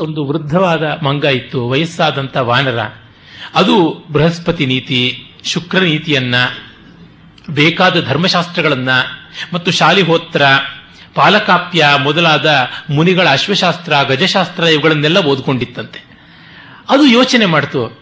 ಒಂದು ವೃದ್ಧವಾದ ಮಂಗ ಇತ್ತು, ವಯಸ್ಸಾದಂತ ವಾನರ. ಅದು ಬೃಹಸ್ಪತಿ ನೀತಿ, ಶುಕ್ರ ನೀತಿಯನ್ನ, ಬೇಕಾದ ಧರ್ಮಶಾಸ್ತ್ರಗಳನ್ನ, ಮತ್ತು ಶಾಲಿಹೋತ್ರ ಪಾಲಕಾಪ್ಯ ಮೊದಲಾದ ಮುನಿಗಳ ಅಶ್ವಶಾಸ್ತ್ರ, ಗಜಶಾಸ್ತ್ರ ಇವುಗಳನ್ನೆಲ್ಲ ಓದ್ಕೊಂಡಿತ್ತಂತೆ. ಅದು ಯೋಚನೆ ಮಾಡ್ತು,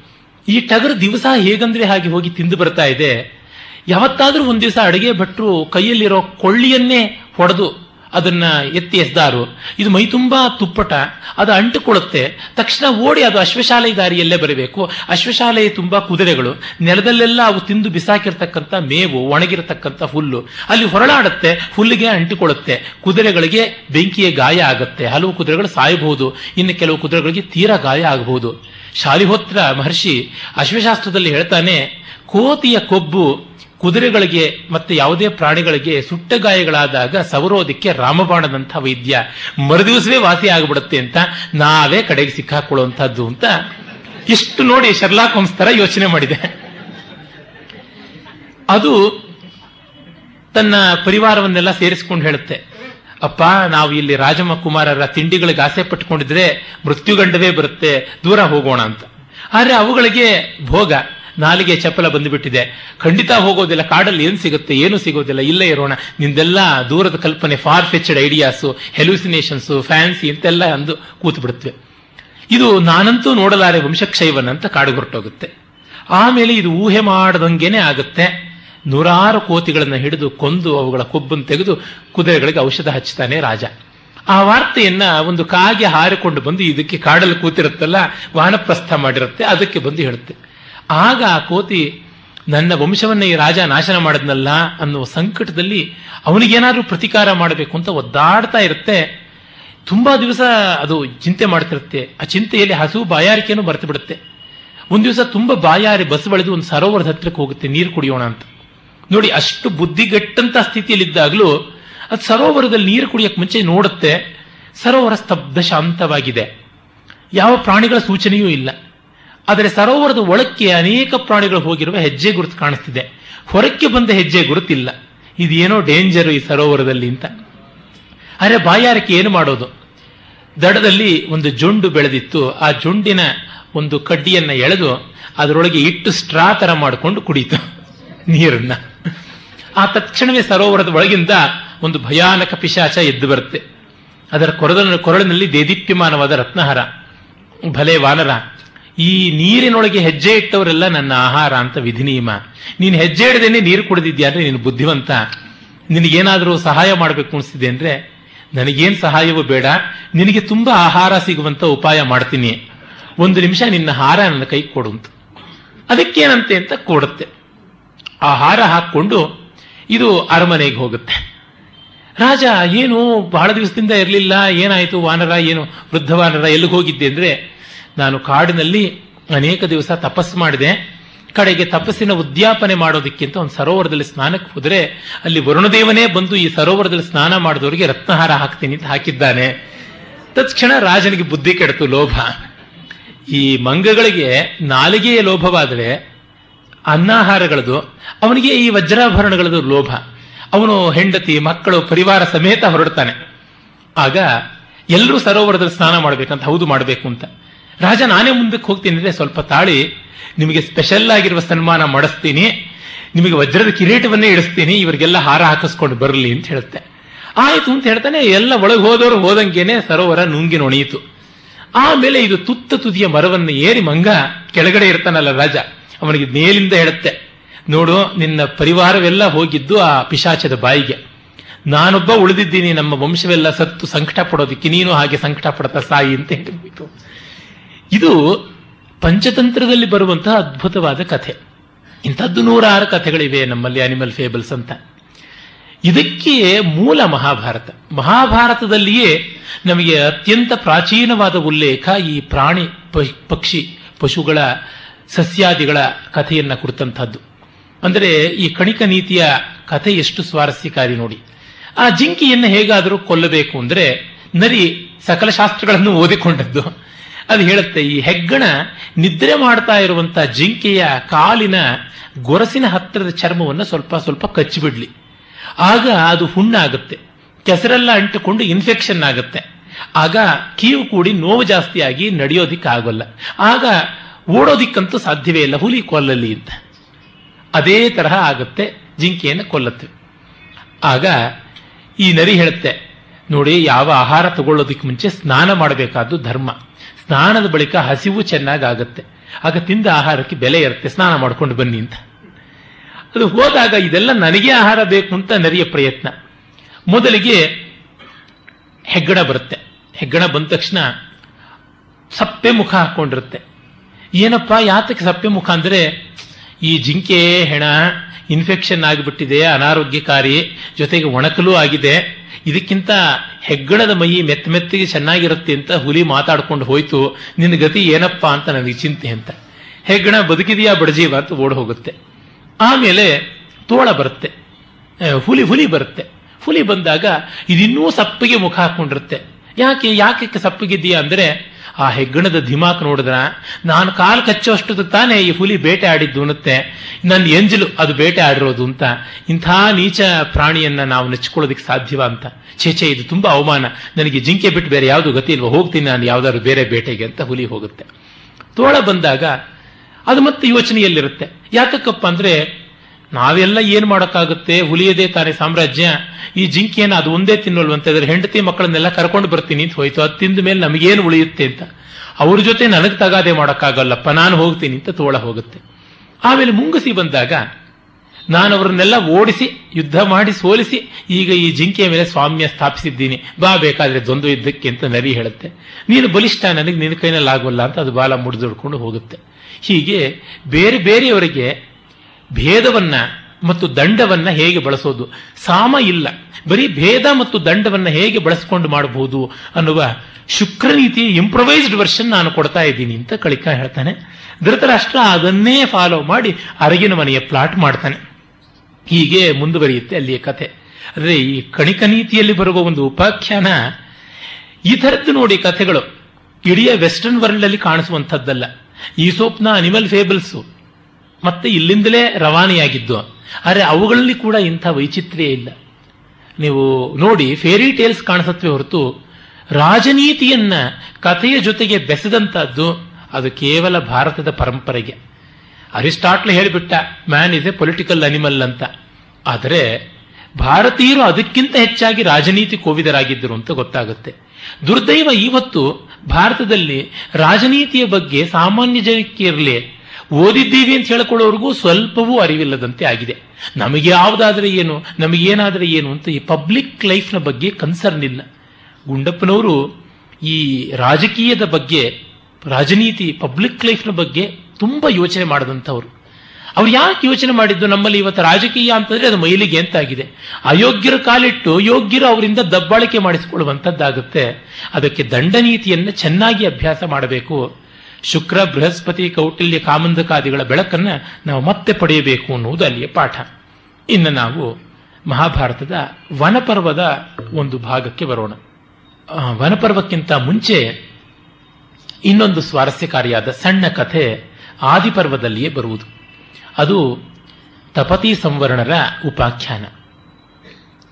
ಈ ಟಗರು ದಿವಸ ಹೇಗಂದ್ರೆ ಹಾಗೆ ಹೋಗಿ ತಿಂದು ಬರ್ತಾ ಇದೆ, ಯಾವತ್ತಾದ್ರೂ ಒಂದು ದಿವಸ ಅಡುಗೆ ಭಟ್ರು ಕೈಯಲ್ಲಿರೋ ಕೊಳ್ಳಿಯನ್ನೇ ಹೊಡೆದು ಅದನ್ನ ಎತ್ತಿ ಎಸ್ದಾರು. ಇದು ಮೈ ತುಂಬಾ ತುಪ್ಪಟ. ಅದು ಅಂಟುಕೊಳ್ಳುತ್ತೆ. ತಕ್ಷಣ ಓಡಿ ಅದು ಅಶ್ವಶಾಲೆ ದಾರಿಯಲ್ಲೇ ಬರಬೇಕು. ಅಶ್ವಶಾಲೆಯ ತುಂಬಾ ಕುದುರೆಗಳು. ನೆಲದಲ್ಲೆಲ್ಲ ಅವು ತಿಂದು ಬಿಸಾಕಿರ್ತಕ್ಕಂಥ ಮೇವು, ಒಣಗಿರತಕ್ಕಂಥ ಹುಲ್ಲು. ಅಲ್ಲಿ ಹೊರಳಾಡುತ್ತೆ, ಹುಲ್ಲಿಗೆ ಅಂಟಿಕೊಳ್ಳುತ್ತೆ. ಕುದುರೆಗಳಿಗೆ ಬೆಂಕಿಯ ಗಾಯ ಆಗುತ್ತೆ. ಹಲವು ಕುದುರೆಗಳು ಸಾಯಬಹುದು. ಇನ್ನು ಕೆಲವು ಕುದುರೆಗಳಿಗೆ ತೀರಾ ಗಾಯ ಆಗಬಹುದು. ಶಾಲಿಹೋತ್ರ ಮಹರ್ಷಿ ಅಶ್ವಶಾಸ್ತ್ರದಲ್ಲಿ ಹೇಳ್ತಾನೆ, ಕೋತಿಯ ಕೊಬ್ಬು ಕುದುರೆಗಳಿಗೆ ಮತ್ತೆ ಯಾವುದೇ ಪ್ರಾಣಿಗಳಿಗೆ ಸುಟ್ಟ ಗಾಯಗಳಾದಾಗ ಸವರೋದಕ್ಕೆ ರಾಮಬಾಣದಂಥ ವೈದ್ಯ. ಮರುದಿವಸವೇ ವಾಸಿ ಆಗಿಬಿಡುತ್ತೆ ಅಂತ ನಾವೇ ಕಡೆಗೆ ಸಿಕ್ಕಾಕೊಳ್ಳುವಂತಹದ್ದು ಅಂತ ಇಷ್ಟು ನೋಡಿ ಶರ್ಲಾಕ್ ಹೋಮ್ಸ್ ತರ ಯೋಚನೆ ಮಾಡಿದೆ. ಅದು ತನ್ನ ಪರಿವಾರವನ್ನೆಲ್ಲ ಸೇರಿಸಿಕೊಂಡು ಹೇಳುತ್ತೆ. ಅಪ್ಪ, ನಾವು ಇಲ್ಲಿ ರಾಜಮಕುಮಾರರ ತಿಂಡಿಗಳಿಗೆ ಆಸೆ ಪಟ್ಟುಕೊಂಡಿದ್ರೆ ಮೃತ್ಯುಗಂಡವೇ ಬರುತ್ತೆ, ದೂರ ಹೋಗೋಣ ಅಂತ. ಆದರೆ ಅವುಗಳಿಗೆ ಭೋಗ. ನಾಲಿಗೆ ಚಪ್ಪಲ ಬಂದುಬಿಟ್ಟಿದೆ. ಖಂಡಿತ ಹೋಗೋದಿಲ್ಲ, ಕಾಡಲ್ಲಿ ಏನು ಸಿಗುತ್ತೆ, ಏನು ಸಿಗೋದಿಲ್ಲ, ಇಲ್ಲೇ ಇರೋಣ. ನಿಂದೆಲ್ಲ ದೂರದ ಕಲ್ಪನೆ far fetched ideas hallucinations fancy ಅಂತೆಲ್ಲ ಅಂದು ಕೂತು ಬಿಡುತ್ತವೆ ಇದು ನಾನಂತೂ ನೋಡಲಾರೆ ವಂಶಕ್ಷೈವನ್ ಅಂತ ಕಾಡು ಹೊರಟೋಗುತ್ತೆ ಆಮೇಲೆ ಇದು ಊಹೆ ಮಾಡದಂಗೆನೆ ಆಗುತ್ತೆ. ನೂರಾರು ಕೋತಿಗಳನ್ನು ಹಿಡಿದು ಕೊಂದು ಅವುಗಳ ಕೊಬ್ಬನ್ನು ತೆಗೆದು ಕುದುರೆಗಳಿಗೆ ಔಷಧ ಹಚ್ಚುತ್ತಾನೆ ರಾಜ. ಆ ವಾರ್ತೆಯನ್ನ ಒಂದು ಕಾಗೆ ಹಾರಿಕೊಂಡು ಬಂದು ಇದಕ್ಕೆ ಕಾಡಲ್ಲಿ ಕೂತಿರುತ್ತಲ್ಲ, ವಾನಪ್ರಸ್ಥ ಮಾಡಿರುತ್ತೆ, ಅದಕ್ಕೆ ಬಂದು ಹೇಳುತ್ತೆ. ಆಗ ಆ ಕೋತಿ, ನನ್ನ ವಂಶವನ್ನ ಈ ರಾಜ ನಾಶನ ಮಾಡಿದ್ನಲ್ಲ ಅನ್ನುವ ಸಂಕಟದಲ್ಲಿ ಅವನಿಗೇನಾದ್ರೂ ಪ್ರತಿಕಾರ ಮಾಡಬೇಕು ಅಂತ ಒದ್ದಾಡ್ತಾ ಇರುತ್ತೆ. ತುಂಬಾ ದಿವಸ ಅದು ಚಿಂತೆ ಮಾಡ್ತಿರುತ್ತೆ. ಆ ಚಿಂತೆಯಲ್ಲಿ ಹಸು ಬಾಯಾರಿಕೆಯನ್ನು ಬರ್ತು ಬಿಡುತ್ತೆ ಒಂದು ದಿವಸ ತುಂಬಾ ಬಾಯಾರಿ ಬಸ್ ಬಳಿದು ಒಂದು ಸರೋವರದ ಹತ್ತಿರಕ್ಕೆ ಹೋಗುತ್ತೆ, ನೀರು ಕುಡಿಯೋಣ ಅಂತ. ನೋಡಿ, ಅಷ್ಟು ಬುದ್ಧಿಗೆಟ್ಟಂತ ಸ್ಥಿತಿಯಲ್ಲಿದ್ದಾಗಲೂ ಅದು ಸರೋವರದಲ್ಲಿ ನೀರು ಕುಡಿಯಕ್ಕೆ ಮುಂಚೆ ನೋಡುತ್ತೆ. ಸರೋವರ ಸ್ತಬ್ಧ ಶಾಂತವಾಗಿದೆ. ಯಾವ ಪ್ರಾಣಿಗಳ ಸೂಚನೆಯೂ ಇಲ್ಲ. ಆದರೆ ಸರೋವರದ ಒಳಕ್ಕೆ ಅನೇಕ ಪ್ರಾಣಿಗಳು ಹೋಗಿರುವ ಹೆಜ್ಜೆ ಗುರುತು ಕಾಣಿಸ್ತಿದೆ. ಹೊರಕ್ಕೆ ಬಂದ ಹೆಜ್ಜೆ ಗುರುತಿಲ್ಲ. ಇದೇನೋ ಡೇಂಜರ್ ಈ ಸರೋವರದಲ್ಲಿ ಅಂತ. ಅರೆ ಬಾಯಾರಿಕೆ ಏನು ಮಾಡೋದು? ದಡದಲ್ಲಿ ಒಂದು ಜೊಂಡು ಬೆಳೆದಿತ್ತು. ಆ ಜೊಂಡಿನ ಒಂದು ಕಡ್ಡಿಯನ್ನ ಎಳೆದು ಅದರೊಳಗೆ ಇಟ್ಟು ಸ್ಟ್ರಾ ತರ ಮಾಡಿಕೊಂಡು ಕುಡಿತು ನೀರನ್ನ. ಆ ತಕ್ಷಣವೇ ಸರೋವರದ ಒಳಗಿಂದ ಒಂದು ಭಯಾನಕ ಪಿಶಾಚ ಎದ್ದು ಬರುತ್ತೆ. ಅದರ ಕೊರದ ಕೊರಳಿನಲ್ಲಿ ದೇದೀಪ್ಯಮಾನವಾದ ರತ್ನಹರ. ಭಲೆ ವಾನರ ಈ ನೀರಿನೊಳಗೆ ಹೆಜ್ಜೆ ಇಟ್ಟವರೆಲ್ಲ ನನ್ನ ಆಹಾರ ಅಂತ ವಿಧಿ ನಿಯಮ ನೀನು ಹೆಜ್ಜೆ ಇಡದೇನೆ ನೀರು ಕುಡಿದಿದ್ಯಾ ಅಂದ್ರೆ ನೀನು ಬುದ್ಧಿವಂತ. ನಿನಗೇನಾದರೂ ಸಹಾಯ ಮಾಡಬೇಕು ಅನಿಸ್ತಿದೆ ಅಂದ್ರೆ, ನನಗೇನು ಸಹಾಯವೂ ಬೇಡ, ನಿನಗೆ ತುಂಬಾ ಆಹಾರ ಸಿಗುವಂತ ಉಪಾಯ ಮಾಡ್ತೀನಿ. ಒಂದು ನಿಮಿಷ ನಿನ್ನ ಹಾರ ನನ್ನ ಕೈ ಕೊಡು ಅಂತ ಅದಕ್ಕೇನಂತೆ ಅಂತ ಕೊಡುತ್ತೆ. ಆ ಹಾರ ಹಾಕೊಂಡು ಇದು ಅರಮನೆಗೆ ಹೋಗುತ್ತೆ. ರಾಜ, ಏನು, ಬಹಳ ದಿವಸದಿಂದ ಇರಲಿಲ್ಲ, ಏನಾಯಿತು, ವಾನರ, ಏನು ವೃದ್ಧ ವಾನರ ಎಲ್ಲಿಗೆ ಹೋಗಿದ್ದೆ ಅಂದ್ರೆ ನಾನು ಕಾಡಿನಲ್ಲಿ ಅನೇಕ ದಿವಸ ತಪಸ್ಸು ಮಾಡಿದೆ. ಕಡೆಗೆ ತಪಸ್ಸಿನ ಉದ್ಯಾಪನೆ ಮಾಡೋದಕ್ಕಿಂತ ಒಂದು ಸರೋವರದಲ್ಲಿ ಸ್ನಾನಕ್ಕೆ ಹೋದರೆ ಅಲ್ಲಿ ವರುಣದೇವನೇ ಬಂದು ಈ ಸರೋವರದಲ್ಲಿ ಸ್ನಾನ ಮಾಡಿದವರಿಗೆ ರತ್ನಹಾರ ಹಾಕ್ತೀನಿ ಅಂತ ಹಾಕಿದ್ದಾನೆ. ತತ್ಕ್ಷಣ ರಾಜನಿಗೆ ಬುದ್ಧಿ ಕೆಡ್ತು ಲೋಭ. ಈ ಮಂಗಗಳಿಗೆ ನಾಲಿಗೆಯ ಲೋಭವಾದರೆ ಅನ್ನಾಹಾರಗಳದು, ಅವನಿಗೆ ಈ ವಜ್ರಾಭರಣಗಳದು ಲೋಭ. ಅವನು ಹೆಂಡತಿ, ಮಕ್ಕಳು, ಪರಿವಾರ ಸಮೇತ ಹೊರಡ್ತಾನೆ. ಆಗ ಎಲ್ಲರೂ ಸರೋವರದಲ್ಲಿ ಸ್ನಾನ ಮಾಡಬೇಕಂತ ಹೌದು ಮಾಡಬೇಕು ಅಂತ. ರಾಜ, ನಾನೇ ಮುಂದಕ್ಕೆ ಹೋಗ್ತೀನಿ ಅಂದರೆ ಸ್ವಲ್ಪ ತಾಳಿ. ನಿಮಗೆ ಸ್ಪೆಷಲ್ ಆಗಿರುವ ಸನ್ಮಾನ ಮಾಡಿಸ್ತೀನಿ. ನಿಮಗೆ ವಜ್ರದ ಕಿರೀಟವನ್ನೇ ಇಡಿಸ್ತೀನಿ. ಇವರಿಗೆಲ್ಲ ಹಾರ ಹಾಕಿಸ್ಕೊಂಡು ಬರಲಿ ಅಂತ ಹೇಳುತ್ತೆ. ಆಯಿತು ಅಂತ ಹೇಳ್ತಾನೆ, ಎಲ್ಲ ಒಳಗೆ ಹೋದವರು ಹೋದಂಗೆನೆ ಸರೋವರ ನುಂಗಿ ನೊಣೆಯಿತು ಆಮೇಲೆ ಇದು ತುತ್ತ ತುದಿಯ ಮರವನ್ನು ಏರಿ ಮಂಗ ಕೆಳಗಡೆ ಇರ್ತಾನಲ್ಲ ರಾಜ, ಅವನಿಗೆ ಮೇಲಿಂದ ಹೇಳುತ್ತೆ. ನೋಡು, ನಿನ್ನ ಪರಿವಾರವೆಲ್ಲ ಹೋಗಿದ್ದು ಆ ಪಿಶಾಚದ ಬಾಯಿಗೆ. ನಾನೊಬ್ಬ ಉಳಿದಿದ್ದೀನಿ, ನಮ್ಮ ವಂಶವೆಲ್ಲ ಸತ್ತು, ಸಂಕಟ ಪಡೋದಕ್ಕೆ ನೀನು ಹಾಗೆ ಸಂಕಟ ಪಡ್ತಾ ಸಾಯಿ ಅಂತ ಹೇಳಿಬಿಟ್ಟು. ಇದು ಪಂಚತಂತ್ರದಲ್ಲಿ ಬರುವಂತಹ ಅದ್ಭುತವಾದ ಕಥೆ. ಇಂಥದ್ದು ನೂರಾರು ಕಥೆಗಳಿವೆ ನಮ್ಮಲ್ಲಿ ಅನಿಮಲ್ ಫೇಬಲ್ಸ್ ಅಂತ. ಇದಕ್ಕೆ ಮೂಲ ಮಹಾಭಾರತ. ಮಹಾಭಾರತದಲ್ಲಿಯೇ ನಮಗೆ ಅತ್ಯಂತ ಪ್ರಾಚೀನವಾದ ಉಲ್ಲೇಖ ಈ ಪ್ರಾಣಿ ಪಕ್ಷಿ, ಪಶುಗಳ, ಸಸ್ಯಾದಿಗಳ ಕಥೆಯನ್ನ ಕುರಿತಂತಹದ್ದು ಅಂದರೆ ಈ ಕಣಿಕ ನೀತಿಯ ಕಥೆ ಎಷ್ಟು ಸ್ವಾರಸ್ಯಕಾರಿ ನೋಡಿ. ಆ ಜಿಂಕಿಯನ್ನು ಹೇಗಾದರೂ ಕೊಲ್ಲಬೇಕು ಅಂದರೆ ನರಿ ಸಕಲ ಶಾಸ್ತ್ರಗಳನ್ನು ಓದಿಕೊಂಡದ್ದು. ಅದು ಹೇಳುತ್ತೆ, ಈ ಹೆಗ್ಗಣ ನಿದ್ರೆ ಮಾಡ್ತಾ ಇರುವಂತಹ ಜಿಂಕೆಯ ಕಾಲಿನ ಗೊರಸಿನ ಹತ್ತಿರದ ಚರ್ಮವನ್ನು ಸ್ವಲ್ಪ ಸ್ವಲ್ಪ ಕಚ್ಚಿಬಿಡ್ಲಿ. ಆಗ ಅದು ಹುಣ್ಣಾಗುತ್ತೆ. ಕೆಸರೆಲ್ಲ ಅಂಟಿಕೊಂಡು ಇನ್ಫೆಕ್ಷನ್ ಆಗುತ್ತೆ. ಆಗ ಕೀವು ಕೂಡಿ ನೋವು ಜಾಸ್ತಿಯಾಗಿ ನಡೆಯೋದಿಕ್ಕೆ ಆಗೋಲ್ಲ ಆಗ ಓಡೋದಿಕ್ಕಂತೂ ಸಾಧ್ಯವೇ ಇಲ್ಲ, ಹುಲಿ ಕೊಲ್ಲಲಿ ಅಂತ. ಅದೇ ತರಹ ಆಗುತ್ತೆ ಜಿಂಕೆಯನ್ನು ಕೊಲ್ಲುತ್ತೆ. ಆಗ ಈ ನರಿ ಹೇಳುತ್ತೆ, ನೋಡಿ, ಯಾವ ಆಹಾರ ತಗೊಳ್ಳೋದಕ್ಕೆ ಮುಂಚೆ ಸ್ನಾನ ಮಾಡಬೇಕಾದ್ದು ಧರ್ಮ. ಸ್ನಾನದ ಬಳಿಕ ಹಸಿವು ಚೆನ್ನಾಗಾಗತ್ತೆ. ಆಗ ತಿಂದ ಆಹಾರಕ್ಕೆ ಬೆಲೆ ಇರುತ್ತೆ ಸ್ನಾನ ಮಾಡ್ಕೊಂಡು ಬನ್ನಿ ಅಂತ. ಅದು ಹೋದಾಗ ಇದೆಲ್ಲ ನನಗೆ ಆಹಾರ ಬೇಕು ಅಂತ ನರಿಯ ಪ್ರಯತ್ನ. ಮೊದಲಿಗೆ ಹೆಗ್ಗಣ ಬರುತ್ತೆ. ಹೆಗ್ಗಣ ಬಂದ ತಕ್ಷಣ ಸಪ್ಪೆ ಮುಖ ಹಾಕೊಂಡಿರುತ್ತೆ. ಏನಪ್ಪ, ಯಾತಕ್ಕೆ ಸಪ್ಪೆ ಮುಖ ಅಂದರೆ ಈ ಜಿಂಕೆ, ಹೆಣ ಇನ್ಫೆಕ್ಷನ್ ಆಗಿಬಿಟ್ಟಿದೆ, ಅನಾರೋಗ್ಯಕಾರಿ, ಜೊತೆಗೆ ಒಣಕಲು ಆಗಿದೆ. ಇದಕ್ಕಿಂತ ಹೆಗ್ಗಣದ ಮೈ ಮೆತ್ತ ಮೆತ್ತಿಗೆ ಚೆನ್ನಾಗಿರುತ್ತೆ ಅಂತ ಹುಲಿ ಮಾತಾಡ್ಕೊಂಡು ಹೋಯ್ತು. ನಿನ್ನ ಗತಿ ಏನಪ್ಪಾ ಅಂತ ನನಗೆ ಚಿಂತೆ ಅಂತ. ಹೆಗ್ಗಣ ಬದುಕಿದೆಯಾ ಬಡಜೀವ ಅಂತ ಓಡ್ ಹೋಗುತ್ತೆ. ಆಮೇಲೆ ತೋಳ ಬರುತ್ತೆ. ಹುಲಿ ಹುಲಿ ಬರುತ್ತೆ. ಹುಲಿ ಬಂದಾಗ ಇದಿನ್ನೂ ಸಪ್ಪಿಗೆ ಮುಖ ಹಾಕೊಂಡಿರುತ್ತೆ. ಯಾಕೆ ಯಾಕೆ ಸಪ್ಪಗಿದ್ದೀಯಾ ಅಂದರೆ, ಆ ಹೆಗ್ಗಣದ ಧಿಮಾಕ್ ನೋಡಿದ್ರ, ನಾನು ಕಾಲು ಕಚ್ಚೋಷ್ಟು ತಾನೇ ಈ ಹುಲಿ ಬೇಟೆ ಆಡಿದ್ದು ಅನ್ನತ್ತೆ. ನನ್ನ ಎಂಜಲು ಅದು ಬೇಟೆ ಆಡಿರೋದು ಅಂತ. ಇಂಥ ನೀಚ ಪ್ರಾಣಿಯನ್ನ ನಾವು ನೆಚ್ಕೊಳ್ಳೋದಕ್ಕೆ ಸಾಧ್ಯವ ಅಂತ. ಛೇಚೆ ಇದು ತುಂಬಾ ಅವಮಾನ. ನನಗೆ ಜಿಂಕೆ ಬಿಟ್ಟು ಬೇರೆ ಯಾವುದು ಗತಿ ಇಲ್ವ? ಹೋಗ್ತೀನಿ ನಾನು ಯಾವ್ದಾದ್ರು ಬೇರೆ ಬೇಟೆಗೆ ಅಂತ ಹುಲಿ ಹೋಗುತ್ತೆ. ತೋಳ ಬಂದಾಗ, ಅದು ಮತ್ತೆ ಯೋಚನೆಯಲ್ಲಿರುತ್ತೆ. ಯಾಕಕ್ಕಪ್ಪ ಅಂದ್ರೆ ನಾವೆಲ್ಲ ಏನ್ ಮಾಡೋಕ್ಕಾಗುತ್ತೆ? ಹುಲಿಯದೇ ತಾನೇ ಸಾಮ್ರಾಜ್ಯ. ಈ ಜಿಂಕೆಯನ್ನು ಅದು ಒಂದೇ ತಿನ್ನಲ್ವಂತ ಇದ್ರೆ ಹೆಂಡತಿ ಮಕ್ಕಳನ್ನೆಲ್ಲ ಕರ್ಕೊಂಡು ಬರ್ತೀನಿ ಅಂತ ಹೋಯ್ತು. ಅದು ತಿಂದ ಮೇಲೆ ನಮಗೇನು ಉಳಿಯುತ್ತೆ ಅಂತ. ಅವ್ರ ಜೊತೆ ನನಗೆ ತಗಾದೆ ಮಾಡೋಕ್ಕಾಗಲ್ಲಪ್ಪ, ನಾನು ಹೋಗ್ತೀನಿ ಅಂತ ತೋಳ ಹೋಗುತ್ತೆ. ಆಮೇಲೆ ಮುಂಗಸಿ ಬಂದಾಗ ನಾನು ಅವರನ್ನೆಲ್ಲ ಓಡಿಸಿ, ಯುದ್ಧ ಮಾಡಿ ಸೋಲಿಸಿ, ಈಗ ಈ ಜಿಂಕೆಯ ಮೇಲೆ ಸ್ವಾಮ್ಯ ಸ್ಥಾಪಿಸಿದ್ದೀನಿ. ಬಾ ಬೇಕಾದ್ರೆ ದ್ವಂದ್ವ ಯುದ್ಧಕ್ಕೆ ಅಂತ ನರಿ ಹೇಳುತ್ತೆ. ನೀನು ಬಲಿಷ್ಠ, ನನಗೆ ನಿನ್ನ ಕೈನಲ್ಲಿ ಆಗೋಲ್ಲ ಅಂತ ಅದು ಬಾಲ ಮುಡಿದುಡ್ಕೊಂಡು ಹೋಗುತ್ತೆ. ಹೀಗೆ ಬೇರೆ ಬೇರೆಯವರಿಗೆ ಭೇದವನ್ನ ಮತ್ತು ದಂಡವನ್ನು ಹೇಗೆ ಬಳಸೋದು? ಸಾಮ ಇಲ್ಲ. ಬರೀ ಭೇದ ಮತ್ತು ದಂಡವನ್ನು ಹೇಗೆ ಬಳಸಿಕೊಂಡು ಮಾಡಬಹುದು ಅನ್ನುವ ಶುಕ್ರನೀತಿ ಇಂಪ್ರೊವೈಸ್ಡ್ ವರ್ಷನ್ ನಾನು ಕೊಡ್ತಾ ಇದ್ದೀನಿ ಅಂತ ಕಳಿಕ ಹೇಳ್ತಾನೆ. ಧೃತರಾಷ್ಟ್ರ ಅದನ್ನೇ ಫಾಲೋ ಮಾಡಿ ಅರಗಿನ ಮನೆಯ ಪ್ಲಾಟ್ ಮಾಡ್ತಾನೆ. ಹೀಗೆ ಮುಂದುವರಿಯುತ್ತೆ ಅಲ್ಲಿಯ ಕಥೆ ಅಂದರೆ ಈ ಕಣಿಕ ನೀತಿಯಲ್ಲಿ ಬರುವ ಒಂದು ಉಪಾಖ್ಯಾನ, ಈ ಥರದ್ದು ನೋಡಿ ಕಥೆಗಳು. ಇಡೀ ವೆಸ್ಟರ್ನ್ ವರ್ಲ್ಡ್ ಅಲ್ಲಿ ಕಾಣಿಸುವಂಥದ್ದಲ್ಲ. ಈ ಸೋಪ್ನ ಅನಿಮಲ್ ಫೇಬಲ್ಸ್ ಮತ್ತೆ ಇಲ್ಲಿಂದಲೇ ರವಾನೆಯಾಗಿದ್ದು. ಆದರೆ ಅವುಗಳಲ್ಲಿ ಕೂಡ ಇಂಥ ವೈಚಿತ್ರ್ಯ ಇಲ್ಲ. ನೀವು ನೋಡಿ ಫೇರಿ ಟೇಲ್ಸ್ ಕಾಣಿಸತ್ವೆ ಹೊರತು ರಾಜನೀತಿಯನ್ನ ಕಥೆಯ ಜೊತೆಗೆ ಬೆಸೆದಂತಹದ್ದು ಅದು ಕೇವಲ ಭಾರತದ ಪರಂಪರೆಗೆ. Aristotle ಹೇಳಿಬಿಟ್ಟ man is a political animal ಅಂತ. ಆದರೆ ಭಾರತೀಯರು ಅದಕ್ಕಿಂತ ಹೆಚ್ಚಾಗಿ ರಾಜನೀತಿ ಕೋವಿದರಾಗಿದ್ದರು ಅಂತ ಗೊತ್ತಾಗುತ್ತೆ. ದುರ್ದೈವ ಇವತ್ತು ಭಾರತದಲ್ಲಿ ರಾಜನೀತಿಯ ಬಗ್ಗೆ ಸಾಮಾನ್ಯ ಜನಕ್ಕೆ ಇರಲಿ ಓದಿದ್ದೀವಿ ಅಂತ ಹೇಳ್ಕೊಳ್ಳೋರಿಗೂ ಸ್ವಲ್ಪವೂ ಅರಿವಿಲ್ಲದಂತೆ ಆಗಿದೆ. ನಮಗೆ ಯಾವುದಾದ್ರೆ ಏನು? ನಮಗೇನಾದರೆ ಏನು ಅಂತ ಈ ಪಬ್ಲಿಕ್ ಲೈಫ್ನ ಬಗ್ಗೆ ಕನ್ಸರ್ನ್ ಇಲ್ಲ. ಗುಂಡಪ್ಪನವರು ಈ ರಾಜಕೀಯದ ಬಗ್ಗೆ, ರಾಜನೀತಿ ಪಬ್ಲಿಕ್ ಲೈಫ್ನ ಬಗ್ಗೆ ತುಂಬಾ ಯೋಚನೆ ಮಾಡಿದಂಥವ್ರು. ಅವ್ರು ಯಾಕೆ ಯೋಚನೆ ಮಾಡಿದ್ದು? ನಮ್ಮಲ್ಲಿ ಇವತ್ತು ರಾಜಕೀಯ ಅಂತಂದ್ರೆ ಅದು ಮೈಲಿಗೆ ಅಂತಾಗಿದೆ ಅಯೋಗ್ಯರ ಕಾಲಿಟ್ಟು ಯೋಗ್ಯರು ಅವರಿಂದ ದಬ್ಬಾಳಿಕೆ ಮಾಡಿಸಿಕೊಳ್ಳುವಂಥದ್ದಾಗುತ್ತೆ. ಅದಕ್ಕೆ ದಂಡನೀತಿಯನ್ನು ಚೆನ್ನಾಗಿ ಅಭ್ಯಾಸ ಮಾಡಬೇಕು. ಶುಕ್ರ, ಬೃಹಸ್ಪತಿ, ಕೌಟಿಲ್ಯ, ಕಾಮಂದಕಾದಿಗಳ ಬೆಳಕನ್ನು ನಾವು ಮತ್ತೆ ಪಡೆಯಬೇಕು ಅನ್ನುವುದು ಅಲ್ಲಿಯ ಪಾಠ. ಇನ್ನು ನಾವು ಮಹಾಭಾರತದ ವನಪರ್ವದ ಒಂದು ಭಾಗಕ್ಕೆ ಬರೋಣ. ವನಪರ್ವಕ್ಕಿಂತ ಮುಂಚೆ ಇನ್ನೊಂದು ಸ್ವಾರಸ್ಯಕಾರಿಯಾದ ಸಣ್ಣ ಕಥೆ ಆದಿಪರ್ವದಲ್ಲಿಯೇ ಬರುವುದು. ಅದು ತಪತಿ ಸಂವರ್ಣರ ಉಪಾಖ್ಯಾನ.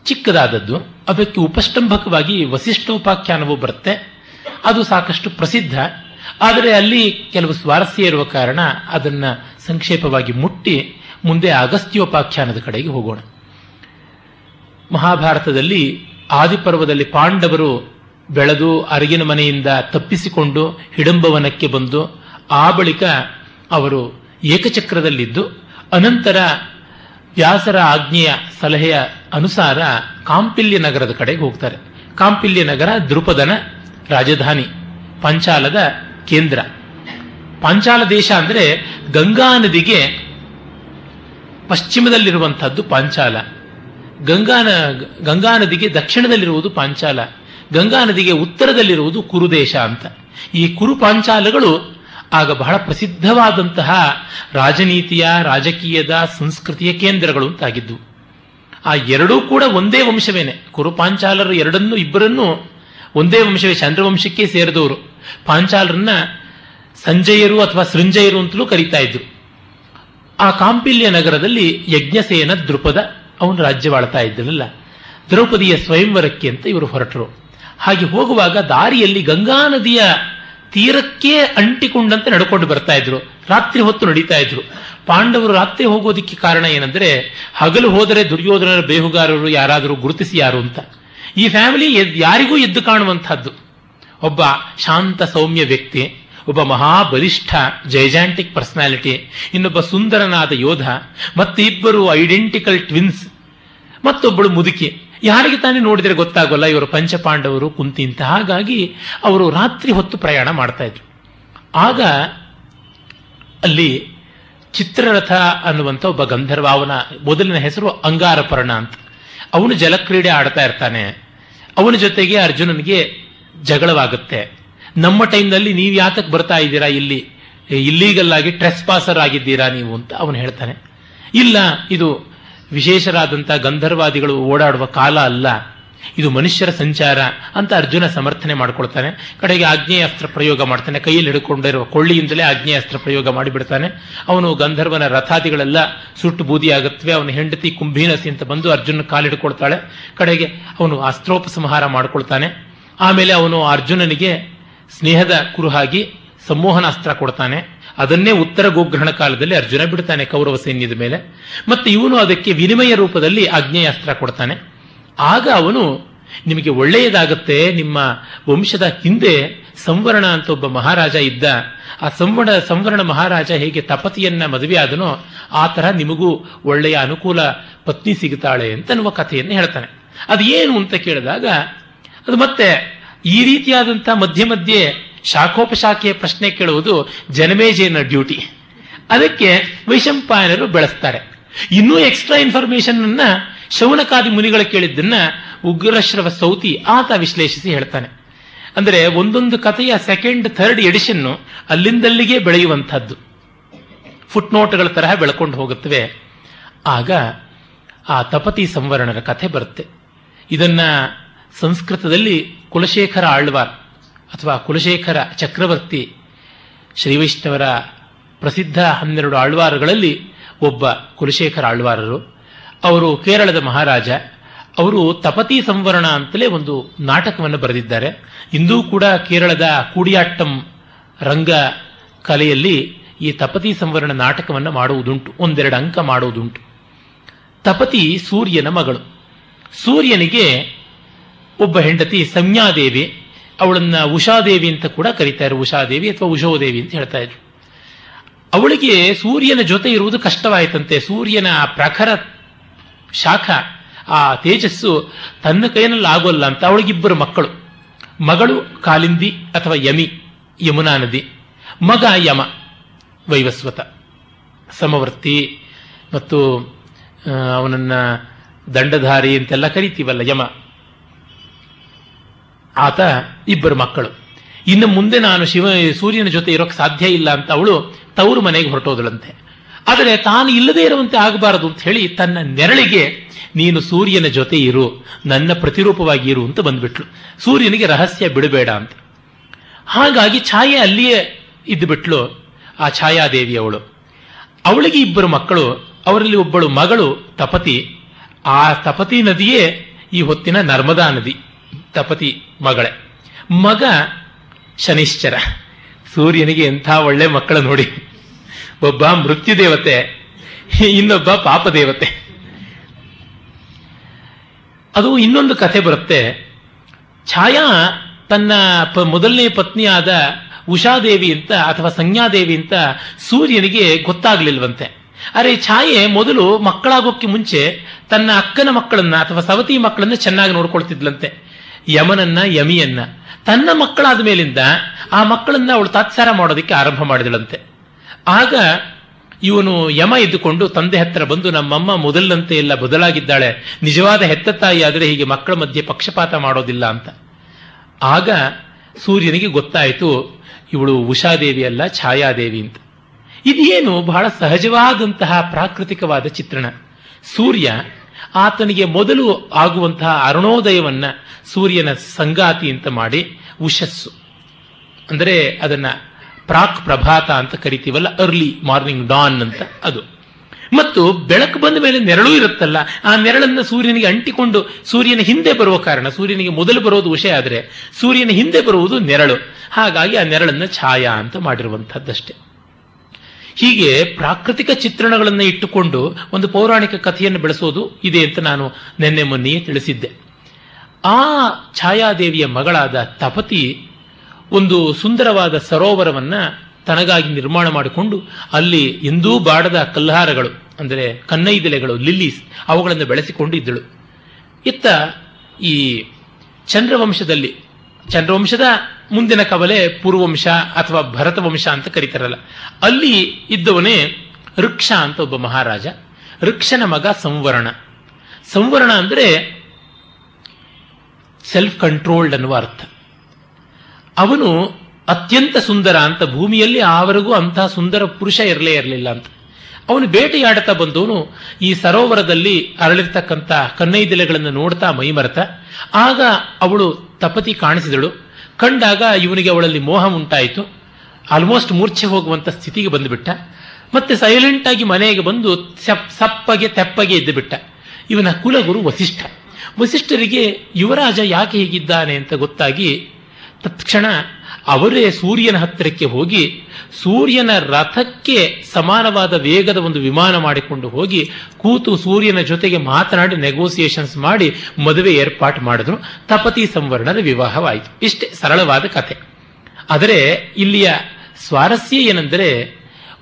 ಚಿಕ್ಕದಾದದ್ದು, ಅದಕ್ಕೆ ಉಪಷ್ಟಂಭಕವಾಗಿ ವಸಿಷ್ಠೋಪಾಖ್ಯಾನವೂ ಬರುತ್ತೆ. ಅದು ಸಾಕಷ್ಟು ಪ್ರಸಿದ್ಧ. ಆದರೆ ಅಲ್ಲಿ ಕೆಲವು ಸ್ವಾರಸ್ಯ ಇರುವ ಕಾರಣ ಅದನ್ನ ಸಂಕ್ಷೇಪವಾಗಿ ಮುಟ್ಟಿ ಮುಂದೆ ಅಗಸ್ತ್ಯೋಪಾಖ್ಯಾನದ ಕಡೆಗೆ ಹೋಗೋಣ. ಮಹಾಭಾರತದಲ್ಲಿ ಆದಿಪರ್ವದಲ್ಲಿ ಪಾಂಡವರು ಬೆಳೆದು ಅರಗಿನ ಮನೆಯಿಂದ ತಪ್ಪಿಸಿಕೊಂಡು ಹಿಡಂಬವನಕ್ಕೆ ಬಂದು ಆ ಬಳಿಕ ಅವರು ಏಕಚಕ್ರದಲ್ಲಿದ್ದು, ಅನಂತರ ವ್ಯಾಸರ ಆಜ್ಞೆಯ ಸಲಹೆಯ ಅನುಸಾರ ಕಾಂಪಿಲ್ಯ ನಗರದ ಕಡೆಗೆ ಹೋಗ್ತಾರೆ. ಕಾಂಪಿಲ್ಯ ನಗರ ದೃಪದನ ರಾಜಧಾನಿ, ಪಂಚಾಲದ ಕೇಂದ್ರ. ಪಾಂಚಾಲ ದೇಶ ಅಂದರೆ ಗಂಗಾ ನದಿಗೆ ಪಶ್ಚಿಮದಲ್ಲಿರುವಂಥದ್ದು ಪಾಂಚಾಲ. ಗಂಗಾ ಗಂಗಾ ನದಿಗೆ ದಕ್ಷಿಣದಲ್ಲಿರುವುದು ಪಾಂಚಾಲ. ಗಂಗಾ ನದಿಗೆ ಉತ್ತರದಲ್ಲಿರುವುದು ಕುರುದೇಶ ಅಂತ. ಈ ಕುರು ಪಾಂಚಾಲಗಳು ಆಗ ಬಹಳ ಪ್ರಸಿದ್ಧವಾದಂತಹ ರಾಜನೀತಿಯ, ರಾಜಕೀಯದ, ಸಂಸ್ಕೃತಿಯ ಕೇಂದ್ರಗಳು ಅಂತಾಗಿದ್ದು. ಆ ಎರಡೂ ಕೂಡ ಒಂದೇ ವಂಶವೇನೆ. ಕುರುಪಾಂಚಾಲರು ಎರಡನ್ನೂ ಇಬ್ಬರನ್ನೂ ಒಂದೇ ವಂಶವೇ ಚಂದ್ರವಂಶಕ್ಕೆ ಸೇರಿದವರು. ಪಾಂಚಾಲರನ್ನ ಸಂಜಯರು ಅಥವಾ ಸೃಂಜಯರು ಅಂತಲೂ ಕರೀತಾ ಇದ್ರು. ಆ ಕಾಂಪಿಲ್ಯ ನಗರದಲ್ಲಿ ಯಜ್ಞಸೇನ ದೃಪದ ಅವನು ರಾಜ್ಯವಾಳ್ತಾ ಇದ್ದನಲ್ಲ. ದ್ರೌಪದಿಯ ಸ್ವಯಂವರಕ್ಕೆ ಅಂತ ಇವರು ಹೊರಟರು. ಹಾಗೆ ಹೋಗುವಾಗ ದಾರಿಯಲ್ಲಿ ಗಂಗಾ ನದಿಯ ತೀರಕ್ಕೆ ಅಂಟಿಕೊಂಡಂತೆ ನಡ್ಕೊಂಡು ಬರ್ತಾ ಇದ್ರು. ರಾತ್ರಿ ಹೊತ್ತು ನಡೀತಾ ಇದ್ರು. ಪಾಂಡವರು ರಾತ್ರಿ ಹೋಗೋದಿಕ್ಕೆ ಕಾರಣ ಏನಂದ್ರೆ, ಹಗಲು ಹೋದರೆ ದುರ್ಯೋಧನರ ಬೇಹುಗಾರರು ಯಾರಾದರೂ ಗುರುತಿಸಿ ಯಾರು ಅಂತ. ಈ ಫ್ಯಾಮಿಲಿ ಯಾರಿಗೂ ಎದ್ದು ಕಾಣುವಂತಹದ್ದು. ಒಬ್ಬ ಶಾಂತ ಸೌಮ್ಯ ವ್ಯಕ್ತಿ, ಒಬ್ಬ ಮಹಾಬಲಿಷ್ಠ ಜೈಜಾಂಟಿಕ್ ಪರ್ಸನಾಲಿಟಿ, ಇನ್ನೊಬ್ಬ ಸುಂದರನಾದ ಯೋಧ ಮತ್ತೆ ಇಬ್ಬರು ಐಡೆಂಟಿಕಲ್ ಟ್ವಿನ್ಸ್, ಮತ್ತೊಬ್ಬಳು ಮುದುಕಿ. ಯಾರಿಗೆ ತಾನೇ ನೋಡಿದರೆ ಗೊತ್ತಾಗೋಲ್ಲ, ಇವರು ಪಂಚಪಾಂಡವರು, ಕುಂತಿ ಅಂತ. ಹಾಗಾಗಿ ಅವರು ರಾತ್ರಿ ಹೊತ್ತು ಪ್ರಯಾಣ ಮಾಡ್ತಾ ಇದ್ರು. ಆಗ ಅಲ್ಲಿ ಚಿತ್ರರಥ ಅನ್ನುವಂಥ ಒಬ್ಬ ಗಂಧರ್ವ, ಅವನ ಮೊದಲಿನ ಹೆಸರು ಅಂಗಾರಪರ್ಣ ಅಂತ. ಅವನು ಜಲಕ್ರೀಡೆ ಆಡ್ತಾ ಇರ್ತಾನೆ. ಅವನ ಜೊತೆಗೆ ಅರ್ಜುನನಿಗೆ ಜಗಳವಾಗುತ್ತೆ. ನಮ್ಮ ಟೈಮ್ನಲ್ಲಿ ನೀವು ಯಾತಕ್ಕೆ ಬರ್ತಾ ಇದ್ದೀರಾ ಇಲ್ಲಿ? ಇಲ್ಲೀಗಲ್ ಆಗಿ ಟ್ರೆಸ್ ಪಾಸರ್ ಆಗಿದ್ದೀರಾ ನೀವು ಅಂತ ಅವನು ಹೇಳ್ತಾನೆ. ಇಲ್ಲ, ಇದು ವಿಶೇಷರಾದಂಥ ಗಂಧರ್ವಾದಿಗಳು ಓಡಾಡುವ ಕಾಲ ಅಲ್ಲ. ಇದು ಮನುಷ್ಯರ ಸಂಚಾರ ಅಂತ ಅರ್ಜುನ ಸಮರ್ಥನೆ ಮಾಡ್ಕೊಳ್ತಾನೆ. ಕಡೆಗೆ ಆಗ್ನೇಯಾಸ್ತ್ರ ಪ್ರಯೋಗ ಮಾಡ್ತಾನೆ. ಕೈಯಲ್ಲಿ ಹಿಡ್ಕೊಂಡಿರುವ ಕೊಳ್ಳಿಯಿಂದಲೇ ಆಗ್ನೇಯಾಸ್ತ್ರ ಪ್ರಯೋಗ ಮಾಡಿಬಿಡ್ತಾನೆ. ಅವನು ಗಂಧರ್ವನ ರಥಾದಿಗಳೆಲ್ಲ ಸುಟ್ಟು ಬೂದಿಯಾಗುತ್ತವೆ. ಅವನ ಹೆಂಡತಿ ಕುಂಭೀನಸಿ ಅಂತ ಬಂದು ಅರ್ಜುನ ಕಾಲಿಡ್ಕೊಳ್ತಾಳೆ. ಕಡೆಗೆ ಅವನು ಅಸ್ತ್ರೋಪಸಂಹಾರ ಮಾಡ್ಕೊಳ್ತಾನೆ. ಆಮೇಲೆ ಅವನು ಅರ್ಜುನನಿಗೆ ಸ್ನೇಹದ ಕುರುಹಾಗಿ ಸಂಮೋಹನಾಸ್ತ್ರ ಕೊಡ್ತಾನೆ. ಅದನ್ನೇ ಉತ್ತರ ಗೋಗ್ರಹಣ ಕಾಲದಲ್ಲಿ ಅರ್ಜುನ ಬಿಡ್ತಾನೆ ಕೌರವ ಸೈನ್ಯದ ಮೇಲೆ. ಮತ್ತೆ ಇವನು ಅದಕ್ಕೆ ವಿನಿಮಯ ರೂಪದಲ್ಲಿ ಆಗ್ನೇಯಾಸ್ತ್ರ ಕೊಡ್ತಾನೆ. ಆಗ ಅವನು, ನಿಮಗೆ ಒಳ್ಳೆಯದಾಗುತ್ತೆ, ನಿಮ್ಮ ವಂಶದ ಹಿಂದೆ ಸಂವರ್ಣ ಅಂತ ಒಬ್ಬ ಮಹಾರಾಜ ಇದ್ದ. ಆ ಸಂವರ್ಣ ಸಂವರ್ಣ ಮಹಾರಾಜ ಹೇಗೆ ತಪತಿಯನ್ನ ಮದುವೆ ಆದನೋ, ಆ ತರಹ ನಿಮಗೂ ಒಳ್ಳೆಯ ಅನುಕೂಲ ಪತ್ನಿ ಸಿಗುತ್ತಾಳೆ ಅಂತ ಅನ್ನುವ ಕಥೆಯನ್ನು ಹೇಳ್ತಾನೆ. ಅದು ಏನು ಅಂತ ಕೇಳಿದಾಗ ಅದು ಮತ್ತೆ ಈ ರೀತಿಯಾದಂಥ ಮಧ್ಯೆ ಮಧ್ಯೆ ಶಾಖೋಪಶಾಖೆಯ ಪ್ರಶ್ನೆ ಕೇಳುವುದು ಜನಮೇಜಯನ ಡ್ಯೂಟಿ. ಅದಕ್ಕೆ ವೈಶಂಪಾಯನರು ಬೆಳೆಸ್ತಾರೆ. ಇನ್ನೂ ಎಕ್ಸ್ಟ್ರಾ ಇನ್ಫಾರ್ಮೇಶನ್ ಅನ್ನ ಶೌನಕಾದಿ ಮುನಿಗಳು ಕೇಳಿದ್ದನ್ನ ಉಗ್ರಶ್ರವ ಸೌತಿ ಆತ ವಿಶ್ಲೇಷಿಸಿ ಹೇಳ್ತಾನೆ. ಅಂದರೆ ಒಂದೊಂದು ಕಥೆಯ ಸೆಕೆಂಡ್ ಥರ್ಡ್ ಎಡಿಷನ್ ಅಲ್ಲಿಂದಲ್ಲಿಗೆ ಬೆಳೆಯುವಂಥದ್ದು. ಫುಟ್ ನೋಟ್ಗಳ ತರಹ ಬೆಳ್ಕೊಂಡು ಹೋಗುತ್ತವೆ. ಆಗ ಆ ತಪತಿ ಸಂವರಣರ ಕಥೆ ಬರುತ್ತೆ. ಇದನ್ನ ಸಂಸ್ಕೃತದಲ್ಲಿ ಕುಲಶೇಖರ ಆಳ್ವಾರ್ ಅಥವಾ ಕುಲಶೇಖರ ಚಕ್ರವರ್ತಿ ಶ್ರೀವೈಷ್ಣವರ ಪ್ರಸಿದ್ಧ ಹನ್ನೆರಡು ಆಳ್ವಾರಗಳಲ್ಲಿ ಒಬ್ಬ ಕುಲಶೇಖರ ಆಳ್ವಾರರು. ಅವರು ಕೇರಳದ ಮಹಾರಾಜ. ಅವರು ತಪತಿ ಸಂವರಣ ಅಂತಲೇ ಒಂದು ನಾಟಕವನ್ನು ಬರೆದಿದ್ದಾರೆ. ಇಂದೂ ಕೂಡ ಕೇರಳದ ಕೂಡಿಯಾಟ್ಟಂ ರಂಗ ಕಲೆಯಲ್ಲಿ ಈ ತಪತಿ ಸಂವರಣ ನಾಟಕವನ್ನು ಮಾಡುವುದುಂಟು. ಒಂದೆರಡು ಅಂಕ ಮಾಡುವುದುಂಟು. ತಪತಿ ಸೂರ್ಯನ ಮಗಳು. ಸೂರ್ಯನಿಗೆ ಒಬ್ಬ ಹೆಂಡತಿ ಸಂಜ್ಞಾದೇವಿ, ಅವಳನ್ನ ಉಷಾದೇವಿ ಅಂತ ಕೂಡ ಕರೀತಾರೆ ಉಷಾದೇವಿ ಅಥವಾ ಉಷೋದೇವಿ ಅಂತ ಹೇಳ್ತಾ ಇದ್ರು. ಅವಳಿಗೆ ಸೂರ್ಯನ ಜೊತೆ ಇರುವುದು ಕಷ್ಟವಾಯಿತಂತೆ. ಸೂರ್ಯನ ಪ್ರಖರ ಶಾಖ, ಆ ತೇಜಸ್ಸು ತನ್ನ ಕೈನಲ್ಲಿ ಆಗೋಲ್ಲ ಅಂತ ಅವಳಿಗಿಬ್ಬರು ಮಕ್ಕಳು. ಮಗಳು ಕಾಲಿಂದಿ ಅಥವಾ ಯಮಿ, ಯಮುನಾ ನದಿ, ಮಗ ಯಮ, ವೈವಸ್ವತ, ಸಮವರ್ತಿ ಮತ್ತು ಅವನನ್ನ ದಂಡಧಾರಿ ಅಂತೆಲ್ಲ ಕರಿತೀವಲ್ಲ, ಯಮ. ಆತ ಇಬ್ಬರು ಮಕ್ಕಳು. ಇನ್ನು ಮುಂದೆ ನಾನು ಶಿವ, ಸೂರ್ಯನ ಜೊತೆ ಇರೋಕೆ ಸಾಧ್ಯ ಇಲ್ಲ ಅಂತ ಅವಳು ತವರು ಮನೆಗೆ ಹೊರಟೋದಳಂತೆ. ಆದರೆ ತಾನು ಇಲ್ಲದೆ ಇರುವಂತೆ ಆಗಬಾರದು ಅಂತ ಹೇಳಿ ತನ್ನ ನೆರಳಿಗೆ, ನೀನು ಸೂರ್ಯನ ಜೊತೆ ಇರು, ನನ್ನ ಪ್ರತಿರೂಪವಾಗಿ ಇರು ಅಂತ ಬಂದ್ಬಿಟ್ಲು. ಸೂರ್ಯನಿಗೆ ರಹಸ್ಯ ಬಿಡಬೇಡ ಅಂತ. ಹಾಗಾಗಿ ಛಾಯೆ ಅಲ್ಲಿಯೇ ಇದ್ದುಬಿಟ್ಲು ಆ ಛಾಯಾದೇವಿ ಅವಳು. ಅವಳಿಗೆ ಇಬ್ಬರು ಮಕ್ಕಳು, ಅವರಲ್ಲಿ ಒಬ್ಬಳು ಮಗಳು ತಪತಿ. ಆ ತಪತಿ ನದಿಯೇ ಈ ಹೊತ್ತಿನ ನರ್ಮದಾ ನದಿ. ತಪತಿ ಮಗಳೇ. ಮಗ ಶನಿಶ್ಚರ. ಸೂರ್ಯನಿಗೆ ಎಂಥ ಒಳ್ಳೆ ಮಕ್ಕಳು ನೋಡಿ. ಒಬ್ಬ ಮೃತ್ಯು ದೇವತೆ ಇನ್ನೊಬ್ಬ ಪಾಪ ದೇವತೆ ಅದು ಇನ್ನೊಂದು ಕಥೆ ಬರುತ್ತೆ. ಛಾಯಾ ತನ್ನ ಪ ಮೊದಲನೇ ಪತ್ನಿಯಾದ ಉಷಾದೇವಿ ಅಂತ ಅಥವಾ ಸಂಜ್ಞಾದೇವಿ ಅಂತ ಸೂರ್ಯನಿಗೆ ಗೊತ್ತಾಗ್ಲಿಲ್ವಂತೆ. ಅರೆ ಛಾಯೆ ಮೊದಲು ಮಕ್ಕಳಾಗೋಕ್ಕೆ ಮುಂಚೆ ತನ್ನ ಅಕ್ಕನ ಮಕ್ಕಳನ್ನ ಅಥವಾ ಸವತಿ ಮಕ್ಕಳನ್ನ ಚೆನ್ನಾಗಿ ನೋಡ್ಕೊಳ್ತಿದ್ಲಂತೆ. ಯಮನನ್ನ, ಯಮಿಯನ್ನ. ತನ್ನ ಮಕ್ಕಳಾದ ಮೇಲಿಂದ ಆ ಮಕ್ಕಳನ್ನ ಅವಳು ತಾತ್ಸಾರ ಮಾಡೋದಕ್ಕೆ ಆರಂಭ ಮಾಡಿದಳಂತೆ. ಆಗ ಇವನು ಯಮ ಇದ್ದುಕೊಂಡು ತಂದೆ ಹತ್ತಿರ ಬಂದು, ನಮ್ಮಮ್ಮ ಮೊದಲಿನಂತೆ ಎಲ್ಲ ಬದಲಾಗಿದ್ದಾಳೆ. ನಿಜವಾದ ಹೆತ್ತ ತಾಯಿ ಆದರೆ ಹೀಗೆ ಮಕ್ಕಳ ಮಧ್ಯೆ ಪಕ್ಷಪಾತ ಮಾಡೋದಿಲ್ಲ ಅಂತ. ಆಗ ಸೂರ್ಯನಿಗೆ ಗೊತ್ತಾಯಿತು, ಇವಳು ಉಷಾದೇವಿ ಅಲ್ಲ, ಛಾಯಾದೇವಿ ಅಂತ. ಇದೇನು ಬಹಳ ಸಹಜವಾದಂತಹ ಪ್ರಾಕೃತಿಕವಾದ ಚಿತ್ರಣ. ಸೂರ್ಯ ಆತನಿಗೆ ಮೊದಲು ಆಗುವಂತಹ ಅರುಣೋದಯವನ್ನ ಸೂರ್ಯನ ಸಂಗಾತಿ ಅಂತ ಮಾಡಿ ಉಷಸ್ಸು. ಅಂದರೆ ಅದನ್ನ ಪ್ರಾಕ್ ಪ್ರಭಾತ ಅಂತ ಕರಿತೀವಲ್ಲ ಅರ್ಲಿ ಮಾರ್ನಿಂಗ್ ಡಾನ್ ಅಂತ ಅದು. ಮತ್ತು ಬೆಳಕು ಬಂದ ಮೇಲೆ ನೆರಳು ಇರುತ್ತಲ್ಲ, ಆ ನೆರಳನ್ನ ಸೂರ್ಯನಿಗೆ ಅಂಟಿಕೊಂಡು ಸೂರ್ಯನ ಹಿಂದೆ ಬರುವ ಕಾರಣ, ಸೂರ್ಯನಿಗೆ ಮೊದಲು ಬರೋದು ವಿಷಯ ಆದರೆ ಸೂರ್ಯನ ಹಿಂದೆ ಬರುವುದು ನೆರಳು. ಹಾಗಾಗಿ ಆ ನೆರಳನ್ನ ಛಾಯಾ ಅಂತ ಮಾಡಿರುವಂಥದ್ದಷ್ಟೇ ಹೀಗೆ ಪ್ರಾಕೃತಿಕ ಚಿತ್ರಣಗಳನ್ನು ಇಟ್ಟುಕೊಂಡು ಒಂದು ಪೌರಾಣಿಕ ಕಥೆಯನ್ನು ಬೆಳೆಸೋದು ಇದೆ ಅಂತ ನಾನು ನಿನ್ನೆ ಮೊನ್ನೆಯೇ ತಿಳಿಸಿದ್ದೆ. ಆ ಛಾಯಾದೇವಿಯ ಮಗಳಾದ ತಪತಿ ಒಂದು ಸುಂದರವಾದ ಸರೋವರವನ್ನ ತನಗಾಗಿ ನಿರ್ಮಾಣ ಮಾಡಿಕೊಂಡು ಅಲ್ಲಿ ಎಂದೂ ಬಾಡದ ಕಲ್ಹಾರಗಳು, ಅಂದರೆ ಕನ್ನೈದೆಲೆಗಳು ಲಿಲ್ಲೀಸ್ ಅವುಗಳನ್ನು ಬೆಳೆಸಿಕೊಂಡು ಇದ್ದಳು. ಇತ್ತ ಈ ಚಂದ್ರವಂಶದಲ್ಲಿ ಚಂದ್ರವಂಶದ ಮುಂದಿನ ಕವಲೆ ಪೂರ್ವವಂಶ ಅಥವಾ ಭರತ ವಂಶ ಅಂತ ಕರೀತಾರಲ್ಲ. ಅಲ್ಲಿ ಇದ್ದವನೇ ವೃಕ್ಷ ಅಂತ ಒಬ್ಬ ಮಹಾರಾಜ. ವೃಕ್ಷನ ಮಗ ಸಂವರ್ಣ. ಸಂವರ್ಣ ಅಂದ್ರೆ ಸೆಲ್ಫ್ ಕಂಟ್ರೋಲ್ಡ್ ಅನ್ನುವ ಅರ್ಥ. ಅವನು ಅತ್ಯಂತ ಸುಂದರ ಅಂತ ಭೂಮಿಯಲ್ಲಿ ಆವರೆಗೂ ಅಂತಹ ಸುಂದರ ಪುರುಷ ಇರಲೇ ಇರಲಿಲ್ಲ ಅಂತ. ಅವನು ಬೇಟೆಯಾಡುತ್ತಾ ಬಂದವನು ಈ ಸರೋವರದಲ್ಲಿ ಅರಳಿರ್ತಕ್ಕಂಥ ಕನ್ನೈದೆಲೆಗಳನ್ನು ನೋಡ್ತಾ ಮೈಮರೆತ ಆಗ ಅವಳು ತಪತಿ ಕಾಣಿಸಿದಳು. ಕಂಡಾಗ ಇವನಿಗೆ ಅವಳಲ್ಲಿ ಮೋಹ ಉಂಟಾಯಿತು. ಆಲ್ಮೋಸ್ಟ್ ಮೂರ್ಛೆ ಹೋಗುವಂತ ಸ್ಥಿತಿಗೆ ಬಂದುಬಿಟ್ಟ. ಮತ್ತೆ ಸೈಲೆಂಟ್ ಆಗಿ ಮನೆಗೆ ಬಂದು ಸಪ್ಪಗೆ, ತೆಪ್ಪಗೆ ಇದ್ದು ಬಿಟ್ಟ ಇವನ ಕುಲಗುರು ವಸಿಷ್ಠ. ವಸಿಷ್ಠರಿಗೆ ಯುವರಾಜ ಯಾಕೆ ಹೀಗಿದ್ದಾನೆ ಅಂತ ಗೊತ್ತಾಗಿ ತತ್ಕ್ಷಣ ಅವರೇ ಸೂರ್ಯನ ಹತ್ತಿರಕ್ಕೆ ಹೋಗಿ ಸೂರ್ಯನ ರಥಕ್ಕೆ ಸಮಾನವಾದ ವೇಗದ ಒಂದು ವಿಮಾನ ಮಾಡಿಕೊಂಡು ಹೋಗಿ ಕೂತು ಸೂರ್ಯನ ಜೊತೆಗೆ ಮಾತನಾಡಿ ನೆಗೋಸಿಯೇಷನ್ಸ್ ಮಾಡಿ ಮದುವೆ ಏರ್ಪಾಟು ಮಾಡಿದ್ರು. ತಪತಿ ಸಂವರ್ಣದ ವಿವಾಹವಾಯಿತು. ಇಷ್ಟೇ ಸರಳವಾದ ಕಥೆ. ಆದರೆ ಇಲ್ಲಿಯ ಸ್ವಾರಸ್ಯ ಏನೆಂದರೆ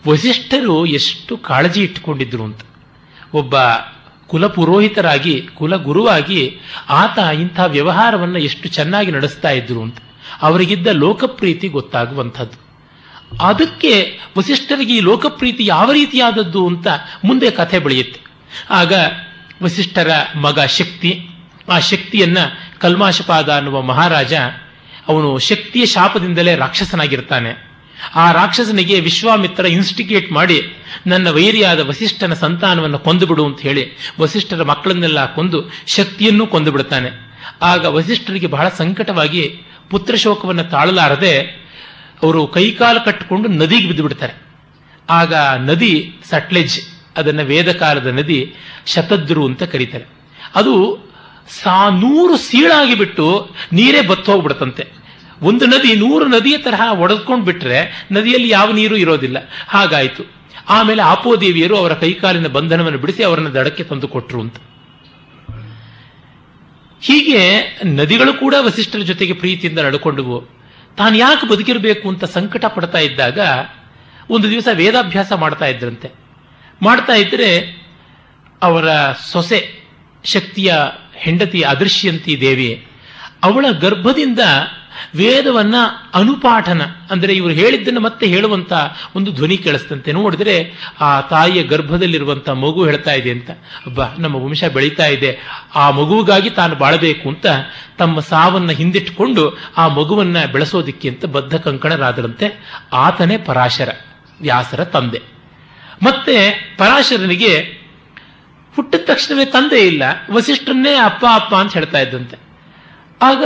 ವಸಿಷ್ಠರು ಎಷ್ಟು ಕಾಳಜಿ ಇಟ್ಟುಕೊಂಡಿದ್ರು ಅಂತ. ಒಬ್ಬ ಕುಲ ಪುರೋಹಿತರಾಗಿ ಕುಲ ಗುರುವಾಗಿ ಆತ ಇಂಥ ವ್ಯವಹಾರವನ್ನು ಎಷ್ಟು ಚೆನ್ನಾಗಿ ನಡೆಸ್ತಾ ಇದ್ರು ಅಂತ. ಅವರಿಗಿದ್ದ ಲೋಕಪ್ರೀತಿ ಗೊತ್ತಾಗುವಂಥದ್ದು. ಅದಕ್ಕೆ ವಸಿಷ್ಠರಿಗೆ ಈ ಲೋಕಪ್ರೀತಿ ಯಾವ ರೀತಿಯಾದದ್ದು ಅಂತ ಮುಂದೆ ಕಥೆ ಬೆಳೆಯುತ್ತೆ. ಆಗ ವಸಿಷ್ಠರ ಮಗ ಶಕ್ತಿ, ಆ ಶಕ್ತಿಯನ್ನ ಕಲ್ಮಾಶಪಾದ ಅನ್ನುವ ಮಹಾರಾಜ ಅವನು ಶಕ್ತಿಯ ಶಾಪದಿಂದಲೇ ರಾಕ್ಷಸನಾಗಿರ್ತಾನೆ. ಆ ರಾಕ್ಷಸನಿಗೆ ವಿಶ್ವಾಮಿತ್ರ ಇನ್ಸ್ಟಿಗೇಟ್ ಮಾಡಿ ನನ್ನ ವೈರಿಯಾದ ವಸಿಷ್ಠನ ಸಂತಾನವನ್ನು ಕೊಂದುಬಿಡು ಅಂತ ಹೇಳಿ ವಸಿಷ್ಠರ ಮಕ್ಕಳನ್ನೆಲ್ಲ ಕೊಂದು ಶಕ್ತಿಯನ್ನು ಕೊಂದು ಬಿಡುತ್ತಾನೆ ಆಗ ವಸಿಷ್ಠರಿಗೆ ಬಹಳ ಸಂಕಟವಾಗಿ ಪುತ್ರ ಶೋಕವನ್ನು ತಾಳಲಾರದೆ ಅವರು ಕೈಕಾಲು ಕಟ್ಟಿಕೊಂಡು ನದಿಗೆ ಬಿದ್ದು ಬಿಡ್ತಾರೆ ಆಗ ನದಿ ಸಟ್ಲೆಜ್, ಅದನ್ನ ವೇದಕಾಲದ ನದಿ ಶತದ್ರು ಅಂತ ಕರೀತಾರೆ. ಅದು ಸಾ ನೂರು ಸೀಳಾಗಿ ಬಿಟ್ಟು ನೀರೇ ಬತ್ತು ಹೋಗ್ಬಿಡುತ್ತಂತೆ ಒಂದು ನದಿ ನೂರು ನದಿಯ ತರಹ ಒಡೆದ್ಕೊಂಡು ಬಿಟ್ರೆ ನದಿಯಲ್ಲಿ ಯಾವ ನೀರು ಇರೋದಿಲ್ಲ. ಹಾಗಾಯಿತು. ಆಮೇಲೆ ಆಪೋದೇವಿಯರು ಅವರ ಕೈಕಾಲಿನ ಬಂಧನವನ್ನು ಬಿಡಿಸಿ ಅವರನ್ನು ದಡಕ್ಕೆ ತಂದು ಕೊಟ್ಟರು ಅಂತ. ಹೀಗೆ ನದಿಗಳು ಕೂಡ ವಸಿಷ್ಠರ ಜೊತೆಗೆ ಪ್ರೀತಿಯಿಂದ ನಡ್ಕೊಂಡವು. ತಾನು ಯಾಕೆ ಬದುಕಿರಬೇಕು ಅಂತ ಸಂಕಟ ಪಡ್ತಾ ಇದ್ದಾಗ ಒಂದು ದಿವಸ ವೇದಾಭ್ಯಾಸ ಮಾಡ್ತಾ ಇದ್ರಂತೆ. ಮಾಡ್ತಾ ಇದ್ರೆ ಅವರ ಸೊಸೆ, ಶಕ್ತಿಯ ಹೆಂಡತಿ ಅದೃಶ್ಯಂತಿ ದೇವಿ ಅವಳ ಗರ್ಭದಿಂದ ವೇದವನ್ನ ಅನುಪಾಠನ, ಅಂದರೆ ಇವರು ಹೇಳಿದ್ದನ್ನು ಮತ್ತೆ ಹೇಳುವಂತ ಒಂದು ಧ್ವನಿ ಕೇಳಿಸ್ತಂತೆ. ನೋಡಿದ್ರೆ ಆ ತಾಯಿಯ ಗರ್ಭದಲ್ಲಿರುವಂತ ಮಗು ಹೇಳ್ತಾ ಇದೆ ಅಂತ. ಅಬ್ಬ, ನಮ್ಮ ವಂಶ ಬೆಳೀತಾ ಇದೆ. ಆ ಮಗುವಿಗಾಗಿ ತಾನು ಬಾಳಬೇಕು ಅಂತ ತಮ್ಮ ಸಾವನ್ನ ಹಿಂದಿಟ್ಟುಕೊಂಡು ಆ ಮಗುವನ್ನ ಬೆಳೆಸೋದಿಕ್ಕೆ ಅಂತ ಬದ್ಧ ಕಂಕಣರಾದರಂತೆ ಆತನೇ ಪರಾಶರ, ವ್ಯಾಸರ ತಂದೆ. ಮತ್ತೆ ಪರಾಶರನಿಗೆ ಹುಟ್ಟಿದ ತಕ್ಷಣವೇ ತಂದೆ ಇಲ್ಲ ವಸಿಷ್ಠರನ್ನೇ ಅಪ್ಪ ಅಪ್ಪ ಅಂತ ಹೇಳ್ತಾ ಇದ್ದಂತೆ. ಆಗ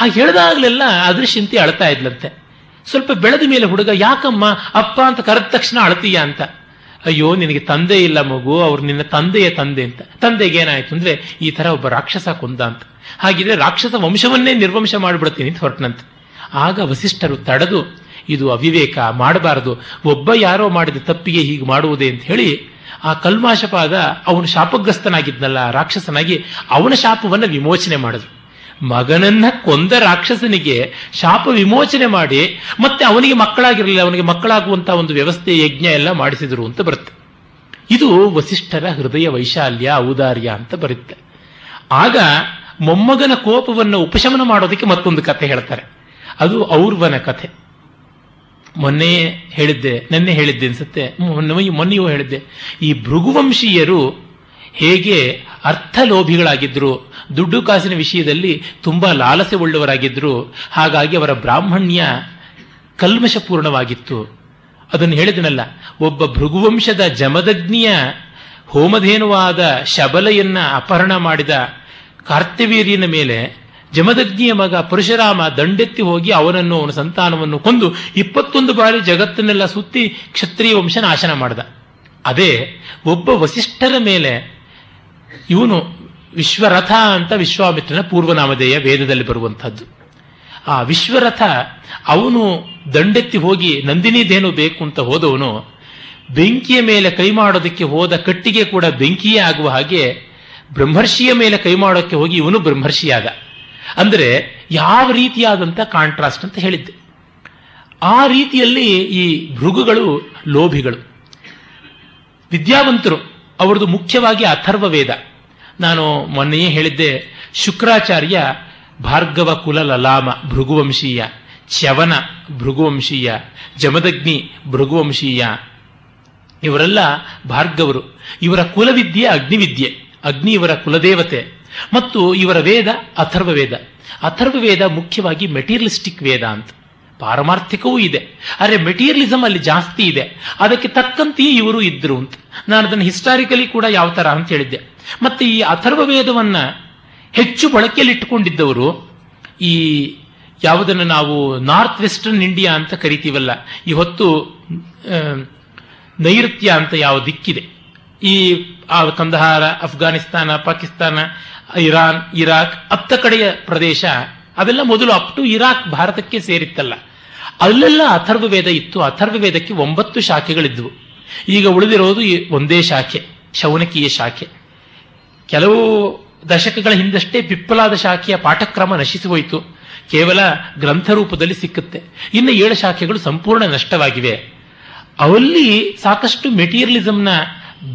ಆ ಹೇಳಿದಾಗಲೆಲ್ಲ ಅದೃಶ್ಯಂತಿ ಅಳ್ತಾ ಇದ್ಲಂತೆ. ಸ್ವಲ್ಪ ಬೆಳೆದ ಮೇಲೆ ಹುಡುಗ, ಯಾಕಮ್ಮ, ಅಪ್ಪ ಅಂತ ಕರೆದ ತಕ್ಷಣ ಅಳ್ತೀಯ ಅಂತ. ಅಯ್ಯೋ, ನಿನಗೆ ತಂದೆ ಇಲ್ಲ ಮಗು, ಅವ್ರು ನಿನ್ನ ತಂದೆಯ ತಂದೆ ಅಂತ. ತಂದೆಗೆ ಏನಾಯ್ತು? ಅಂದ್ರೆ ಈ ತರ ಒಬ್ಬ ರಾಕ್ಷಸ ಕೊಂದ ಅಂತ. ಹಾಗಿದ್ರೆ ರಾಕ್ಷಸ ವಂಶವನ್ನೇ ನಿರ್ವಂಶ ಮಾಡಿಬಿಡ್ತೀನಿ, ಅಂತ ಹೊರಟನಂತೆ. ಆಗ ವಸಿಷ್ಠರು ತಡೆದು, ಇದು ಅವಿವೇಕ, ಮಾಡಬಾರದು. ಒಬ್ಬ ಯಾರೋ ಮಾಡಿದ ತಪ್ಪಿಗೆ ಹೀಗೆ ಮಾಡುವುದೇ ಅಂತ ಹೇಳಿ, ಆ ಕಲ್ಮಾಶಪಾದ ಅವನು ಶಾಪಗ್ರಸ್ತನಾಗಿದ್ನಲ್ಲ ರಾಕ್ಷಸನಾಗಿ ಅವನ ಶಾಪವನ್ನು ವಿಮೋಚನೆ ಮಾಡಿದ್ರು. ಮಗನನ್ನ ಕೊಂದ ರಾಕ್ಷಸನಿಗೆ ಶಾಪ ವಿಮೋಚನೆ ಮಾಡಿ ಮತ್ತೆ ಅವನಿಗೆ ಮಕ್ಕಳಾಗಿರಲಿಲ್ಲ, ಅವನಿಗೆ ಮಕ್ಕಳಾಗುವಂತಹ ಒಂದು ವ್ಯವಸ್ಥೆ, ಯಜ್ಞ ಎಲ್ಲ ಮಾಡಿಸಿದ್ರು ಅಂತ ಬರುತ್ತೆ. ಇದು ವಸಿಷ್ಠರ ಹೃದಯ ವೈಶಾಲ್ಯ, ಔದಾರ್ಯ ಅಂತ ಬರುತ್ತೆ. ಆಗ ಮೊಮ್ಮಗನ ಕೋಪವನ್ನು ಉಪಶಮನ ಮಾಡೋದಕ್ಕೆ ಮತ್ತೊಂದು ಕಥೆ ಹೇಳ್ತಾರೆ. ಅದು ಔರ್ವನ ಕಥೆ. ಮೊನ್ನೆ ಹೇಳಿದ್ದೆ, ನಿನ್ನೆ ಹೇಳಿದ್ದೆ ಅನ್ಸುತ್ತೆ. ಮೊನ್ನೆ ಮೊನ್ನೆಯೂ ಹೇಳಿದ್ದೆ. ಈ ಭೃಗುವಂಶೀಯರು ಹೇಗೆ ಅರ್ಥಲೋಭಿಗಳಾಗಿದ್ರು, ದುಡ್ಡು ಕಾಸಿನ ವಿಷಯದಲ್ಲಿ ತುಂಬಾ ಲಾಲಸೆ ಉಳ್ಳವರಾಗಿದ್ರು ಹಾಗಾಗಿ ಅವರ ಬ್ರಾಹ್ಮಣ್ಯ ಕಲ್ಮಶಪೂರ್ಣವಾಗಿತ್ತು. ಅದನ್ನು ಹೇಳಿದನಲ್ಲ, ಒಬ್ಬ ಭೃಗುವಂಶದ ಜಮದಗ್ನಿಯ ಹೋಮಧೇನುವಾದ ಶಬಲೆಯನ್ನ ಅಪಹರಣ ಮಾಡಿದ ಕಾರ್ತವೀರ್ಯನ ಮೇಲೆ ಜಮದಗ್ನಿಯ ಮಗ ಪರಶುರಾಮ ದಂಡೆತ್ತಿ ಹೋಗಿ ಅವನನ್ನು, ಅವನ ಸಂತಾನವನ್ನು ಕೊಂದು ಇಪ್ಪತ್ತೊಂದು ಬಾರಿ ಜಗತ್ತನ್ನೆಲ್ಲ ಸುತ್ತಿ ಕ್ಷತ್ರಿಯ ವಂಶ ನಾಶನ ಮಾಡಿದ. ಅದೇ ಒಬ್ಬ ವಸಿಷ್ಠರ ಮೇಲೆ ಇವನು ವಿಶ್ವರಥ ಅಂತ ವಿಶ್ವಾಮಿತ್ರನ ಪೂರ್ವನಾಮಧೇಯ ವೇದದಲ್ಲಿ ಬರುವಂಥದ್ದು. ಆ ವಿಶ್ವರಥ ಅವನು ದಂಡೆತ್ತಿ ಹೋಗಿ ನಂದಿನಿದೇನು ಬೇಕು ಅಂತ ಹೋದವನು, ಬೆಂಕಿಯ ಮೇಲೆ ಕೈ ಮಾಡೋದಕ್ಕೆ ಹೋದ ಕಟ್ಟಿಗೆ ಕೂಡ ಬೆಂಕಿಯೇ ಆಗುವ ಹಾಗೆ ಬ್ರಹ್ಮರ್ಷಿಯ ಮೇಲೆ ಕೈ ಮಾಡೋಕ್ಕೆ ಹೋಗಿ ಇವನು ಬ್ರಹ್ಮರ್ಷಿಯಾದ. ಅಂದರೆ ಯಾವ ರೀತಿಯಾದಂಥ ಕಾಂಟ್ರಾಸ್ಟ್ ಅಂತ ಹೇಳಿದ್ದೆ. ಆ ರೀತಿಯಲ್ಲಿ ಈ ಭೃಗುಗಳು, ಲೋಭಿಗಳು, ವಿದ್ಯಾವಂತರು ಅವರದು ಮುಖ್ಯವಾಗಿ ಅಥರ್ವ ವೇದ ನಾನು ಮೊನ್ನೆಯೇ ಹೇಳಿದ್ದೆ, ಶುಕ್ರಾಚಾರ್ಯ ಭಾರ್ಗವ ಕುಲ ಲಲಾಮ ಭೃಗುವಂಶೀಯ, ಚ್ಯವನ ಭೃಗುವಂಶೀಯ, ಜಮದಗ್ನಿ ಭೃಗುವಂಶೀಯ. ಇವರೆಲ್ಲ ಭಾರ್ಗವರು. ಇವರ ಕುಲವಿದ್ಯೆ ಅಗ್ನಿವಿದ್ಯೆ, ಅಗ್ನಿ ಇವರ ಕುಲದೇವತೆ ಮತ್ತು ಇವರ ವೇದ ಅಥರ್ವ ವೇದ ಅಥರ್ವ ವೇದ ಮುಖ್ಯವಾಗಿ ಮೆಟೀರಿಯಲಿಸ್ಟಿಕ್ ವೇದ ಅಂತ. ಪಾರಮಾರ್ಥಿಕವೂ ಇದೆ. ಆದರೆ ಮೆಟೀರಿಯಲಿಸಮ್ ಅಲ್ಲಿ ಜಾಸ್ತಿ ಇದೆ. ಅದಕ್ಕೆ ತಕ್ಕಂತೆಯೇ ಇವರು ಇದ್ರು ಅಂತ. ನಾನು ಅದನ್ನು ಹಿಸ್ಟಾರಿಕಲಿ ಕೂಡ ಯಾವ ಥರ ಅಂತ ಹೇಳಿದ್ದೆ. ಮತ್ತೆ ಈ ಅಥರ್ವ ವೇದವನ್ನ ಹೆಚ್ಚು ಬಳಕೆಯಲ್ಲಿಟ್ಟುಕೊಂಡಿದ್ದವರು ಈ ಯಾವುದನ್ನು ನಾವು ನಾರ್ತ್ ವೆಸ್ಟರ್ನ್ ಇಂಡಿಯಾ ಅಂತ ಕರಿತೀವಲ್ಲ, ಈ ಹೊತ್ತು ನೈಋತ್ಯ ಅಂತ ಯಾವ ದಿಕ್ಕಿದೆ. ಈ ಕಂದಹಾರ, ಅಫ್ಘಾನಿಸ್ತಾನ, ಪಾಕಿಸ್ತಾನ, ಇರಾನ್, ಇರಾಕ್, ಅತ್ತ ಕಡೆಯ ಪ್ರದೇಶ ಅವೆಲ್ಲ ಮೊದಲು ಅಪ್ ಟು ಇರಾಕ್ ಭಾರತಕ್ಕೆ ಸೇರಿತ್ತಲ್ಲ. ಅಲ್ಲೆಲ್ಲ ಅಥರ್ವ ವೇದ ಇತ್ತು. ಅಥರ್ವ ವೇದಕ್ಕೆ ಒಂಬತ್ತು ಶಾಖೆಗಳಿದ್ವು. ಈಗ ಉಳಿದಿರೋದು ಒಂದೇ ಶಾಖೆ, ಶೌನಕೀಯ ಶಾಖೆ. ಕೆಲವು ದಶಕಗಳ ಹಿಂದಷ್ಟೇ ಪಿಪ್ಪಲಾದ ಶಾಖೆಯ ಪಾಠಕ್ರಮ ನಶಿಸಿ ಹೋಯಿತು. ಕೇವಲ ಗ್ರಂಥ ರೂಪದಲ್ಲಿ ಸಿಕ್ಕುತ್ತೆ. ಇನ್ನು ಏಳು ಶಾಖೆಗಳು ಸಂಪೂರ್ಣ ನಷ್ಟವಾಗಿವೆ. ಅವಲ್ಲಿ ಸಾಕಷ್ಟು ಮೆಟೀರಿಯಲಿಸಂನ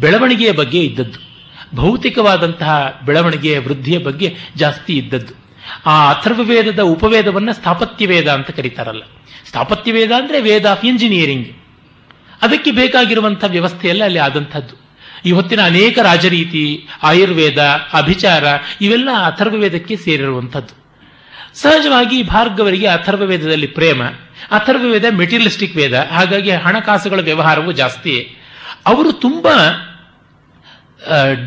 ಬೆಳವಣಿಗೆಯ ಬಗ್ಗೆ ಇದ್ದದ್ದು. ಭೌತಿಕವಾದಂತಹ ಬೆಳವಣಿಗೆಯ ವೃದ್ಧಿಯ ಬಗ್ಗೆ ಜಾಸ್ತಿ ಇದ್ದದ್ದು. ಆ ಅಥರ್ವ ವೇದದ ಉಪವೇದವನ್ನ ಸ್ಥಾಪತ್ಯ ವೇದ ಅಂತ ಕರೀತಾರಲ್ಲ. ಸ್ಥಾಪತ್ಯ ವೇದ ಅಂದ್ರೆ ವೇದ ಆಫ್ ಇಂಜಿನಿಯರಿಂಗ್ ಅದಕ್ಕೆ ಬೇಕಾಗಿರುವಂಥ ವ್ಯವಸ್ಥೆಯಲ್ಲ ಅಲ್ಲಿ ಆದಂಥದ್ದು. ಇವತ್ತಿನ ಅನೇಕ ರಾಜರೀತಿ ಆಯುರ್ವೇದ, ಅಭಿಚಾರ, ಇವೆಲ್ಲ ಅಥರ್ವವೇದಕ್ಕೆ ಸೇರಿರುವಂಥದ್ದು. ಸಹಜವಾಗಿ ಭಾರ್ಗವರಿಗೆ ಅಥರ್ವ ವೇದದಲ್ಲಿ ಪ್ರೇಮ, ಅಥರ್ವವೇದ ಮೆಟೀರಿಯಲಿಸ್ಟಿಕ್ ವೇದ, ಹಾಗಾಗಿ ಹಣಕಾಸುಗಳ ವ್ಯವಹಾರವೂ ಜಾಸ್ತಿ. ಅವರು ತುಂಬಾ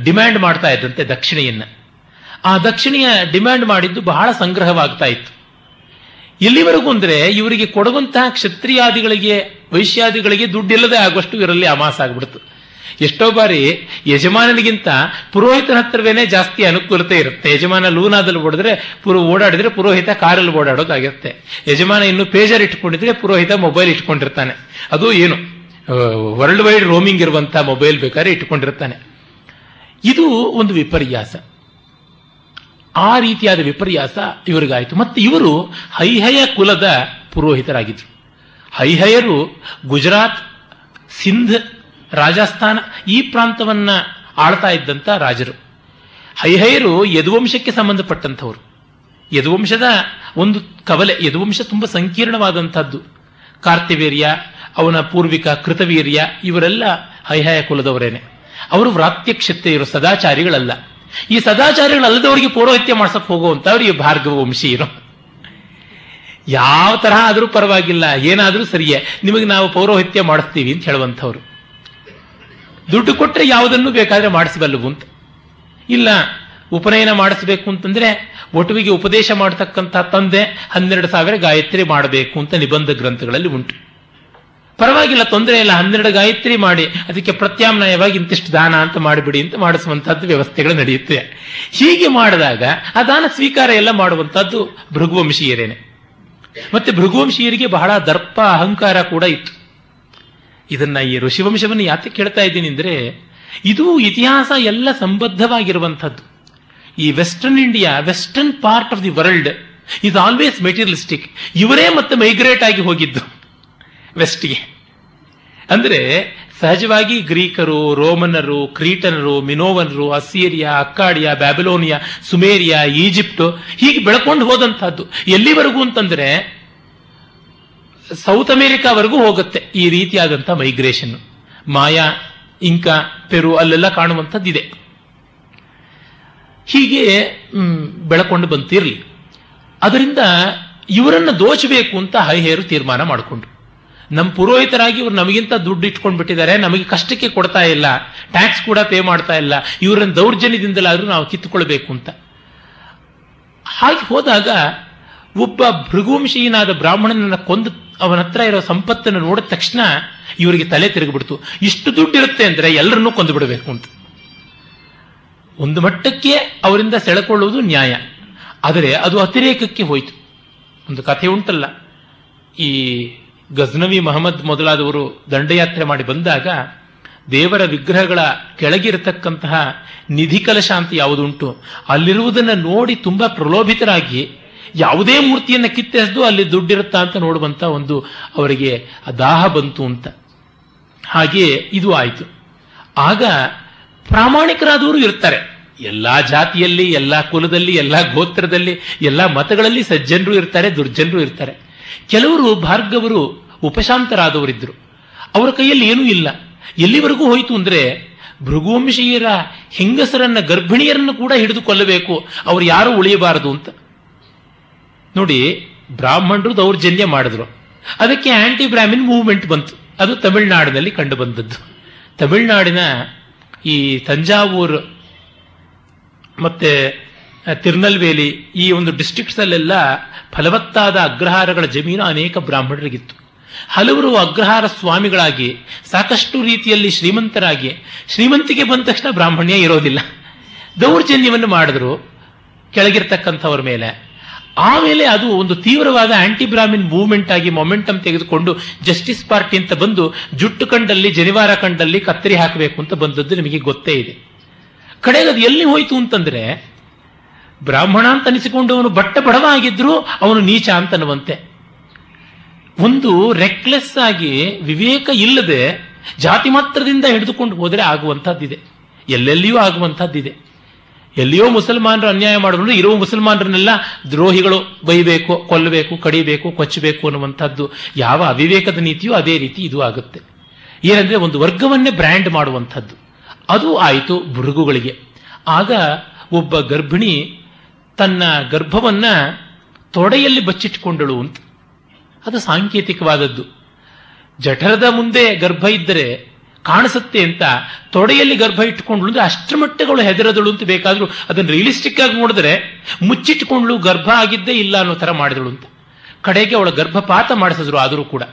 ಡಿಮ್ಯಾಂಡ್ ಮಾಡ್ತಾ ಇದ್ದಂತೆ ದಕ್ಷಿಣೆಯನ್ನ. ಆ ದಕ್ಷಿಣೆಯ ಡಿಮ್ಯಾಂಡ್ ಮಾಡಿದ್ದು ಬಹಳ ಸಂಗ್ರಹವಾಗ್ತಾ ಇತ್ತು. ಎಲ್ಲಿವರೆಗೂ ಅಂದ್ರೆ ಇವರಿಗೆ ಕೊಡುವಂತಹ ಕ್ಷತ್ರಿಯಾದಿಗಳಿಗೆ, ವೈಶ್ಯಾದಿಗಳಿಗೆ ದುಡ್ಡಿಲ್ಲದೆ ಆಗುವಷ್ಟು ಇವರಲ್ಲಿ ಅಮಾಸ ಆಗ್ಬಿಡ್ತು. ಎಷ್ಟೋ ಬಾರಿ ಯಜಮಾನನಿಗಿಂತ ಪುರೋಹಿತನ ಹತ್ರವೇನೆ ಜಾಸ್ತಿ ಅನುಕೂಲತೆ ಇರುತ್ತೆ. ಯಜಮಾನ ಲೂನಾದಲ್ಲಿ ಓಡಿದ್ರೆ ಪುರೋ, ಓಡಾಡಿದ್ರೆ ಪುರೋಹಿತ ಕಾರಲ್ಲಿ ಓಡಾಡೋದಾಗಿರುತ್ತೆ. ಯಜಮಾನ ಇನ್ನು ಪೇಜರ್ ಇಟ್ಕೊಂಡಿದ್ರೆ ಪುರೋಹಿತ ಮೊಬೈಲ್ ಇಟ್ಕೊಂಡಿರ್ತಾನೆ. ಅದು ಏನು? ವರ್ಲ್ಡ್ ವೈಡ್ ರೋಮಿಂಗ್ ಇರುವಂತಹ ಮೊಬೈಲ್ ಬೇಕಾದ್ರೆ ಇಟ್ಕೊಂಡಿರ್ತಾನೆ. ಇದು ಒಂದು ವಿಪರ್ಯಾಸ. ಆ ರೀತಿಯಾದ ವಿಪರ್ಯಾಸ ಇವರಿಗಾಯಿತು. ಮತ್ತು ಇವರು ಹೈಹಯ ಕುಲದ ಪುರೋಹಿತರಾಗಿದ್ರು. ಹೈಹಯರು ಗುಜರಾತ್, ಸಿಂಧ್, ರಾಜಸ್ಥಾನ ಈ ಪ್ರಾಂತವನ್ನ ಆಳ್ತಾ ಇದ್ದಂಥ ರಾಜರು. ಹೈಹಯರು ಯದುವಂಶಕ್ಕೆ ಸಂಬಂಧಪಟ್ಟಂಥವ್ರು. ಯದುವಂಶದ ಒಂದು ಕವಲೆ, ಯದುವಂಶ ತುಂಬ ಸಂಕೀರ್ಣವಾದಂಥದ್ದು. ಕಾರ್ತಿವೀರ್ಯ, ಅವನ ಪೂರ್ವಿಕ ಕೃತವೀರ್ಯ, ಇವರೆಲ್ಲ ಹೈಹಯ ಕುಲದವರೇನೆ. ಅವರು ವ್ರಾತ್ಯಕ್ಷತೆಯರು ಸದಾಚಾರಿಗಳಲ್ಲ. ಈ ಸದಾಚಾರಿಗಳಲ್ಲದವರಿಗೆ ಪೌರೋಹಿತ್ಯ ಮಾಡ್ಸಕ್ ಹೋಗುವಂತವ್ರು ಈ ಭಾರ್ಗವ ಇರೋ. ಯಾವ ತರಹ ಆದರೂ ಪರವಾಗಿಲ್ಲ, ಏನಾದರೂ ಸರಿಯೇ. ನಿಮಗೆ ನಾವು ಪೌರೋಹಿತ್ಯ ಮಾಡಿಸ್ತೀವಿ ಅಂತ ಹೇಳುವಂಥವ್ರು. ದುಡ್ಡು ಕೊಟ್ಟರೆ ಯಾವುದನ್ನು ಬೇಕಾದ್ರೆ ಮಾಡಿಸಬಲ್ಲವು ಅಂತ. ಇಲ್ಲ, ಉಪನಯನ ಮಾಡಿಸಬೇಕು ಅಂತಂದ್ರೆ ಒಟುವಿಗೆ ಉಪದೇಶ ಮಾಡತಕ್ಕಂಥ ತಂದೆ ಹನ್ನೆರಡು ಸಾವಿರ ಗಾಯತ್ರಿ ಮಾಡಬೇಕು ಅಂತ ನಿಬಂಧ ಗ್ರಂಥಗಳಲ್ಲಿ ಉಂಟು. ಪರವಾಗಿಲ್ಲ, ತೊಂದರೆ ಇಲ್ಲ, ಹನ್ನೆರಡು ಗಾಯತ್ರಿ ಮಾಡಿ, ಅದಕ್ಕೆ ಪ್ರತ್ಯಾಮ್ನಾಯವಾಗಿ ಇಂತಿಷ್ಟು ದಾನ ಅಂತ ಮಾಡಿಬಿಡಿ ಅಂತ ಮಾಡಿಸುವಂತಹದ್ದು ವ್ಯವಸ್ಥೆಗಳು ನಡೆಯುತ್ತೆ. ಹೀಗೆ ಮಾಡಿದಾಗ, ಆ ದಾನ ಸ್ವೀಕಾರ ಎಲ್ಲ ಮಾಡುವಂತಹದ್ದು ಭೃಗುವಂಶೀಯರೇನೆ. ಮತ್ತೆ ಭೃಗುವಂಶೀಯರಿಗೆ ಬಹಳ ದರ್ಪ, ಅಹಂಕಾರ ಕೂಡ ಇತ್ತು. ಇದನ್ನ ಈ ಋಷಿವಂಶವನ್ನು ಯಾಕೆ ಕೇಳ್ತಾ ಇದ್ದೀನಿ ಅಂದ್ರೆ, ಇದು ಇತಿಹಾಸ ಎಲ್ಲ ಸಂಬದ್ಧವಾಗಿರುವಂಥದ್ದು ಈ western India western part of the world is always materialistic ಇವರೇ ಮತ್ತೆ ಮೈಗ್ರೇಟ್ ಆಗಿ ಹೋಗಿದ್ದು. ವೆಸ್ಟ್ಗೆ ಅಂದರೆ ಸಹಜವಾಗಿ ಗ್ರೀಕರು, ರೋಮನರು, ಕ್ರೀಟನರು, ಮಿನೋವನರು, ಅಸ್ಸೀರಿಯಾ, ಅಕ್ಕಾಡಿಯಾ, ಬ್ಯಾಬಿಲೋನಿಯಾ, ಸುಮೇರಿಯಾ, ಈಜಿಪ್ಟ್ ಹೀಗೆ ಬೆಳ್ಕೊಂಡು ಹೋದಂತಹದ್ದು. ಎಲ್ಲಿವರೆಗೂ ಅಂತಂದ್ರೆ ಸೌತ್ ಅಮೆರಿಕಾವರೆಗೂ ಹೋಗುತ್ತೆ ಈ ರೀತಿಯಾದಂಥ ಮೈಗ್ರೇಷನ್. ಮಾಯಾ, ಇಂಕಾ, ಪೆರು ಅಲ್ಲೆಲ್ಲ ಕಾಣುವಂಥದ್ದಿದೆ. ಹೀಗೆ ಬೆಳಕೊಂಡು ಬಂತಿರಲಿ. ಅದರಿಂದ ಇವರನ್ನು ದೋಚಬೇಕು ಅಂತ ಹೈಹೇರು ತೀರ್ಮಾನ ಮಾಡಿಕೊಂಡ್ರು. ನಮ್ಮ ಪುರೋಹಿತರಾಗಿ ಇವರು ನಮಗಿಂತ ದುಡ್ಡು ಇಟ್ಕೊಂಡು ಬಿಟ್ಟಿದ್ದಾರೆ ನಮಗೆ ಕಷ್ಟಕ್ಕೆ ಕೊಡ್ತಾ ಇಲ್ಲ ಟ್ಯಾಕ್ಸ್ ಕೂಡ ಪೇ ಮಾಡ್ತಾ ಇಲ್ಲ, ಇವರನ್ನು ದೌರ್ಜನ್ಯದಿಂದಲಾದರೂ ನಾವು ಕಿತ್ತುಕೊಳ್ಬೇಕು ಅಂತ. ಹಾಗೆ ಹೋದಾಗ ಒಬ್ಬ ಭೃಗುವಂಶೀಯನಾದ ಬ್ರಾಹ್ಮಣನನ್ನು ಕೊಂದು ಅವನ ಹತ್ರ ಇರೋ ಸಂಪತ್ತನ್ನು ನೋಡಿದ ತಕ್ಷಣ ಇವರಿಗೆ ತಲೆ ತಿರುಗಿಬಿಡ್ತು. ಇಷ್ಟು ದುಡ್ಡಿರುತ್ತೆ ಅಂದ್ರೆ ಎಲ್ಲರನ್ನೂ ಕೊಂದು ಬಿಡಬೇಕು ಅಂತ. ಒಂದು ಮಟ್ಟಕ್ಕೆ ಅವರಿಂದ ಸೆಳೆಕೊಳ್ಳುವುದು ನ್ಯಾಯ. ಆದರೆ ಅದು ಅತಿರೇಕಕ್ಕೆ ಹೋಯಿತು. ಒಂದು ಕಥೆ ಉಂಟಲ್ಲ, ಈ ಗಜ್ನವಿ ಮಹಮ್ಮದ್ ಮೊದಲಾದವರು ದಂಡಯಾತ್ರೆ ಮಾಡಿ ಬಂದಾಗ ದೇವರ ವಿಗ್ರಹಗಳ ಕೆಳಗಿರತಕ್ಕಂತಹ ನಿಧಿ ಕಲಶ ಅಂತ ಯಾವುದುಂಟು? ಅಲ್ಲಿರುವುದನ್ನು ನೋಡಿ ತುಂಬಾ ಪ್ರಲೋಭಿತರಾಗಿ ಯಾವುದೇ ಮೂರ್ತಿಯನ್ನು ಕಿತ್ತೆಸೆದು ಅಲ್ಲಿ ದುಡ್ಡಿರುತ್ತಾ ಅಂತ ನೋಡುವಂತ ಒಂದು ಅವರಿಗೆ ದಾಹ ಬಂತು ಅಂತ. ಹಾಗೆ ಇದು ಆಯಿತು. ಆಗ ಪ್ರಾಮಾಣಿಕರಾದವರು ಇರ್ತಾರೆ. ಎಲ್ಲ ಜಾತಿಯಲ್ಲಿ, ಎಲ್ಲ ಕುಲದಲ್ಲಿ, ಎಲ್ಲ ಗೋತ್ರದಲ್ಲಿ, ಎಲ್ಲ ಮತಗಳಲ್ಲಿ ಸಜ್ಜನರು ಇರ್ತಾರೆ, ದುರ್ಜನರು ಇರ್ತಾರೆ. ಕೆಲವರು ಭಾರ್ಗವರು ಉಪಶಾಂತರಾದವರಿದ್ದರು. ಅವರ ಕೈಯಲ್ಲಿ ಏನೂ ಇಲ್ಲ. ಎಲ್ಲಿವರೆಗೂ ಹೋಯಿತು ಅಂದರೆ, ಭೃಗುವಂಶೀಯರ ಹೆಂಗಸರನ್ನ, ಗರ್ಭಿಣಿಯರನ್ನು ಕೂಡ ಹಿಡಿದು ಕೊಲ್ಲಬೇಕು ಅವರು ಯಾರು ಉಳಿಯಬಾರದು ಅಂತ. ನೋಡಿ, ಬ್ರಾಹ್ಮಣರು ದೌರ್ಜನ್ಯ ಮಾಡಿದ್ರು. ಅದಕ್ಕೆ ಆಂಟಿ ಬ್ರಾಹ್ಮಿನ್ ಮೂವ್ಮೆಂಟ್ ಬಂತು. ಅದು ತಮಿಳುನಾಡಿನಲ್ಲಿ ಕಂಡು ಬಂದದ್ದು ತಮಿಳುನಾಡಿನ ಈ ತಂಜಾವೂರು ಮತ್ತೆ ತಿರುನಲ್ವೇಲಿ ಈ ಒಂದು ಡಿಸ್ಟ್ರಿಕ್ಟ್ಸ್ ಅಲ್ಲೆಲ್ಲ ಫಲವತ್ತಾದ ಅಗ್ರಹಾರಗಳ ಜಮೀನು ಅನೇಕ ಬ್ರಾಹ್ಮಣರಿಗಿತ್ತು. ಹಲವರು ಅಗ್ರಹಾರ ಸ್ವಾಮಿಗಳಾಗಿ, ಸಾಕಷ್ಟು ರೀತಿಯಲ್ಲಿ ಶ್ರೀಮಂತರಾಗಿ, ಶ್ರೀಮಂತಿಗೆ ಬಂದ ತಕ್ಷಣ ಬ್ರಾಹ್ಮಣ್ಯ ಇರೋದಿಲ್ಲ. ದೌರ್ಜನ್ಯವನ್ನು ಮಾಡಿದ್ರು ಕೆಳಗಿರ್ತಕ್ಕಂಥವ್ರ ಮೇಲೆ. ಆಮೇಲೆ ಅದು ಒಂದು ತೀವ್ರವಾದ ಆಂಟಿ ಬ್ರಾಹ್ಮಿನ್ ಮೂವ್ಮೆಂಟ್ ಆಗಿ ಮೊಮೆಂಟಮ್ ತೆಗೆದುಕೊಂಡು ಜಸ್ಟಿಸ್ ಪಾರ್ಟಿ ಅಂತ ಬಂದು ಜುಟ್ಟು ಕಂಡಲ್ಲಿ, ಜನಿವಾರ ಕಂಡಲ್ಲಿ ಕತ್ತರಿ ಹಾಕಬೇಕು ಅಂತ ಬಂದದ್ದು ನಿಮಗೆ ಗೊತ್ತೇ ಇದೆ. ಕಡೆಗೆ ಅದು ಎಲ್ಲಿ ಹೋಯಿತು ಅಂತಂದ್ರೆ ಬ್ರಾಹ್ಮಣ ಅಂತ ಅನಿಸಿಕೊಂಡವನು ಬಟ್ಟ ಬಡವ ಆಗಿದ್ರು ಅವನು ನೀಚ ಅಂತನ್ನುವಂತೆ. ಒಂದು ರೆಕ್ಲೆಸ್ ಆಗಿ ವಿವೇಕ ಇಲ್ಲದೆ ಜಾತಿ ಮಾತ್ರದಿಂದ ಹಿಡಿದುಕೊಂಡು ಹೋದರೆ ಆಗುವಂತಹದ್ದಿದೆ ಎಲ್ಲೆಲ್ಲಿಯೂ ಆಗುವಂತಹದ್ದಿದೆ ಎಲ್ಲಿಯೋ ಮುಸಲ್ಮಾನರು ಅನ್ಯಾಯ ಮಾಡಿದ್ರು ಇರುವ ಮುಸಲ್ಮಾನರನ್ನೆಲ್ಲ ದ್ರೋಹಿಗಳು ಬೈಬೇಕು, ಕೊಲ್ಲಬೇಕು, ಕಡಿಬೇಕು, ಕೊಚ್ಚಬೇಕು ಅನ್ನುವಂಥದ್ದು. ಯಾವ ಅವಿವೇಕದ ನೀತಿಯೋ ಅದೇ ರೀತಿ ಇದು ಆಗುತ್ತೆ. ಏನಂದ್ರೆ ಒಂದು ವರ್ಗವನ್ನೇ ಬ್ರ್ಯಾಂಡ್ ಮಾಡುವಂಥದ್ದು. ಅದು ಆಯಿತು ಭೃಗುಗಳಿಗೆ ಆಗ ಒಬ್ಬ ಗರ್ಭಿಣಿ ತನ್ನ ಗರ್ಭವನ್ನ ತೊಡೆಯಲ್ಲಿ ಬಚ್ಚಿಟ್ಟುಕೊಂಡಳು ಅಂತ. ಅದು ಸಾಂಕೇತಿಕವಾದದ್ದು. ಜಠರದ ಮುಂದೆ ಗರ್ಭ ಇದ್ದರೆ ಕಾಣಿಸುತ್ತೆ ಅಂತ ತೊಡೆಯಲ್ಲಿ ಗರ್ಭ ಇಟ್ಟುಕೊಂಡ್ಳು ಅಂದ್ರೆ ಅಷ್ಟರ ಮಟ್ಟಗಳು ಹೆದರದಳು ಅಂತ ಬೇಕಾದ್ರೂ ಅದನ್ನು ರಿಯಲಿಸ್ಟಿಕ್ ಆಗಿ ನೋಡಿದ್ರೆ ಮುಚ್ಚಿಟ್ಟುಕೊಂಡ್ಳು, ಗರ್ಭ ಆಗಿದ್ದೇ ಇಲ್ಲ ಅನ್ನೋ ತರ ಮಾಡಿದಳು ಅಂತ. ಕಡೆಗೆ ಅವಳ ಗರ್ಭಪಾತ ಮಾಡಿಸಿದ್ರು ಆದರೂ ಕೂಡ.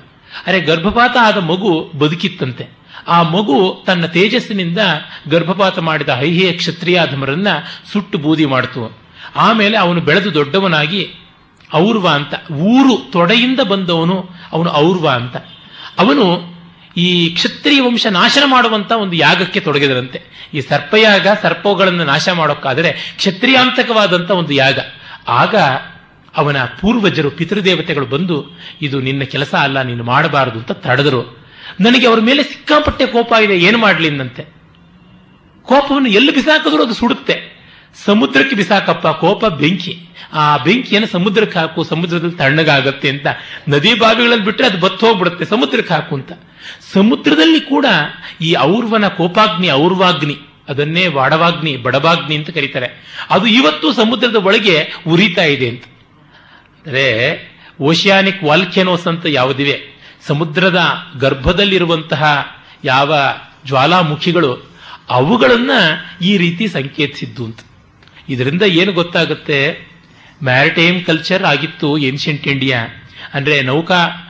ಅರೆ ಗರ್ಭಪಾತ ಆದ ಮಗು ಬದುಕಿತ್ತಂತೆ. ಆ ಮಗು ತನ್ನ ತೇಜಸ್ಸಿನಿಂದ ಗರ್ಭಪಾತ ಮಾಡಿದ ಹೈಹೇಯ ಕ್ಷತ್ರಿಯಾಧಮರನ್ನ ಸುಟ್ಟು ಬೂದಿ ಮಾಡಿತು. ಆಮೇಲೆ ಅವನು ಬೆಳೆದು ದೊಡ್ಡವನಾಗಿ ಔರ್ವ ಅಂತ, ಊರು ತೊಡೆಯಿಂದ ಬಂದವನು ಅವನು ಔರ್ವ ಅಂತ. ಅವನು ಈ ಕ್ಷತ್ರಿಯ ವಂಶ ನಾಶನ ಮಾಡುವಂತ ಒಂದು ಯಾಗಕ್ಕೆ ತೊಡಗಿದರಂತೆ. ಈ ಸರ್ಪಯಾಗ ಸರ್ಪಗಳನ್ನು ನಾಶ ಮಾಡೋಕ್ಕಾದರೆ ಕ್ಷತ್ರಿಯಾಂತಕವಾದಂತ ಒಂದು ಯಾಗ. ಆಗ ಅವನ ಪೂರ್ವಜರು, ಪಿತೃದೇವತೆಗಳು ಬಂದು, ಇದು ನಿನ್ನ ಕೆಲಸ ಅಲ್ಲ, ನೀನು ಮಾಡಬಾರದು ಅಂತ ತಡೆದರು. ನನಗೆ ಅವರ ಮೇಲೆ ಸಿಕ್ಕಾಪಟ್ಟೆ ಕೋಪ ಇದೆ, ಏನು ಮಾಡಲಿಂದಂತೆ ಕೋಪವನ್ನು ಎಲ್ಲಿ ಬಿಸಾಕಿದ್ರು ಅದು ಸುಡುತ್ತೆ. ಸಮುದ್ರಕ್ಕೆ ಬಿಸಾಕಪ್ಪ ಕೋಪ ಬೆಂಕಿ. ಆ ಬೆಂಕಿಯನ್ನು ಸಮುದ್ರಕ್ಕೆ ಹಾಕು, ಸಮುದ್ರದಲ್ಲಿ ತಣ್ಣಗಾಗತ್ತೆ ಅಂತ. ನದಿ ಬಾವಿಗಳಲ್ಲಿ ಬಿಟ್ಟರೆ ಅದು ಬತ್ತು ಹೋಗ್ಬಿಡುತ್ತೆ, ಸಮುದ್ರಕ್ಕೆ ಹಾಕು ಅಂತ. ಸಮುದ್ರದಲ್ಲಿ ಕೂಡ ಈ ಔರ್ವನ ಕೋಪಾಗ್ನಿ, ಔರ್ವಾಗ್ನಿ, ಅದನ್ನೇ ವಾಡವಾಗ್ನಿ, ಬಡವಾಗ್ನಿ ಅಂತ ಕರೀತಾರೆ. ಅದು ಇವತ್ತು ಸಮುದ್ರದ ಒಳಗೆ ಉರಿತಾ ಇದೆ ಅಂತ. ಅಂದರೆ ಓಷಿಯಾನಿಕ್ ವಾಲ್ಕೆನೋಸ್ ಅಂತ ಯಾವುದಿವೆ? ಸಮುದ್ರದ ಗರ್ಭದಲ್ಲಿರುವಂತಹ ಯಾವ ಜ್ವಾಲಾಮುಖಿಗಳು ಅವುಗಳನ್ನ ಈ ರೀತಿ ಸಂಕೇತಿಸಿದ್ದು ಅಂತ. ಇದರಿಂದ ಏನು ಗೊತ್ತಾಗುತ್ತೆ? ಮ್ಯಾರಿಟೈಮ್ ಕಲ್ಚರ್ ಆಗಿತ್ತು ಏನ್ಷಿಯಂಟ್ ಇಂಡಿಯಾ ಅಂದ್ರೆ ನೌಕಾ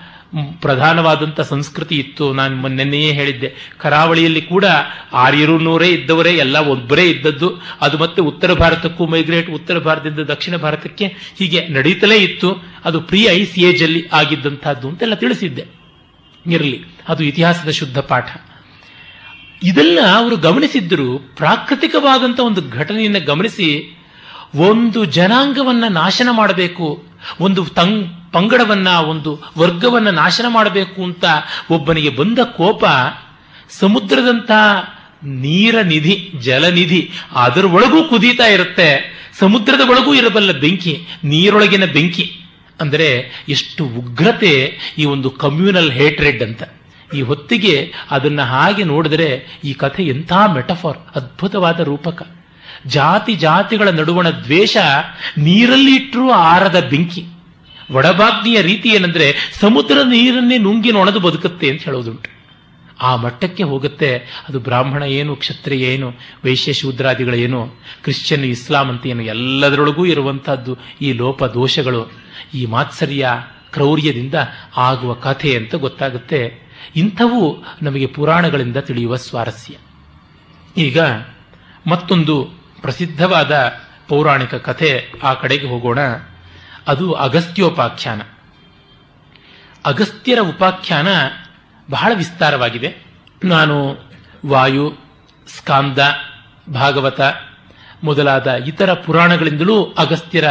ಪ್ರಧಾನವಾದಂಥ ಸಂಸ್ಕೃತಿ ಇತ್ತು. ನಾನು ಮೊನ್ನೆಯೇ ಹೇಳಿದ್ದೆ. ಕರಾವಳಿಯಲ್ಲಿ ಕೂಡ ಆರ್ಯರು ನೂರೇ ಇದ್ದವರೇ, ಎಲ್ಲ ಒಬ್ಬರೇ ಇದ್ದದ್ದು. ಅದು ಮತ್ತೆ ಉತ್ತರ ಭಾರತಕ್ಕೂ ಮೈಗ್ರೇಟ್ ಉತ್ತರ ಭಾರತದಿಂದ ದಕ್ಷಿಣ ಭಾರತಕ್ಕೆ ಹೀಗೆ ನಡೀತಲೇ ಇತ್ತು. ಅದು ಪ್ರೀ ಐಸ್ ಏಜ್ ಅಲ್ಲಿ ಆಗಿದ್ದಂತಹದ್ದು ಅಂತೆಲ್ಲ ತಿಳಿಸಿದ್ದೆ. ಇರಲಿ. ಅದು ಇತಿಹಾಸದ ಶುದ್ಧ ಪಾಠ. ಇದೆಲ್ಲ ಅವರು ಗಮನಿಸಿದ್ದರು. ಪ್ರಾಕೃತಿಕವಾದಂಥ ಒಂದು ಘಟನೆಯನ್ನು ಗಮನಿಸಿ ಒಂದು ಜನಾಂಗವನ್ನ ನಾಶನ ಮಾಡಬೇಕು, ಒಂದು ತಂಗ್, ಪಂಗಡವನ್ನ, ಒಂದು ವರ್ಗವನ್ನ ನಾಶನ ಮಾಡಬೇಕು ಅಂತ ಒಬ್ಬನಿಗೆ ಬಂದ ಕೋಪ ಸಮುದ್ರದಂಥ ನೀರ ನಿಧಿ ಜಲನಿಧಿ ಅದರ ಒಳಗೂ ಕುದೀತಾ ಇರುತ್ತೆ. ಸಮುದ್ರದ ಒಳಗೂ ಇರಬಲ್ಲ ಬೆಂಕಿ, ನೀರೊಳಗಿನ ಬೆಂಕಿ. ಅಂದರೆ ಎಷ್ಟು ಉಗ್ರತೆ ಈ ಒಂದು ಕಮ್ಯೂನಲ್ ಹೇಟ್ರೆಡ್ ಅಂತ. ಈ ಹೊತ್ತಿಗೆ ಅದನ್ನ ಹಾಗೆ ನೋಡಿದರೆ ಈ ಕಥೆ ಎಂಥ ಮೆಟಫಾರ್, ಅದ್ಭುತವಾದ ರೂಪಕ. ಜಾತಿ ಜಾತಿಗಳ ನಡುವಣ ದ್ವೇಷ ನೀರಲ್ಲಿ ಇಟ್ಟರೂ ಆರದ ಬೆಂಕಿ. ಒಡಬಾಗ್ನಿಯ ರೀತಿ ಏನಂದ್ರೆ ಸಮುದ್ರ ನೀರನ್ನೇ ನುಂಗಿ ನೊಣದು ಬದುಕುತ್ತೆ ಅಂತ ಹೇಳೋದುಂಟು. ಆ ಮಟ್ಟಕ್ಕೆ ಹೋಗುತ್ತೆ. ಅದು ಬ್ರಾಹ್ಮಣ ಏನು, ಕ್ಷತ್ರಿಯ ಏನು ವೈಶ್ಯ ಶೂದ್ರಾದಿಗಳೇನು ಕ್ರಿಶ್ಚಿಯನ್, ಇಸ್ಲಾಂ ಅಂತ ಏನು, ಎಲ್ಲದರೊಳಗೂ ಇರುವಂತಹದ್ದು ಈ ಲೋಪ ದೋಷಗಳು. ಈ ಮಾತ್ಸರ್ಯ ಕ್ರೌರ್ಯದಿಂದ ಆಗುವ ಕಥೆ ಅಂತ ಗೊತ್ತಾಗುತ್ತೆ. ಇಂಥವು ನಮಗೆ ಪುರಾಣಗಳಿಂದ ತಿಳಿಯುವ ಸ್ವಾರಸ್ಯ. ಈಗ ಮತ್ತೊಂದು ಪ್ರಸಿದ್ಧವಾದ ಪೌರಾಣಿಕ ಕಥೆ ಆ ಕಡೆಗೆ ಹೋಗೋಣ. ಅದು ಅಗಸ್ತ್ಯೋಪಾಖ್ಯಾನ. ಅಗಸ್ತ್ಯರ ಉಪಾಖ್ಯಾನ ಬಹಳ ವಿಸ್ತಾರವಾಗಿದೆ. ನಾನು ವಾಯು, ಸ್ಕಾಂದ, ಭಾಗವತ ಮೊದಲಾದ ಇತರ ಪುರಾಣಗಳಿಂದಲೂ ಅಗಸ್ತ್ಯರ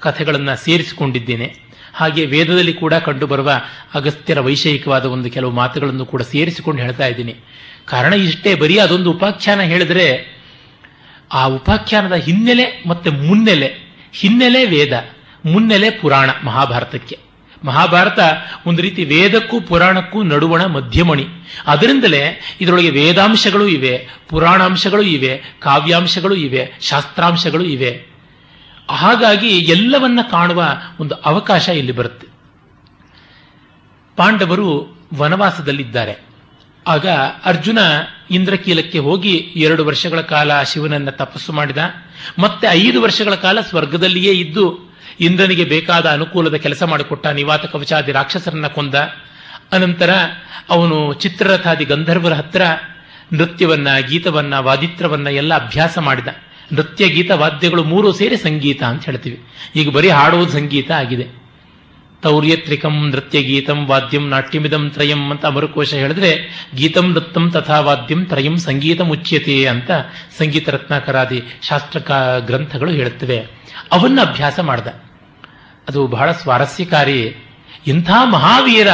ಕಥೆಗಳನ್ನು ಸೇರಿಸಿಕೊಂಡಿದ್ದೇನೆ. ಹಾಗೆ ವೇದದಲ್ಲಿ ಕೂಡ ಕಂಡುಬರುವ ಅಗಸ್ತ್ಯರ ವೈಷಯಿಕವಾದ ಒಂದು ಕೆಲವು ಮಾತುಗಳನ್ನು ಕೂಡ ಸೇರಿಸಿಕೊಂಡು ಹೇಳ್ತಾ ಇದ್ದೀನಿ. ಕಾರಣ ಇಷ್ಟೇ, ಬರೀ ಅದೊಂದು ಉಪಾಖ್ಯಾನ ಹೇಳಿದ್ರೆ, ಆ ಉಪಾಖ್ಯಾನದ ಹಿನ್ನೆಲೆ ಮತ್ತೆ ಮುನ್ನೆಲೆ, ಹಿನ್ನೆಲೆ ವೇದ, ಮುನ್ನೆಲೆ ಪುರಾಣ ಮಹಾಭಾರತಕ್ಕೆ. ಮಹಾಭಾರತ ಒಂದು ರೀತಿ ವೇದಕ್ಕೂ ಪುರಾಣಕ್ಕೂ ನಡುವಣ ಮಧ್ಯಮಣಿ. ಅದರಿಂದಲೇ ಇದರೊಳಗೆ ವೇದಾಂಶಗಳು ಇವೆ, ಪುರಾಣಾಂಶಗಳು ಇವೆ, ಕಾವ್ಯಾಂಶಗಳು ಇವೆ, ಶಾಸ್ತ್ರಾಂಶಗಳು ಇವೆ. ಹಾಗಾಗಿ ಎಲ್ಲವನ್ನ ಕಾಣುವ ಒಂದು ಅವಕಾಶ ಇಲ್ಲಿ ಬರುತ್ತೆ. ಪಾಂಡವರು ವನವಾಸದಲ್ಲಿದ್ದಾರೆ. ಆಗ ಅರ್ಜುನ ಇಂದ್ರಕೀಲಕ್ಕೆ ಹೋಗಿ ಎರಡು ವರ್ಷಗಳ ಕಾಲ ಶಿವನನ್ನ ತಪಸ್ಸು ಮಾಡಿದ. ಮತ್ತೆ ಐದು ವರ್ಷಗಳ ಕಾಲ ಸ್ವರ್ಗದಲ್ಲಿಯೇ ಇದ್ದು ಇಂದ್ರನಿಗೆ ಬೇಕಾದ ಅನುಕೂಲದ ಕೆಲಸ ಮಾಡಿಕೊಟ್ಟ ನಿವಾತ ಕವಚಾದಿ ರಾಕ್ಷಸರನ್ನ ಕೊಂದ. ಅನಂತರ ಅವನು ಚಿತ್ರರಥಾದಿ ಗಂಧರ್ವರ ಹತ್ರ ನೃತ್ಯವನ್ನ, ಗೀತವನ್ನ, ವಾದಿತ್ರವನ್ನ ಎಲ್ಲ ಅಭ್ಯಾಸ ಮಾಡಿದ. ನೃತ್ಯ, ಗೀತ, ವಾದ್ಯಗಳು ಮೂರು ಸೇರಿ ಸಂಗೀತ ಅಂತ ಹೇಳ್ತೀವಿ. ಈಗ ಬರೀ ಹಾಡುವುದು ಸಂಗೀತ ಆಗಿದೆ. ತೌರ್ಯತ್ರಿಕಂ ನೃತ್ಯ ಗೀತಂ ವಾದ್ಯಂ ನಾಟ್ಯಮಿದಂ ತ್ರಯಂ ಅಂತ ಅಮರಕೋಶ ಹೇಳಿದ್ರೆ, ಗೀತಂ ನೃತ್ಯಂ ತಥಾ ವಾದ್ಯಂ ತ್ರಯಂ ಸಂಗೀತ ಮುಚ್ಯತೆ ಅಂತ ಸಂಗೀತ ರತ್ನಾಕರಾದಿ ಶಾಸ್ತ್ರ ಗ್ರಂಥಗಳು ಹೇಳುತ್ತವೆ. ಅವನ್ನ ಅಭ್ಯಾಸ ಮಾಡ್ದ. ಅದು ಬಹಳ ಸ್ವಾರಸ್ಯಕಾರಿ. ಇಂಥ ಮಹಾವೀರ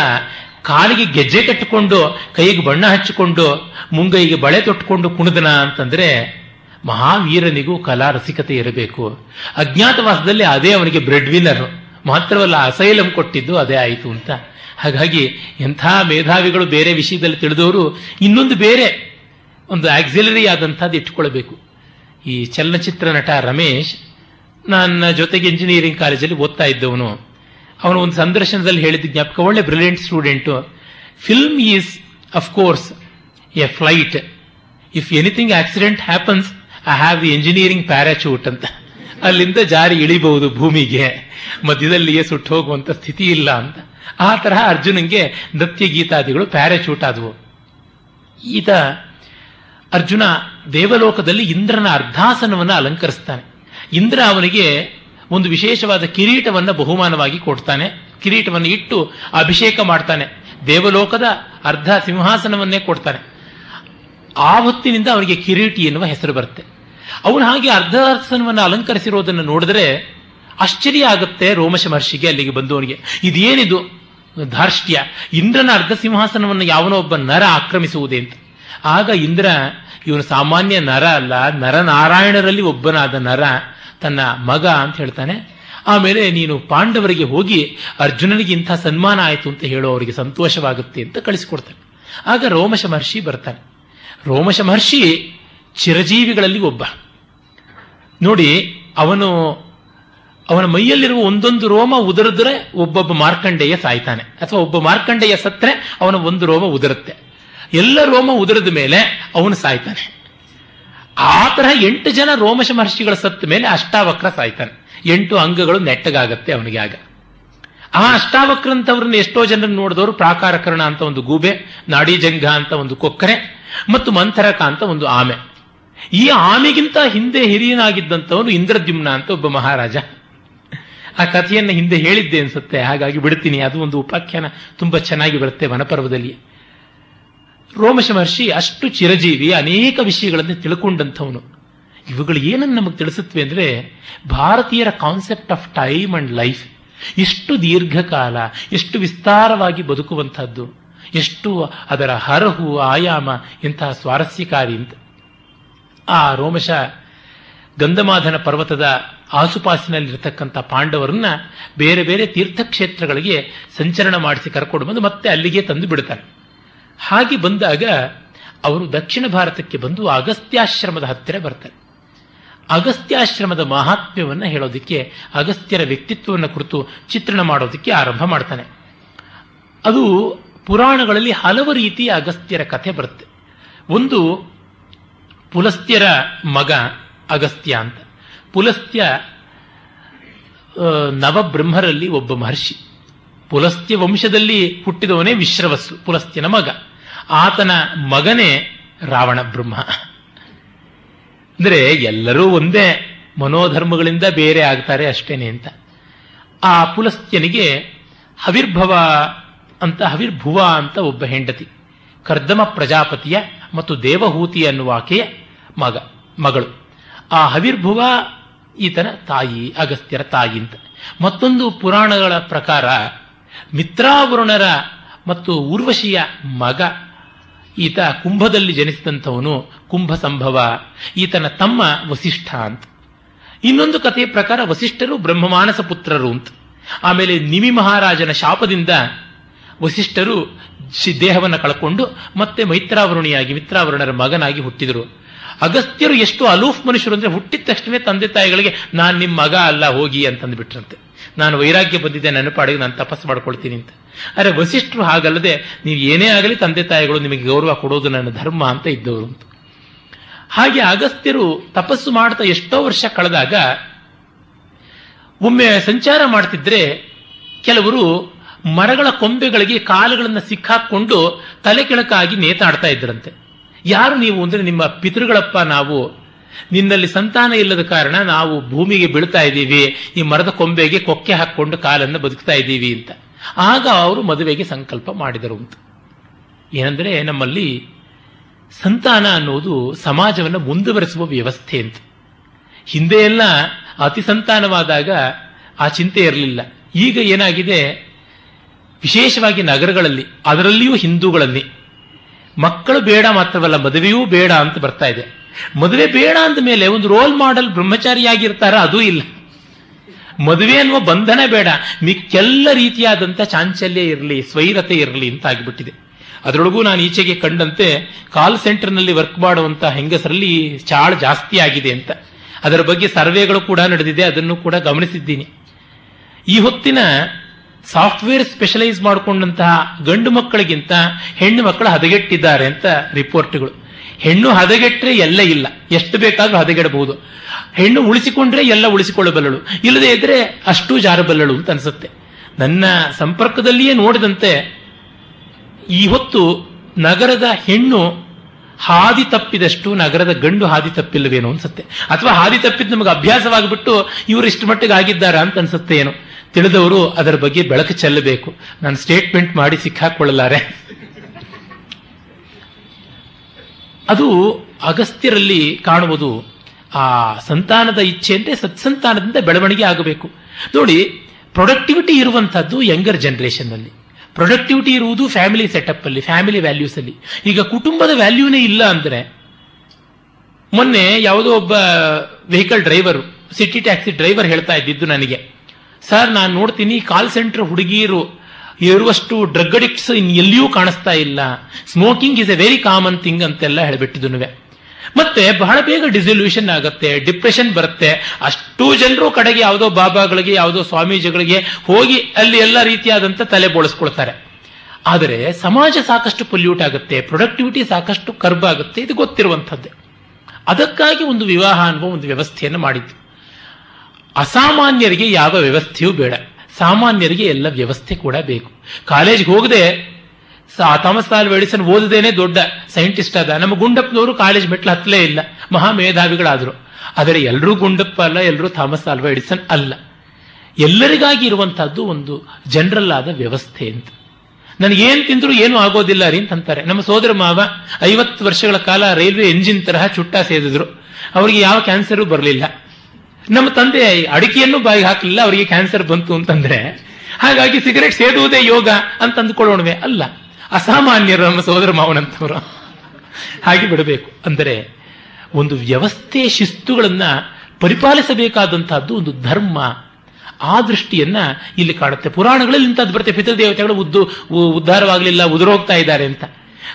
ಕಾಲಿಗೆ ಗೆಜ್ಜೆ ಕಟ್ಟಿಕೊಂಡು, ಕೈಗೆ ಬಣ್ಣ ಹಚ್ಚಿಕೊಂಡು, ಮುಂಗೈಗೆ ಬಳೆ ತೊಟ್ಟುಕೊಂಡು ಕುಣಿದನ ಅಂತಂದ್ರೆ ಮಹಾವೀರನಿಗೂ ಕಲಾ ರಸಿಕತೆ ಇರಬೇಕು. ಅಜ್ಞಾತವಾಸದಲ್ಲಿ ಅದೇ ಅವನಿಗೆ ಬ್ರೆಡ್ ವಿನ್ನರ್ ಮಾತ್ರವಲ್ಲ ಅಸೈಲಂ ಕೊಟ್ಟಿದ್ದು ಅದೇ ಆಯಿತು ಅಂತ. ಹಾಗಾಗಿ ಎಂಥ ಮೇಧಾವಿಗಳು ಬೇರೆ ವಿಷಯದಲ್ಲಿ ತಿಳಿದವರು ಇನ್ನೊಂದು ಬೇರೆ, ಒಂದು ಆಕ್ಸಿಲರಿ ಆದಂಥದ್ದು ಇಟ್ಟುಕೊಳ್ಬೇಕು ಈ ಚಲನಚಿತ್ರ ನಟ ರಮೇಶ್, ನನ್ನ ಜೊತೆಗೆ ಇಂಜಿನಿಯರಿಂಗ್ ಕಾಲೇಜಲ್ಲಿ ಓದ್ತಾ ಇದ್ದವನು. ಅವನು ಒಂದು ಸಂದರ್ಶನದಲ್ಲಿ ಹೇಳಿದ ಜ್ಞಾಪಕ, ಒಳ್ಳೆ brilliant student film is of course a flight if anything accident happens I have the engineering parachute ಅಂತ. ಅಲ್ಲಿಂದ ಜಾರಿ ಇಳಿಬಹುದು ಭೂಮಿಗೆ. ಮಧ್ಯದಲ್ಲಿಯೇ ಸುಟ್ಟು ಹೋಗುವಂತ ಸ್ಥಿತಿ ಇಲ್ಲ ಅಂತ. ಆ ತರಹ ಅರ್ಜುನಂಗೆ ನೃತ್ಯ ಗೀತಾದಿಗಳು ಪ್ಯಾರಾಚೂಟ್ ಆದವು. ಈತ ಅರ್ಜುನ ದೇವಲೋಕದಲ್ಲಿ ಇಂದ್ರನ ಅರ್ಧಾಸನವನ್ನು ಅಲಂಕರಿಸ್ತಾನೆ. ಇಂದ್ರ ಅವನಿಗೆ ಒಂದು ವಿಶೇಷವಾದ ಕಿರೀಟವನ್ನು ಬಹುಮಾನವಾಗಿ ಕೊಡ್ತಾನೆ. ಕಿರೀಟವನ್ನು ಇಟ್ಟು ಅಭಿಷೇಕ ಮಾಡ್ತಾನೆ. ದೇವಲೋಕದ ಅರ್ಧ ಸಿಂಹಾಸನವನ್ನೇ ಕೊಡ್ತಾನೆ. ಆ ಹೊತ್ತಿನಿಂದ ಅವನಿಗೆ ಕಿರೀಟಿ ಎನ್ನುವ ಹೆಸರು ಬರುತ್ತೆ. ಅವನು ಹಾಗೆ ಅರ್ಧಾರ್ಥನವನ್ನು ಅಲಂಕರಿಸಿರೋದನ್ನು ನೋಡಿದ್ರೆ ಆಶ್ಚರ್ಯ ಆಗುತ್ತೆ ರೋಮಶ ಮಹರ್ಷಿಗೆ ಅಲ್ಲಿಗೆ ಬಂದವನಿಗೆ. ಇದೇನಿದು? ಧಾರ್ಷ್ಟ್ಯ. ಇಂದ್ರನ ಅರ್ಧ ಸಿಂಹಾಸನವನ್ನು ಯಾವನೋ ಒಬ್ಬ ನರ ಆಕ್ರಮಿಸುವುದೇ ಅಂತ. ಆಗ ಇಂದ್ರ, ಇವನು ಸಾಮಾನ್ಯ ನರ ಅಲ್ಲ, ನರನಾರಾಯಣರಲ್ಲಿ ಒಬ್ಬನಾದ ನರ, ತನ್ನ ಮಗ ಅಂತ ಹೇಳ್ತಾನೆ. ಆಮೇಲೆ ನೀನು ಪಾಂಡವರಿಗೆ ಹೋಗಿ ಅರ್ಜುನನಿಗೆ ಇಂಥ ಸನ್ಮಾನ ಆಯಿತು ಅಂತ ಹೇಳೋ ಅವರಿಗೆ ಸಂತೋಷವಾಗುತ್ತೆ ಅಂತ ಕಳಿಸಿಕೊಡ್ತಾನೆ. ಆಗ ರೋಮಶ ಮಹರ್ಷಿ ಬರ್ತಾನೆ. ರೋಮಶ ಚಿರಜೀವಿಗಳಲ್ಲಿ ಒಬ್ಬ. ನೋಡಿ, ಅವನು, ಅವನ ಮೈಯಲ್ಲಿರುವ ಒಂದೊಂದು ರೋಮ ಉದುರಿದ್ರೆ ಒಬ್ಬೊಬ್ಬ ಮಾರ್ಕಂಡೇಯ ಸಾಯ್ತಾನೆ. ಅಥವಾ ಒಬ್ಬ ಮಾರ್ಕಂಡೇಯ ಸತ್ತರೆ ಅವನ ಒಂದು ರೋಮ ಉದುರುತ್ತೆ. ಎಲ್ಲ ರೋಮ ಉದುರಿದ ಮೇಲೆ ಅವನು ಸಾಯ್ತಾನೆ. ಆ ತರಹ ಎಂಟು ಜನ ರೋಮಶ ಮಹರ್ಷಿಗಳ ಸತ್ತ ಮೇಲೆ ಅಷ್ಟಾವಕ್ರ ಸಾಯ್ತಾನೆ. ಎಂಟು ಅಂಗಗಳು ನೆಟ್ಟಗಾಗತ್ತೆ ಅವನಿಗೆ ಆಗ. ಆ ಅಷ್ಟಾವಕ್ರ ಅಂತವ್ರನ್ನ ಎಷ್ಟೋ ಜನರನ್ನು ನೋಡಿದವರು ಪ್ರಾಕಾರಕರಣ ಅಂತ ಒಂದು ಗೂಬೆ, ನಾಡಿಜಂಘ ಅಂತ ಒಂದು ಕೊಕ್ಕರೆ, ಮತ್ತು ಮಂಥರಕ ಅಂತ ಒಂದು ಆಮೆ. ಈ ಆಮೆಗಿಂತ ಹಿಂದೆ ಹಿರಿಯನಾಗಿದ್ದಂಥವನು ಇಂದ್ರದ್ಯುಮ್ನ ಅಂತ ಒಬ್ಬ ಮಹಾರಾಜ. ಆ ಕಥೆಯನ್ನು ಹಿಂದೆ ಹೇಳಿದ್ದೆ ಅನ್ಸುತ್ತೆ, ಹಾಗಾಗಿ ಬಿಡ್ತೀನಿ. ಅದು ಒಂದು ಉಪಾಖ್ಯಾನ ತುಂಬಾ ಚೆನ್ನಾಗಿ ಬರುತ್ತೆ ವನಪರ್ವದಲ್ಲಿ. ರೋಮಶ ಮಹರ್ಷಿ ಅಷ್ಟು ಚಿರಜೀವಿ, ಅನೇಕ ವಿಷಯಗಳನ್ನು ತಿಳ್ಕೊಂಡಂಥವನು. ಇವುಗಳು ಏನನ್ನು ನಮಗೆ ತಿಳಿಸುತ್ತವೆ ಅಂದ್ರೆ, ಭಾರತೀಯರ concept of time and life, ಎಷ್ಟು ದೀರ್ಘಕಾಲ, ಎಷ್ಟು ವಿಸ್ತಾರವಾಗಿ ಬದುಕುವಂತಹದ್ದು ಎಷ್ಟು ಅದರ ಹರಹು, ಆಯಾಮ, ಇಂತಹ ಸ್ವಾರಸ್ಯಕಾರಿ ಅಂತ. ಆ ರೋಮಶ ಗಂಧಮಾಧನ ಪರ್ವತದ ಆಸುಪಾಸಿನಲ್ಲಿರತಕ್ಕಂಥ ಪಾಂಡವರನ್ನ ಬೇರೆ ಬೇರೆ ತೀರ್ಥಕ್ಷೇತ್ರಗಳಿಗೆ ಸಂಚರಣ ಮಾಡಿಸಿ ಕರ್ಕೊಂಡು ಬಂದು ಮತ್ತೆ ಅಲ್ಲಿಗೆ ತಂದು ಬಿಡ್ತಾರೆ ಹಾಗೆ ಬಂದಾಗ ಅವರು ದಕ್ಷಿಣ ಭಾರತಕ್ಕೆ ಬಂದು ಅಗಸ್ತ್ಯಾಶ್ರಮದ ಹತ್ತಿರ ಬರ್ತಾರೆ. ಅಗಸ್ತ್ಯಾಶ್ರಮದ ಮಹಾತ್ಮ್ಯವನ್ನು ಹೇಳೋದಕ್ಕೆ, ಅಗಸ್ತ್ಯರ ವ್ಯಕ್ತಿತ್ವವನ್ನು ಕುರಿತು ಚಿತ್ರಣ ಮಾಡೋದಕ್ಕೆ ಆರಂಭ ಮಾಡ್ತಾನೆ. ಅದು ಪುರಾಣಗಳಲ್ಲಿ ಹಲವು ರೀತಿಯ ಅಗಸ್ತ್ಯರ ಕಥೆ ಬರುತ್ತೆ. ಒಂದು ಪುಲಸ್ತ್ಯರ ಮಗ ಅಗಸ್ತ್ಯ ಅಂತ. ಪುಲಸ್ತ್ಯ ನವಬ್ರಹ್ಮರಲ್ಲಿ ಒಬ್ಬ ಮಹರ್ಷಿ. ಪುಲಸ್ತ್ಯ ವಂಶದಲ್ಲಿ ಹುಟ್ಟಿದವನೇ ವಿಶ್ರವಸ್ಸು, ಪುಲಸ್ತ್ಯನ ಮಗ. ಆತನ ಮಗನೇ ರಾವಣ ಬ್ರಹ್ಮ. ಅಂದರೆ ಎಲ್ಲರೂ ಒಂದೇ ಮನೋಧರ್ಮಗಳಿಂದ ಬೇರೆ ಆಗ್ತಾರೆ ಅಷ್ಟೇನೆ ಅಂತ. ಆ ಪುಲಸ್ತ್ಯನಿಗೆ ಹವಿರ್ಭವ ಅಂತ, ಹವಿರ್ಭುವ ಅಂತ ಒಬ್ಬ ಹೆಂಡತಿ, ಕರ್ದಮ ಪ್ರಜಾಪತಿಯ ಮತ್ತು ದೇವಹೂತಿ ಅನ್ನುವ ಆಕೆಯ ಮಗ, ಮಗಳು. ಆ ಹವಿರ್ಭುವ ಈತನ ತಾಯಿ, ಅಗಸ್ತ್ಯರ ತಾಯಿ ಅಂತ ಮತ್ತೊಂದು ಪುರಾಣಗಳ ಪ್ರಕಾರ ಮಿತ್ರಾವರುಣರ ಮತ್ತು ಊರ್ವಶಿಯ ಮಗ ಈತ ಕುಂಭದಲ್ಲಿ ಜನಿಸಿದಂಥವನು ಕುಂಭ ಸಂಭವ ಈತನ ತಮ್ಮ ವಸಿಷ್ಠ ಅಂತ. ಇನ್ನೊಂದು ಕಥೆಯ ಪ್ರಕಾರ ವಸಿಷ್ಠರು ಬ್ರಹ್ಮಮಾನಸ ಪುತ್ರರು ಅಂತ. ಆಮೇಲೆ ನಿಮಿ ಮಹಾರಾಜನ ಶಾಪದಿಂದ ವಸಿಷ್ಠರು ದೇಹವನ್ನು ಕಳ್ಕೊಂಡು ಮತ್ತೆ ಮೈತ್ರಾವರುಣಿಯಾಗಿ ಮಿತ್ರಾವರುಣರ ಮಗನಾಗಿ ಹುಟ್ಟಿದರು. ಅಗಸ್ತ್ಯರು ಎಷ್ಟು ಅಲೂಫ್ ಮನುಷ್ಯರು ಅಂದರೆ ಹುಟ್ಟಿದ ತಕ್ಷಣವೇ ತಂದೆ ತಾಯಿಗಳಿಗೆ, ನಾನು ನಿಮ್ಮ ಮಗ ಅಲ್ಲ, ಹೋಗಿ ಅಂತಂದ್ಬಿಟ್ರಂತೆ ನಾನು ವೈರಾಗ್ಯ ಬಂದಿದ್ದೆ ನನ್ನ ಪಾಡಿಗೆ ನಾನು ತಪಸ್ಸು ಮಾಡ್ಕೊಳ್ತೀನಿ ಅಂತ. ಅರೆ ವಸಿಷ್ಠರು ಹಾಗಲ್ಲದೆ, ನೀವು ಏನೇ ಆಗಲಿ ತಂದೆ ತಾಯಿಗಳು ನಿಮಗೆ ಗೌರವ ಕೊಡೋದು ನನ್ನ ಧರ್ಮ ಅಂತ ಇದ್ದವರು ಅಂತ. ಹಾಗೆ ಅಗಸ್ತ್ಯರು ತಪಸ್ಸು ಮಾಡ್ತಾ ಎಷ್ಟೋ ವರ್ಷ ಕಳೆದಾಗ, ಒಮ್ಮೆ ಸಂಚಾರ ಮಾಡ್ತಿದ್ರೆ ಕೆಲವರು ಮರಗಳ ಕೊಂಬೆಗಳಿಗೆ ಕಾಲುಗಳನ್ನು ಸಿಕ್ಕಾಕೊಂಡು ತಲೆ ಕೆಳಕಾಗಿ ನೇತಾಡ್ತಾ ಇದ್ರಂತೆ. ಯಾರು ನೀವು ಅಂದ್ರೆ ನಿಮ್ಮ ಪಿತೃಗಳಪ್ಪ ನಾವು. ನಿನ್ನಲ್ಲಿ ಸಂತಾನ ಇಲ್ಲದ ಕಾರಣ ನಾವು ಭೂಮಿಗೆ ಬೀಳ್ತಾ ಇದ್ದೀವಿ. ಈ ಮರದ ಕೊಂಬೆಗೆ ಕೊಕ್ಕೆ ಹಾಕೊಂಡು ಕಾಲನ್ನು ಬದುಕ್ತಾ ಇದ್ದೀವಿ ಅಂತ. ಆಗ ಅವರು ಮದುವೆಗೆ ಸಂಕಲ್ಪ ಮಾಡಿದರು ಅಂತ. ಏನಂದ್ರೆ ನಮ್ಮಲ್ಲಿ ಸಂತಾನ ಅನ್ನೋದು ಸಮಾಜವನ್ನು ಮುಂದುವರೆಸುವ ವ್ಯವಸ್ಥೆ ಅಂತ. ಹಿಂದೆ ಎಲ್ಲ ಅತಿ ಸಂತಾನವಾದಾಗ ಆ ಚಿಂತೆ ಇರಲಿಲ್ಲ. ಈಗ ಏನಾಗಿದೆ? ವಿಶೇಷವಾಗಿ ನಗರಗಳಲ್ಲಿ, ಅದರಲ್ಲಿಯೂ ಹಿಂದೂಗಳಲ್ಲಿ. ಮಕ್ಕಳು ಬೇಡ ಮಾತ್ರವಲ್ಲ, ಮದುವೆಯೂ ಬೇಡ ಅಂತ ಬರ್ತಾ ಇದೆ. ಮದುವೆ ಬೇಡ ಅಂದ ಮೇಲೆ ಒಂದು ರೋಲ್ ಮಾಡೆಲ್ ಬ್ರಹ್ಮಚಾರಿಯಾಗಿರ್ತಾರ, ಅದೂ ಇಲ್ಲ. ಮದುವೆ ಅನ್ನುವ ಬಂಧನ ಬೇಡ. ಮಿಕ್ಕೆಲ್ಲ ರೀತಿಯಾದಂಥ ಚಾಂಚಲ್ಯ ಇರಲಿ, ಸ್ವೈರತೆ ಇರಲಿ ಅಂತ ಆಗಿಬಿಟ್ಟಿದೆ. ಅದರೊಳಗೂ ನಾನು ಈಚೆಗೆ ಕಂಡಂತೆ ಕಾಲ್ ಸೆಂಟರ್ನಲ್ಲಿ ವರ್ಕ್ ಮಾಡುವಂತ ಹೆಂಗಸರಲ್ಲಿ ಚಾಳ ಜಾಸ್ತಿ ಆಗಿದೆ ಅಂತ. ಅದರ ಬಗ್ಗೆ ಸರ್ವೆಗಳು ಕೂಡ ನಡೆದಿದೆ, ಅದನ್ನು ಕೂಡ ಗಮನಿಸಿದ್ದೀನಿ. ಈ ಹೊತ್ತಿನ ಸಾಫ್ಟ್ವೇರ್ ಸ್ಪೆಷಲೈಸ್ ಮಾಡಿಕೊಂಡಂತಹ ಗಂಡು ಮಕ್ಕಳಿಗಿಂತ ಹೆಣ್ಣು ಮಕ್ಕಳು ಹದಗೆಟ್ಟಿದ್ದಾರೆ ಅಂತ ರಿಪೋರ್ಟ್ಗಳು. ಹೆಣ್ಣು ಹದಗೆಟ್ಟರೆ ಎಲ್ಲ ಇಲ್ಲ. ಎಷ್ಟು ಬೇಕಾದ್ರೂ ಹದಗೆಡಬಹುದು. ಹೆಣ್ಣು ಉಳಿಸಿಕೊಂಡ್ರೆ ಎಲ್ಲ ಉಳಿಸಿಕೊಳ್ಳಬಲ್ಲಳು. ಇಲ್ಲದೇ ಇದ್ರೆ ಅಷ್ಟು ಜಾರಬಲ್ಲಳು ಅಂತ ಅನಿಸುತ್ತೆ. ನನ್ನ ಸಂಪರ್ಕದಲ್ಲಿಯೇ ನೋಡಿದಂತೆ ಈ ಹೊತ್ತು ನಗರದ ಹೆಣ್ಣು ಹಾದಿ ತಪ್ಪಿದಷ್ಟು ನಗರದ ಗಂಡು ಹಾದಿ ತಪ್ಪಿಲ್ಲವೇನೋ ಅನ್ಸುತ್ತೆ. ಅಥವಾ ಹಾದಿ ತಪ್ಪಿದ್ದು ನಮಗೆ ಅಭ್ಯಾಸವಾಗಿಬಿಟ್ಟು ಇವರು ಇಷ್ಟು ಮಟ್ಟಿಗೆ ಆಗಿದ್ದಾರಾ ಅಂತ ಅನ್ಸುತ್ತೆ ಏನು. ತಿಳಿದವರು ಅದರ ಬಗ್ಗೆ ಬೆಳಕು ಚೆಲ್ಲಬೇಕು. ನಾನು ಸ್ಟೇಟ್ಮೆಂಟ್ ಮಾಡಿ ಸಿಕ್ಕಾಕೊಳ್ಳಲಾರೆ. ಅದು ಅಗಸ್ತ್ಯರಲ್ಲಿ ಕಾಣುವುದು ಆ ಸಂತಾನದ ಇಚ್ಛೆ ಅಂದ್ರೆ ಸತ್ಸಂತಾನದಿಂದ ಬೆಳವಣಿಗೆ ಆಗಬೇಕು. ನೋಡಿ ಪ್ರೊಡಕ್ಟಿವಿಟಿ ಇರುವಂತಹದ್ದು ಯಂಗರ್ ಜನರೇಷನ್ ಅಲ್ಲಿ. ಪ್ರೊಡಕ್ಟಿವಿಟಿ ಇರುವುದು ಫ್ಯಾಮಿಲಿ ಸೆಟಪ್ ಅಲ್ಲಿ ಫ್ಯಾಮಿಲಿ ವ್ಯಾಲ್ಯೂಸ್ ಅಲ್ಲಿ. ಈಗ ಕುಟುಂಬದ ವ್ಯಾಲ್ಯೂನೇ ಇಲ್ಲ ಅಂದ್ರೆ, ಮೊನ್ನೆ ಯಾವುದೋ ಒಬ್ಬ vehicle driver city taxi driver ಹೇಳ್ತಾ ಇದ್ದಿದ್ದು ನನಗೆ. ಸರ್, ನಾನು ನೋಡ್ತೀನಿ ಕಾಲ್ ಸೆಂಟರ್ ಹುಡುಗಿಯರು ಇರುವಷ್ಟು ಡ್ರಗ್ ಅಡಿಕ್ಟ್ಸ್ ಇನ್ ಎಲ್ಲಿಯೂ ಕಾಣಿಸ್ತಾ ಇಲ್ಲ. Smoking is a very common thing ಅಂತೆಲ್ಲ ಹೇಳ್ಬಿಟ್ಟಿದ್ದು ಮತ್ತೆ ಬಹಳ ಬೇಗ ಡಿಸಲ್ಯೂಷನ್ ಆಗುತ್ತೆ ಡಿಪ್ರೆಷನ್ ಬರುತ್ತೆ. ಅಷ್ಟು ಜನರು ಕಡೆಗೆ ಯಾವುದೋ ಬಾಬಾಗಳಿಗೆ, ಯಾವುದೋ ಸ್ವಾಮೀಜಿಗಳಿಗೆ ಹೋಗಿ ಅಲ್ಲಿ ಎಲ್ಲ ರೀತಿಯಾದಂಥ ತಲೆ ಬೋಳಿಸ್ಕೊಳ್ತಾರೆ. ಆದರೆ ಸಮಾಜ ಸಾಕಷ್ಟು ಪೊಲ್ಯೂಟ್ ಆಗುತ್ತೆ ಪ್ರೊಡಕ್ಟಿವಿಟಿ ಸಾಕಷ್ಟು ಕರ್ಬ್ ಆಗುತ್ತೆ, ಇದು ಗೊತ್ತಿರುವಂಥದ್ದೇ. ಅದಕ್ಕಾಗಿ ಒಂದು ವಿವಾಹ ಅನ್ನುವ ಒಂದು ವ್ಯವಸ್ಥೆಯನ್ನು ಮಾಡಿದ್ದು ಅಸಾಮಾನ್ಯರಿಗೆ ಯಾವ ವ್ಯವಸ್ಥೆಯೂ ಬೇಡ. ಸಾಮಾನ್ಯರಿಗೆ ಎಲ್ಲ ವ್ಯವಸ್ಥೆ ಕೂಡ ಬೇಕು. ಕಾಲೇಜ್ಗೆ ಹೋಗದೆ ಥಾಮಸ್ ಆಲ್ವ ಎಡಿಸನ್ ಓದದೇನೆ ದೊಡ್ಡ ಸೈಂಟಿಸ್ಟ್ ಅದ ನಮ್ಮ ಗುಂಡಪ್ಪನವರು ಕಾಲೇಜ್ ಮೆಟ್ಲು ಹತ್ತಲೇ ಇಲ್ಲ. ಮಹಾ ಮೇಧಾವಿಗಳಾದರು. ಆದರೆ ಎಲ್ಲರೂ ಗುಂಡಪ್ಪ ಅಲ್ಲ, ಎಲ್ಲರೂ ಥಾಮಸ್ ಆಲ್ವ ಎಡಿಸನ್ ಅಲ್ಲ. ಎಲ್ಲರಿಗಾಗಿ ಇರುವಂತಹದ್ದು ಒಂದು ಜನರಲ್ ಆದ ವ್ಯವಸ್ಥೆ ಅಂತ. ನನಗೇನು ತಿಂದ್ರು ಏನು ಆಗೋದಿಲ್ಲ ರೀ ಅಂತಾರೆ. ನಮ್ಮ ಸೋದರ ಮಾವ ಐವತ್ತು ವರ್ಷಗಳ ಕಾಲ ರೈಲ್ವೆ ಎಂಜಿನ್ ತರಹ ಚುಟ್ಟ ಸೇದಿದ್ರು. ಅವರಿಗೆ ಯಾವ ಕ್ಯಾನ್ಸರು ಬರಲಿಲ್ಲ. ನಮ್ಮ ತಂದೆ ಅಡಿಕೆಯನ್ನು ಬಾಯಿಗೆ ಹಾಕಲಿಲ್ಲ, ಅವರಿಗೆ ಕ್ಯಾನ್ಸರ್ ಬಂತು ಅಂತಂದ್ರೆ, ಹಾಗಾಗಿ ಸಿಗರೆಟ್ ಸೇದುವುದೇ ಯೋಗ ಅಂತ ಅಂದುಕೊಳ್ಳೋಣವೆ ಅಲ್ಲ, ಅಸಾಮಾನ್ಯರು ನಮ್ಮ ಸೋದರ ಮಾವನಂತವರು. ಹಾಗೆ ಬಿಡಬೇಕು. ಅಂದರೆ, ಒಂದು ವ್ಯವಸ್ಥೆ ಶಿಸ್ತುಗಳನ್ನ ಪರಿಪಾಲಿಸಬೇಕಾದಂತಹದ್ದು ಒಂದು ಧರ್ಮ. ಆ ದೃಷ್ಟಿಯನ್ನ ಇಲ್ಲಿ ಕಾಣುತ್ತೆ. ಪುರಾಣಗಳಲ್ಲಿ ಇಂಥದ್ದು ಬರುತ್ತೆ. ಪಿತೃದೇವತೆಗಳು ಉದ್ದು ಉದ್ಧಾರವಾಗಲಿಲ್ಲ, ಉದುರೋಗ್ತಾ ಇದ್ದಾರೆ ಅಂತ.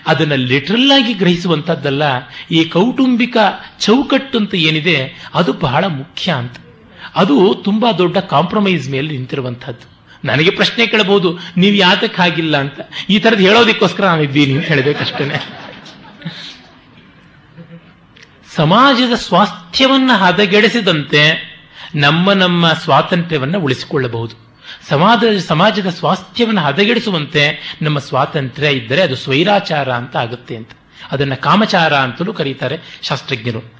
ಅದನ್ನ ಲಿಟ್ರಲ್ ಆಗಿ ಗ್ರಹಿಸುವಂತದ್ದಲ್ಲ, ಈ ಕೌಟುಂಬಿಕ ಚೌಕಟ್ಟು ಅಂತ ಏನಿದೆ, ಅದು ಬಹಳ ಮುಖ್ಯ ಅಂತ. ಅದು ತುಂಬಾ ದೊಡ್ಡ ಕಾಂಪ್ರಮೈಸ್ ಮೇಲೆ ನಿಂತಿರುವಂಥದ್ದು ನನಗೆ ಪ್ರಶ್ನೆ ಕೇಳಬಹುದು, ನೀವು ಯಾತಕ್ಕೆ ಆಗಿಲ್ಲ ಅಂತ. ಈ ಥರದ್ದು ಹೇಳೋದಕ್ಕೋಸ್ಕರ ನಾನು ಇದ್ದೀನಿ ಅಂತ ಹೇಳಬೇಕಷ್ಟೇ ಸಮಾಜದ ಸ್ವಾಸ್ಥ್ಯವನ್ನ ಹದಗೆಡಿಸಿದಂತೆ ನಮ್ಮ ನಮ್ಮ ಸ್ವಾತಂತ್ರ್ಯವನ್ನು ಉಳಿಸಿಕೊಳ್ಳಬಹುದು. ಸಮಾಜ, ಸಮಾಜದ ಸ್ವಾಸ್ಥ್ಯವನ್ನು ಹದಗೆಡಿಸುವಂತೆ ನಮ್ಮ ಸ್ವಾತಂತ್ರ್ಯ ಇದ್ದರೆ ಅದು ಸ್ವೈರಾಚಾರ ಅಂತ ಆಗುತ್ತೆ ಅಂತ. ಅದನ್ನು ಕಾಮಚಾರ ಅಂತಲೂ ಕರೀತಾರೆ ಶಾಸ್ತ್ರಜ್ಞರು.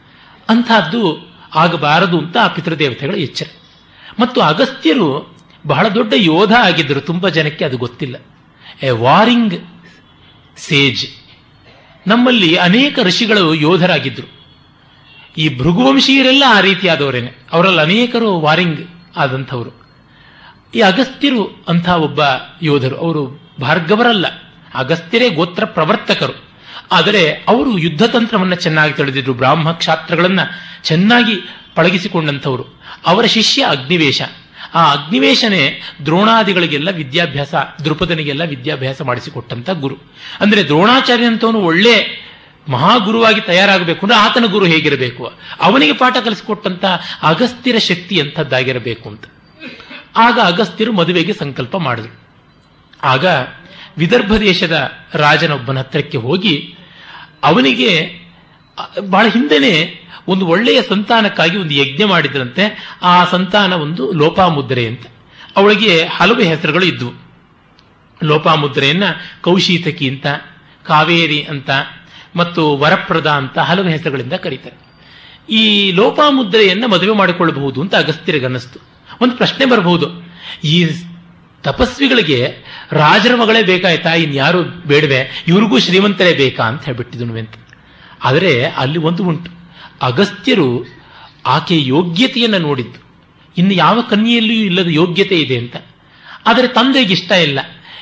ಅಂತಹದ್ದು ಆಗಬಾರದು ಅಂತ ಆ ಪಿತೃದೇವತೆಗಳ ಎಚ್ಚರ. ಮತ್ತು ಅಗಸ್ತ್ಯರು ಬಹಳ ದೊಡ್ಡ ಯೋಧ ಆಗಿದ್ದರು. ತುಂಬ ಜನಕ್ಕೆ ಅದು ಗೊತ್ತಿಲ್ಲ. A warring sage. ನಮ್ಮಲ್ಲಿ ಅನೇಕ ಋಷಿಗಳು ಯೋಧರಾಗಿದ್ದರು ಈ ಭೃಗುವಂಶೀಯರೆಲ್ಲ ಆ ರೀತಿಯಾದವರೇನೆ. ಅವರಲ್ಲಿ ಅನೇಕರು ವಾರಿಂಗ್ ಆದಂಥವರು. ಈ ಅಗಸ್ತ್ಯರು ಅಂಥ ಒಬ್ಬ ಯೋಧರು. ಅವರು ಭಾರ್ಗವರಲ್ಲ, ಅಗಸ್ತ್ಯರೇ ಗೋತ್ರ ಪ್ರವರ್ತಕರು. ಆದರೆ ಅವರು ಯುದ್ಧ ತಂತ್ರವನ್ನು ಚೆನ್ನಾಗಿ ತಿಳಿದಿದ್ರು, ಬ್ರಾಹ್ಮ ಕ್ಷಾತ್ರಗಳನ್ನ ಚೆನ್ನಾಗಿ ಪಳಗಿಸಿಕೊಂಡಂಥವರು. ಅವರ ಶಿಷ್ಯ ಅಗ್ನಿವೇಶ. ಆ ಅಗ್ನಿವೇಶನೇ ದ್ರೋಣಾದಿಗಳಿಗೆಲ್ಲ ವಿದ್ಯಾಭ್ಯಾಸ ದೃಪದನಿಗೆಲ್ಲ ವಿದ್ಯಾಭ್ಯಾಸ ಮಾಡಿಸಿಕೊಟ್ಟಂತ ಗುರು. ಅಂದ್ರೆ ದ್ರೋಣಾಚಾರ್ಯ ಅಂತವನು ಒಳ್ಳೆ ಮಹಾಗುರುವಾಗಿ ತಯಾರಾಗಬೇಕು ಅಂದ್ರೆ ಆತನ ಗುರು ಹೇಗಿರಬೇಕು? ಅವನಿಗೆ ಪಾಠ ಕಲಿಸಿಕೊಟ್ಟಂತ ಅಗಸ್ತ್ಯರ ಶಕ್ತಿ ಅಂಥದ್ದಾಗಿರಬೇಕು ಅಂತ. ಆಗ ಅಗಸ್ತ್ಯರು ಮದುವೆಗೆ ಸಂಕಲ್ಪ ಮಾಡಿದ್ರು. ಆಗ ವಿದರ್ಭ ದೇಶದ ರಾಜನೊಬ್ಬನ ಹತ್ರಕ್ಕೆ ಹೋಗಿ ಅವನಿಗೆ, ಬಹಳ ಹಿಂದೆನೆ ಒಂದು ಒಳ್ಳೆಯ ಸಂತಾನಕ್ಕಾಗಿ ಒಂದು ಯಜ್ಞ ಮಾಡಿದ್ರಂತೆ, ಆ ಸಂತಾನ ಒಂದು ಲೋಪಾಮುದ್ರೆ ಅಂತ. ಅವಳಿಗೆ ಹಲವು ಹೆಸರುಗಳು ಇದ್ವು. ಲೋಪಾಮುದ್ರೆಯನ್ನ ಕೌಶೀತಕಿ ಅಂತ, ಕಾವೇರಿ ಅಂತ, ಮತ್ತು ವರಪ್ರದ ಅಂತ ಹಲವು ಹೆಸರುಗಳಿಂದ ಕರೀತಾರೆ. ಈ ಲೋಪಾಮುದ್ರೆಯನ್ನ ಮದುವೆ ಮಾಡಿಕೊಳ್ಳಬಹುದು ಅಂತ ಅಗಸ್ತ್ಯರಿಗನ್ನಿಸ್ತು. ಒಂದು ಪ್ರಶ್ನೆ ಬರಬಹುದು. ಈ ತಪಸ್ವಿಗಳಿಗೆ ರಾಜರ ಮಗಳೇ ಬೇಕಾಯ್ತಾ? ಇನ್ಯಾರು ಬೇಡವೆ? ಇವ್ರಿಗೂ ಶ್ರೀಮಂತರೇ ಬೇಕಾ? ಅಂತ ಹೇಳ್ಬಿಟ್ಟಿದನು ಅಂತ ಆದರೆ ಅಲ್ಲಿ ಒಂದು ಉಂಟು. ಅಗಸ್ತ್ಯರು ಆಕೆ ಯೋಗ್ಯತೆಯನ್ನು ನೋಡಿದ್ದು. ಇನ್ನು ಯಾವ ಕನ್ಯೆಯಲ್ಲಿಯೂ ಇಲ್ಲದ ಯೋಗ್ಯತೆ ಇದೆ ಅಂತ. ಆದರೆ ತಂದೆಗೆ ಇಷ್ಟ ಇಲ್ಲ.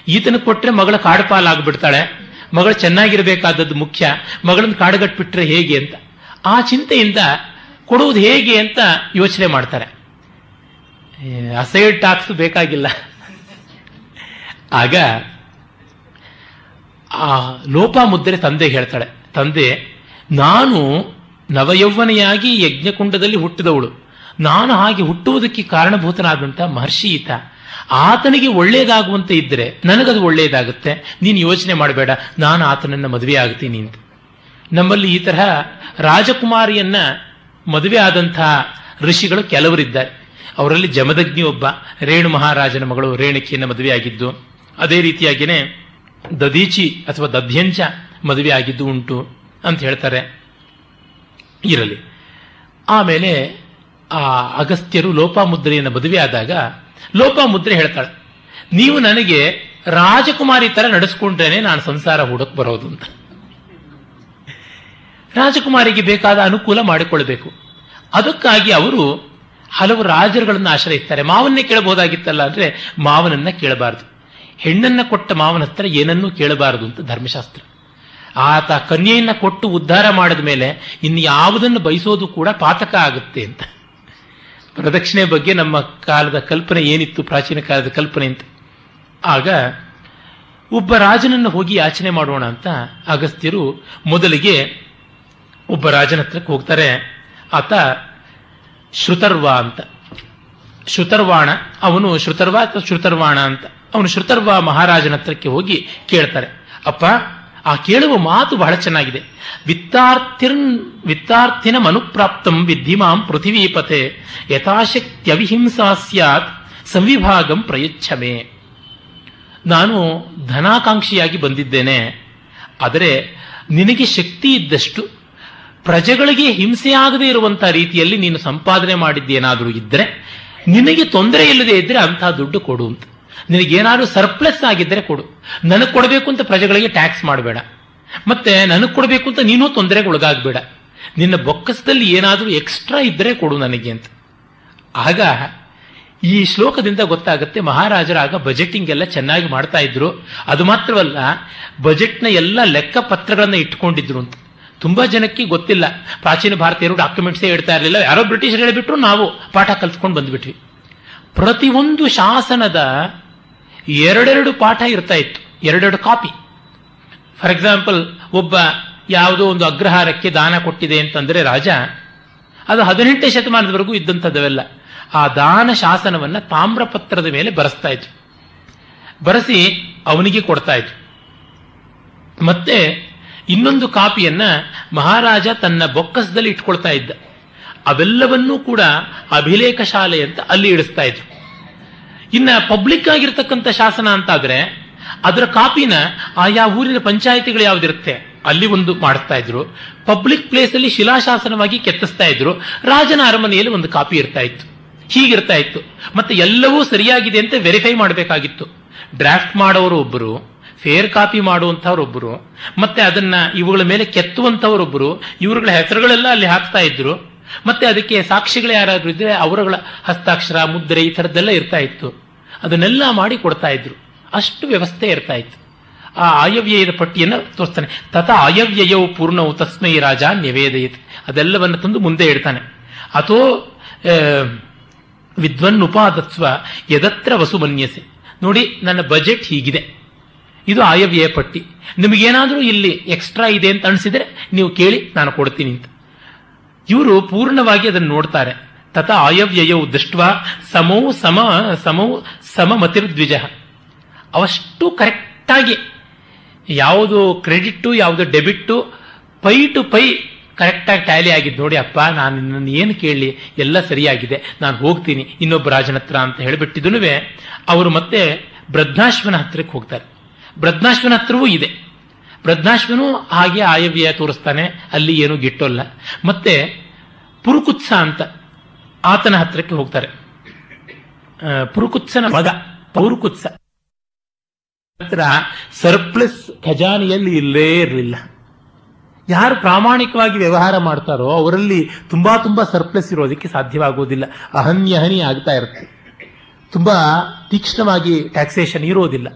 ಈತನ ಕೊಟ್ಟರೆ ಮಗಳ ಕಾಡುಪಾಲಾಗ್ಬಿಡ್ತಾಳೆ. ಮಗಳು ಚೆನ್ನಾಗಿರಬೇಕಾದದ್ದು ಮುಖ್ಯ. ಮಗಳನ್ನ ಕಾಡುಗಟ್ಬಿಟ್ರೆ ಹೇಗೆ ಅಂತ. ಆ ಚಿಂತೆಯಿಂದ ಕೊಡುವುದು ಹೇಗೆ ಅಂತ ಯೋಚನೆ ಮಾಡ್ತಾರೆ. ಅಸೈಡ್ ಟಾಕ್ಸ್ ಬೇಕಾಗಿಲ್ಲ. ಆಗ, ಆ ಲೋಪಾಮುದ್ರೆ ತಂದೆ ಹೇಳ್ತಾಳೆ, ತಂದೆ, ನಾನು ನವಯೌವನೆಯಾಗಿ ಯಜ್ಞಕುಂಡದಲ್ಲಿ ಹುಟ್ಟಿದವಳು. ನಾನು ಹಾಗೆ ಹುಟ್ಟುವುದಕ್ಕೆ ಕಾರಣಭೂತನಾದಂಥ ಮಹರ್ಷಿ ಈತ. ಆತನಿಗೆ ಒಳ್ಳೆಯದಾಗುವಂತೆ ಇದ್ದರೆ ನನಗದು ಒಳ್ಳೆಯದಾಗುತ್ತೆ ನೀನು ಯೋಚನೆ ಮಾಡಬೇಡ. ನಾನು ಆತನನ್ನು ಮದುವೆ ಆಗ್ತೀನಿ ಅಂತ. ನಮ್ಮಲ್ಲಿ ಈ ತರಹ ರಾಜಕುಮಾರಿಯನ್ನ ಮದುವೆ ಆದಂತಹ ಋಷಿಗಳು ಕೆಲವರಿದ್ದಾರೆ. ಅವರಲ್ಲಿ ಜಮದಗ್ನಿ ಒಬ್ಬ ರೇಣು ಮಹಾರಾಜನ ಮಗಳು ರೇಣುಕಿಯನ್ನು ಮದುವೆಯಾಗಿದ್ದು ಅದೇ ರೀತಿಯಾಗಿಯೇ ದದೀಚಿ ಅಥವಾ ದಧ್ಯಂಚ ಮದುವೆ ಆಗಿದ್ದು ಉಂಟು ಅಂತ ಹೇಳ್ತಾರೆ. ಇರಲಿ. ಆಮೇಲೆ ಆ ಅಗಸ್ತ್ಯರು ಲೋಪಾಮುದ್ರೆಯನ್ನು ಮದುವೆ ಆದಾಗ ಲೋಪಾಮುದ್ರೆ ಹೇಳ್ತಾಳೆ, ನೀವು ನನಗೆ ರಾಜಕುಮಾರಿ ತರ ನಡೆಸ್ಕೊಂಡ್ರೇನೆ ನಾನು ಸಂಸಾರ ಹುಡಕ್ ಬರೋದು ಅಂತ. ರಾಜಕುಮಾರಿಗೆ ಬೇಕಾದ ಅನುಕೂಲ ಮಾಡಿಕೊಳ್ಬೇಕು. ಅದಕ್ಕಾಗಿ ಅವರು ಹಲವು ರಾಜರುಗಳನ್ನು ಆಶ್ರಯಿಸ್ತಾರೆ. ಮಾವನ್ನೇ ಕೇಳಬಹುದಾಗಿತ್ತಲ್ಲ ಅಂದ್ರೆ ಮಾವನನ್ನ ಕೇಳಬಾರದು. ಹೆಣ್ಣನ್ನ ಕೊಟ್ಟ ಮಾವನ ಹತ್ರ ಏನನ್ನೂ ಕೇಳಬಾರದು ಅಂತ ಧರ್ಮಶಾಸ್ತ್ರ. ಆತ ಕನ್ಯೆಯನ್ನ ಕೊಟ್ಟು ಉದ್ಧಾರ ಮಾಡಿದ ಮೇಲೆ ಇನ್ನು ಯಾವುದನ್ನು ಬಯಸೋದು ಕೂಡ ಪಾತಕ ಆಗುತ್ತೆ ಅಂತ. ಪ್ರದಕ್ಷಿಣೆ ಬಗ್ಗೆ ನಮ್ಮ ಕಾಲದ ಕಲ್ಪನೆ ಏನಿತ್ತು, ಪ್ರಾಚೀನ ಕಾಲದ ಕಲ್ಪನೆ ಅಂತ. ಆಗ ಒಬ್ಬ ರಾಜನನ್ನು ಹೋಗಿ ಯಾಚನೆ ಮಾಡೋಣ ಅಂತ ಅಗಸ್ತ್ಯರು ಮೊದಲಿಗೆ ಒಬ್ಬ ರಾಜನ ಹತ್ರಕ್ಕೆ ಹೋಗ್ತಾರೆ. ಆತ ಶ್ರುತರ್ವ ಅಂತ. ಶ್ರುತರ್ವಾಣ, ಅವನು ಶ್ರುತರ್ವ ಅಥವಾ ಶ್ರುತರ್ವಾಣ ಅಂತ. ಅವನು ಶ್ರುತರ್ವ ಮಹಾರಾಜನ ಹತ್ರಕ್ಕೆ ಹೋಗಿ ಕೇಳ್ತಾರೆ. ಅಪ್ಪ, ಆ ಕೇಳುವ ಮಾತು ಬಹಳ ಚೆನ್ನಾಗಿದೆ. ವಿತ್ತಾರ್ಥಿರ್ನ್ ವಿತ್ತಾರ್ಥಿನ ಮನುಪ್ರಾಪ್ತಂ ವಿದ್ಧಿಮಾಂ ಪೃಥಿವೀಪತೆ, ಯಥಾಶಕ್ತ್ಯವಿಹಿಂಸಾ ಸ್ಯಾತ್, ಸಂವಿಭಾಗಂ ಪ್ರಯುಚ್ಛಮೆ. ನಾನು ಧನಾಕಾಂಕ್ಷಿಯಾಗಿ ಬಂದಿದ್ದೇನೆ, ಆದರೆ ನಿನಗೆ ಶಕ್ತಿ ಇದ್ದಷ್ಟು ಪ್ರಜೆಗಳಿಗೆ ಹಿಂಸೆಯಾಗದೇ ಇರುವಂತಹ ರೀತಿಯಲ್ಲಿ ನೀನು ಸಂಪಾದನೆ ಮಾಡಿದ್ದೇನಾದರೂ ಇದ್ದರೆ ನಿನಗೆ ತೊಂದರೆ ಇಲ್ಲದೆ ಇದ್ದರೆ ಅಂತಹ ದುಡ್ಡು ಕೊಡು ಅಂತ. ನಿನಗೇನಾದ್ರೂ ಸರ್ಪ್ಲಸ್ ಆಗಿದ್ದರೆ ಕೊಡು. ನನಗೆ ಕೊಡಬೇಕು ಅಂತ ಪ್ರಜೆಗಳಿಗೆ ಟ್ಯಾಕ್ಸ್ ಮಾಡಬೇಡ. ಮತ್ತೆ ನನಗೆ ಕೊಡಬೇಕು ಅಂತ ನೀನು ತೊಂದರೆಗೆ ಒಳಗಾಗಬೇಡ ನಿನ್ನ ಬೊಕ್ಕಸದಲ್ಲಿ ಏನಾದರೂ ಎಕ್ಸ್ಟ್ರಾ ಇದ್ದರೆ ಕೊಡು ನನಗೆ ಅಂತ. ಆಗ ಈ ಶ್ಲೋಕದಿಂದ ಗೊತ್ತಾಗುತ್ತೆ ಮಹಾರಾಜರಾಗ ಬಜೆಟಿಂಗ್ ಎಲ್ಲ ಚೆನ್ನಾಗಿ ಮಾಡ್ತಾ ಇದ್ರು. ಅದು ಮಾತ್ರವಲ್ಲ ಬಜೆಟ್ನ ಎಲ್ಲ ಲೆಕ್ಕ ಪತ್ರಗಳನ್ನು ಇಟ್ಕೊಂಡಿದ್ರು ಅಂತ. ತುಂಬಾ ಜನಕ್ಕೆ ಗೊತ್ತಿಲ್ಲ. ಪ್ರಾಚೀನ ಭಾರತೀಯರು ಡಾಕ್ಯುಮೆಂಟ್ಸೇ ಇಡ್ತಾ ಇರಲಿಲ್ಲ. ಯಾರೋ ಬ್ರಿಟಿಷರು ಹೇಳಿಬಿಟ್ರು ನಾವು ಪಾಠ ಕಲ್ತ್ಕೊಂಡು ಬಂದ್ಬಿಟ್ವಿ. ಪ್ರತಿಯೊಂದು ಶಾಸನದ ಎರಡೆರಡು ಪಾಠ ಇರ್ತಾ ಇತ್ತು. ಎರಡೆರಡು ಕಾಪಿ ಫಾರ್ ಎಕ್ಸಾಂಪಲ್ ಒಬ್ಬ ಯಾವುದೋ ಒಂದು ಅಗ್ರಹಾರಕ್ಕೆ ದಾನ ಕೊಟ್ಟಿದೆ ಅಂತಂದ್ರೆ ರಾಜ, ಅದು ಹದಿನೆಂಟನೇ ಶತಮಾನದವರೆಗೂ ಇದ್ದಂಥದ್ದವೆಲ್ಲ. ಆ ದಾನ ಶಾಸನವನ್ನ ತಾಮ್ರಪತ್ರದ ಮೇಲೆ ಬರೆಸ್ತಾ ಇತ್ತು ಬರೆಸಿ ಅವನಿಗೆ ಕೊಡ್ತಾ ಇತ್ತು ಮತ್ತೆ ಇನ್ನೊಂದು ಕಾಪಿಯನ್ನ ಮಹಾರಾಜ ತನ್ನ ಬೊಕ್ಕಸದಲ್ಲಿ ಇಟ್ಕೊಳ್ತಾ ಇದ್ದ. ಅವೆಲ್ಲವನ್ನೂ ಕೂಡ ಅಭಿಲೇಖ ಶಾಲೆ ಅಂತ ಅಲ್ಲಿ ಇಡಿಸ್ತಾ ಇದ್ರು. ಇನ್ನ ಪಬ್ಲಿಕ್ ಆಗಿರ್ತಕ್ಕಂಥ ಶಾಸನ ಅಂತಾದ್ರೆ ಅದರ ಕಾಪಿನ ಆಯಾ ಊರಿನ ಪಂಚಾಯಿತಿಗಳು ಯಾವ್ದಿರುತ್ತೆ? ಅಲ್ಲಿ ಒಂದು ಮಾಡಿಸ್ತಾ ಇದ್ರು. ಪಬ್ಲಿಕ್ ಪ್ಲೇಸ್ ಅಲ್ಲಿ ಶಿಲಾಶಾಸನವಾಗಿ ಕೆತ್ತಿಸ್ತಾ ಇದ್ರು. ರಾಜನ ಅರಮನೆಯಲ್ಲಿ ಒಂದು ಕಾಪಿ ಇರ್ತಾ ಇತ್ತು. ಹೀಗಿರ್ತಾ ಇತ್ತು. ಮತ್ತೆ ಎಲ್ಲವೂ ಸರಿಯಾಗಿದೆ ಅಂತ ವೆರಿಫೈ ಮಾಡಬೇಕಾಗಿತ್ತು. ಡ್ರಾಫ್ಟ್ ಮಾಡೋರು ಒಬ್ಬರು ಫೇರ್ ಕಾಪಿ ಮಾಡುವಂಥವ್ರೊಬ್ಬರು ಮತ್ತೆ ಅದನ್ನ ಇವುಗಳ ಮೇಲೆ ಕೆತ್ತುವಂಥವರೊಬ್ಬರು ಇವರುಗಳ ಹೆಸರುಗಳೆಲ್ಲ ಅಲ್ಲಿ ಹಾಕ್ತಾ ಇದ್ರು, ಮತ್ತೆ ಅದಕ್ಕೆ ಸಾಕ್ಷಿಗಳು ಯಾರಾದರೂ ಇದ್ರೆ ಅವರುಗಳ ಹಸ್ತಾಕ್ಷರ, ಮುದ್ರೆ ಈ ಥರದ್ದೆಲ್ಲ ಇರ್ತಾ ಇತ್ತು. ಅದನ್ನೆಲ್ಲ ಮಾಡಿ ಕೊಡ್ತಾ ಇದ್ರು. ಅಷ್ಟು ವ್ಯವಸ್ಥೆ ಇರ್ತಾ ಇತ್ತು. ಆ ಆಯವ್ಯಯದ ಪಟ್ಟಿಯನ್ನು ತೋರಿಸ್ತಾನೆ. ತತ ಆಯವ್ಯಯವು ಪೂರ್ಣವು ತಸ್ಮೈ ರಾಜ ನಿವೇದಯತ್ ಅದೆಲ್ಲವನ್ನು ತಂದು ಮುಂದೆ ಇಡ್ತಾನೆ. ಅಥೋ ವಿದ್ವನ್ ಉಪಾದತ್ವ ಯದತ್ರ ವಸುಮನ್ಯಸೆ. ನೋಡಿ, ನನ್ನ ಬಜೆಟ್ ಹೀಗಿದೆ. ಇದು ಆಯವ್ಯಯ ಪಟ್ಟಿ. ನಿಮಗೇನಾದರೂ ಇಲ್ಲಿ ಎಕ್ಸ್ಟ್ರಾ ಇದೆ ಅಂತ ಅನಿಸಿದರೆ ನೀವು ಕೇಳಿ ನಾನು ಕೊಡ್ತೀನಿ ಅಂತ. ಇವರು ಪೂರ್ಣವಾಗಿ ಅದನ್ನು ನೋಡ್ತಾರೆ. ತತ ಆಯವ್ಯಯವು ದೃಷ್ಟ ಸಮೌ ಸಮ, ಸಮೌ ಸಮಮತಿರ್ದ್ವಿಜ. ಅವಷ್ಟು ಕರೆಕ್ಟಾಗಿ ಯಾವುದು ಕ್ರೆಡಿಟ್ಟು, ಯಾವುದು ಡೆಬಿಟ್ಟು ಪೈ ಟು ಪೈ ಕರೆಕ್ಟಾಗಿ ಟ್ಯಾಲಿ ಆಗಿದ್ದು ನೋಡಿ ಅಪ್ಪ, ನಾನು ನಿನ್ನನ್ನು ಏನು ಕೇಳಲಿ, ಎಲ್ಲ ಸರಿಯಾಗಿದೆ, ನಾನು ಹೋಗ್ತೀನಿ, ಇನ್ನೊಬ್ಬ ರಾಜನ ಹತ್ರ ಅಂತ ಹೇಳಿಬಿಟ್ಟಿದ್ದನು ಅವರು ಮತ್ತೆ ಬೃದ್ಧಾಶ್ವನ ಹತ್ರಕ್ಕೆ ಹೋಗ್ತಾರೆ. ಬ್ರದ್ನಾಶ್ವನ ಹತ್ರವೂ ಇದೆ. ಬ್ರದ್ನಾಶ್ವನು ಹಾಗೆ ಆಯವ್ಯಯ ತೋರಿಸ್ತಾನೆ, ಅಲ್ಲಿ ಏನು ಗಿಟ್ಟೋಲ್ಲ. ಮತ್ತೆ ಪುರುಕುತ್ಸ ಅಂತ ಆತನ ಹತ್ರಕ್ಕೆ ಹೋಗ್ತಾರೆ. ಪುರುಕುತ್ಸನ ಮಗ, ಪೌರುಕುತ್ಸ. ಹತ್ರ ಸರ್ಪ್ಲಸ್ ಖಜಾನೆಯಲ್ಲಿ ಇಲ್ಲೇ ಇರಲಿಲ್ಲ. ಯಾರು ಪ್ರಾಮಾಣಿಕವಾಗಿ ವ್ಯವಹಾರ ಮಾಡ್ತಾರೋ ಅವರಲ್ಲಿ ತುಂಬಾ ತುಂಬಾ ಸರ್ಪ್ಲಸ್ ಇರೋದಕ್ಕೆ ಸಾಧ್ಯವಾಗುವುದಿಲ್ಲ ಅಹನ್ಯಹನಿ ಆಗ್ತಾ ಇರುತ್ತೆ. ತುಂಬಾ ತೀಕ್ಷ್ಣವಾಗಿ ಟ್ಯಾಕ್ಸೇಷನ್ ಇರೋದಿಲ್ಲ.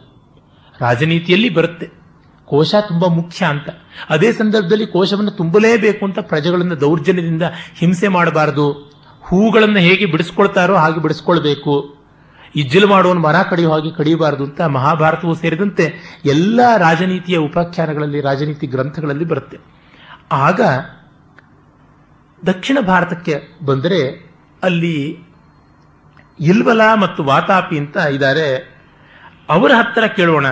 ರಾಜನೀತಿಯಲ್ಲಿ ಬರುತ್ತೆ. ಕೋಶ ತುಂಬಾ ಮುಖ್ಯ ಅಂತ. ಅದೇ ಸಂದರ್ಭದಲ್ಲಿ ಕೋಶವನ್ನು ತುಂಬಲೇಬೇಕು ಅಂತ ಪ್ರಜೆಗಳನ್ನು ದೌರ್ಜನ್ಯದಿಂದ ಹಿಂಸೆ ಮಾಡಬಾರದು. ಹೂಗಳನ್ನು ಹೇಗೆ ಬಿಡಿಸ್ಕೊಳ್ತಾರೋ ಹಾಗೆ ಬಿಡಿಸ್ಕೊಳ್ಬೇಕು. ಇಜ್ಜಲು ಮಾಡುವನು ಮರ ಕಡಿಯೋ ಹಾಗೆ ಕಡಿಯಬಾರದು ಅಂತ ಮಹಾಭಾರತವು ಸೇರಿದಂತೆ ಎಲ್ಲ ರಾಜನೀತಿಯ ಉಪಾಖ್ಯಾನಗಳಲ್ಲಿ, ರಾಜನೀತಿ ಗ್ರಂಥಗಳಲ್ಲಿ ಬರುತ್ತೆ. ಆಗ ದಕ್ಷಿಣ ಭಾರತಕ್ಕೆ ಬಂದರೆ ಅಲ್ಲಿ ಇಲ್ವಲ ಮತ್ತು ವಾತಾಪಿ ಅಂತ ಇದ್ದಾರೆ ಅವರ ಹತ್ತಿರ ಕೇಳೋಣ.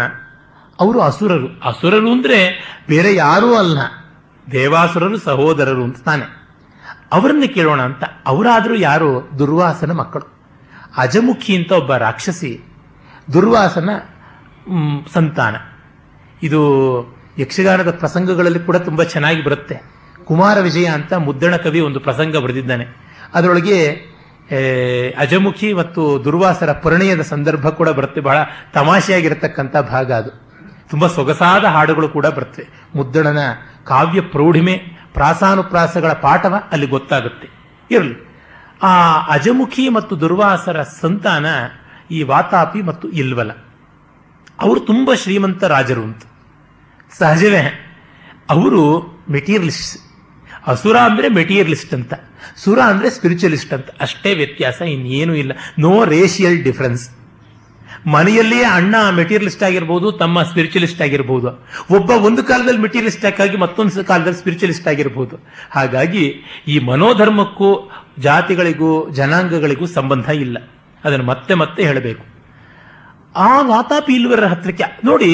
ಅವರು ಅಸುರರು. ಅಸುರರು ಅಂದ್ರೆ ಬೇರೆ ಯಾರೂ ಅಲ್ಲ. ದೇವಾಸುರರು ಸಹೋದರರು ಅಂತ ತಾನೆ. ಅವರನ್ನು ಕೇಳೋಣ ಅಂತ. ಅವರಾದರೂ ಯಾರು? ದುರ್ವಾಸನ ಮಕ್ಕಳು. ಅಜಮುಖಿ ಅಂತ ಒಬ್ಬ ರಾಕ್ಷಸಿ. ದುರ್ವಾಸನ ಸಂತಾನ. ಇದು ಯಕ್ಷಗಾನದ ಪ್ರಸಂಗಗಳಲ್ಲಿ ಕೂಡ ತುಂಬಾ ಚೆನ್ನಾಗಿ ಬರುತ್ತೆ. ಕುಮಾರ ವಿಜಯ ಅಂತ ಮುದ್ದಣ ಕವಿ ಒಂದು ಪ್ರಸಂಗ ಬರೆದಿದ್ದಾನೆ. ಅದರೊಳಗೆ ಅಜಮುಖಿ ಮತ್ತು ದುರ್ವಾಸರ ಪರಿಣಯದ ಸಂದರ್ಭ ಕೂಡ ಬರುತ್ತೆ. ಬಹಳ ತಮಾಷೆಯಾಗಿರತಕ್ಕಂಥ ಭಾಗ ಅದು. ತುಂಬಾ ಸೊಗಸಾದ ಹಾಡುಗಳು ಕೂಡ ಬರ್ತವೆ. ಮುದ್ದಣನ ಕಾವ್ಯ ಪ್ರೌಢಿಮೆ, ಪ್ರಾಸಾನುಪ್ರಾಸಗಳ ಪಾಠವ ಅಲ್ಲಿ ಗೊತ್ತಾಗುತ್ತೆ. ಇರಲಿ. ಆ ಅಜಮುಖಿ ಮತ್ತು ದುರ್ವಾಸರ ಸಂತಾನ ಈ ವಾತಾಪಿ ಮತ್ತು ಇಲ್ವಲ. ಅವರು ತುಂಬ ಶ್ರೀಮಂತ ರಾಜರು ಅಂತ. ಸಹಜವೇ. ಅವರು ಮೆಟೀರಿಯಲಿಸ್ಟ್. ಅಸುರ ಅಂದ್ರೆ ಮೆಟೀರಿಯಲಿಸ್ಟ್ ಅಂತ. ಸುರ ಅಂದ್ರೆ ಸ್ಪಿರಿಚುವಲಿಸ್ಟ್ ಅಂತ. ಅಷ್ಟೇ ವ್ಯತ್ಯಾಸ, ಇನ್ನೇನೂ ಇಲ್ಲ. ನೋ ರೇಷಿಯಲ್ ಡಿಫ್ರೆನ್ಸ್ ಮನೆಯಲ್ಲಿಯೇ ಅಣ್ಣ ಮೆಟೀರಿಯಲಿಸ್ಟ್ ಆಗಿರ್ಬೋದು, ತಮ್ಮ ಸ್ಪಿರಿಚುವಲಿಸ್ಟ್ ಆಗಿರ್ಬೋದು. ಒಬ್ಬ ಒಂದು ಕಾಲದಲ್ಲಿ ಮೆಟೀರಿಯಲಿಸ್ಟ್ ಆಗಿ ಮತ್ತೊಂದು ಕಾಲದಲ್ಲಿ ಸ್ಪಿರಿಚುವಲಿಸ್ಟ್ ಆಗಿರ್ಬೋದು. ಹಾಗಾಗಿ ಈ ಮನೋಧರ್ಮಕ್ಕೂ, ಜಾತಿಗಳಿಗೂ, ಜನಾಂಗಗಳಿಗೂ ಸಂಬಂಧ ಇಲ್ಲ. ಅದನ್ನು ಮತ್ತೆ ಮತ್ತೆ ಹೇಳಬೇಕು. ಆ ವಾತಾಪಿ ಇಲ್ವರ ಹತ್ರಕ್ಕೆ ನೋಡಿ,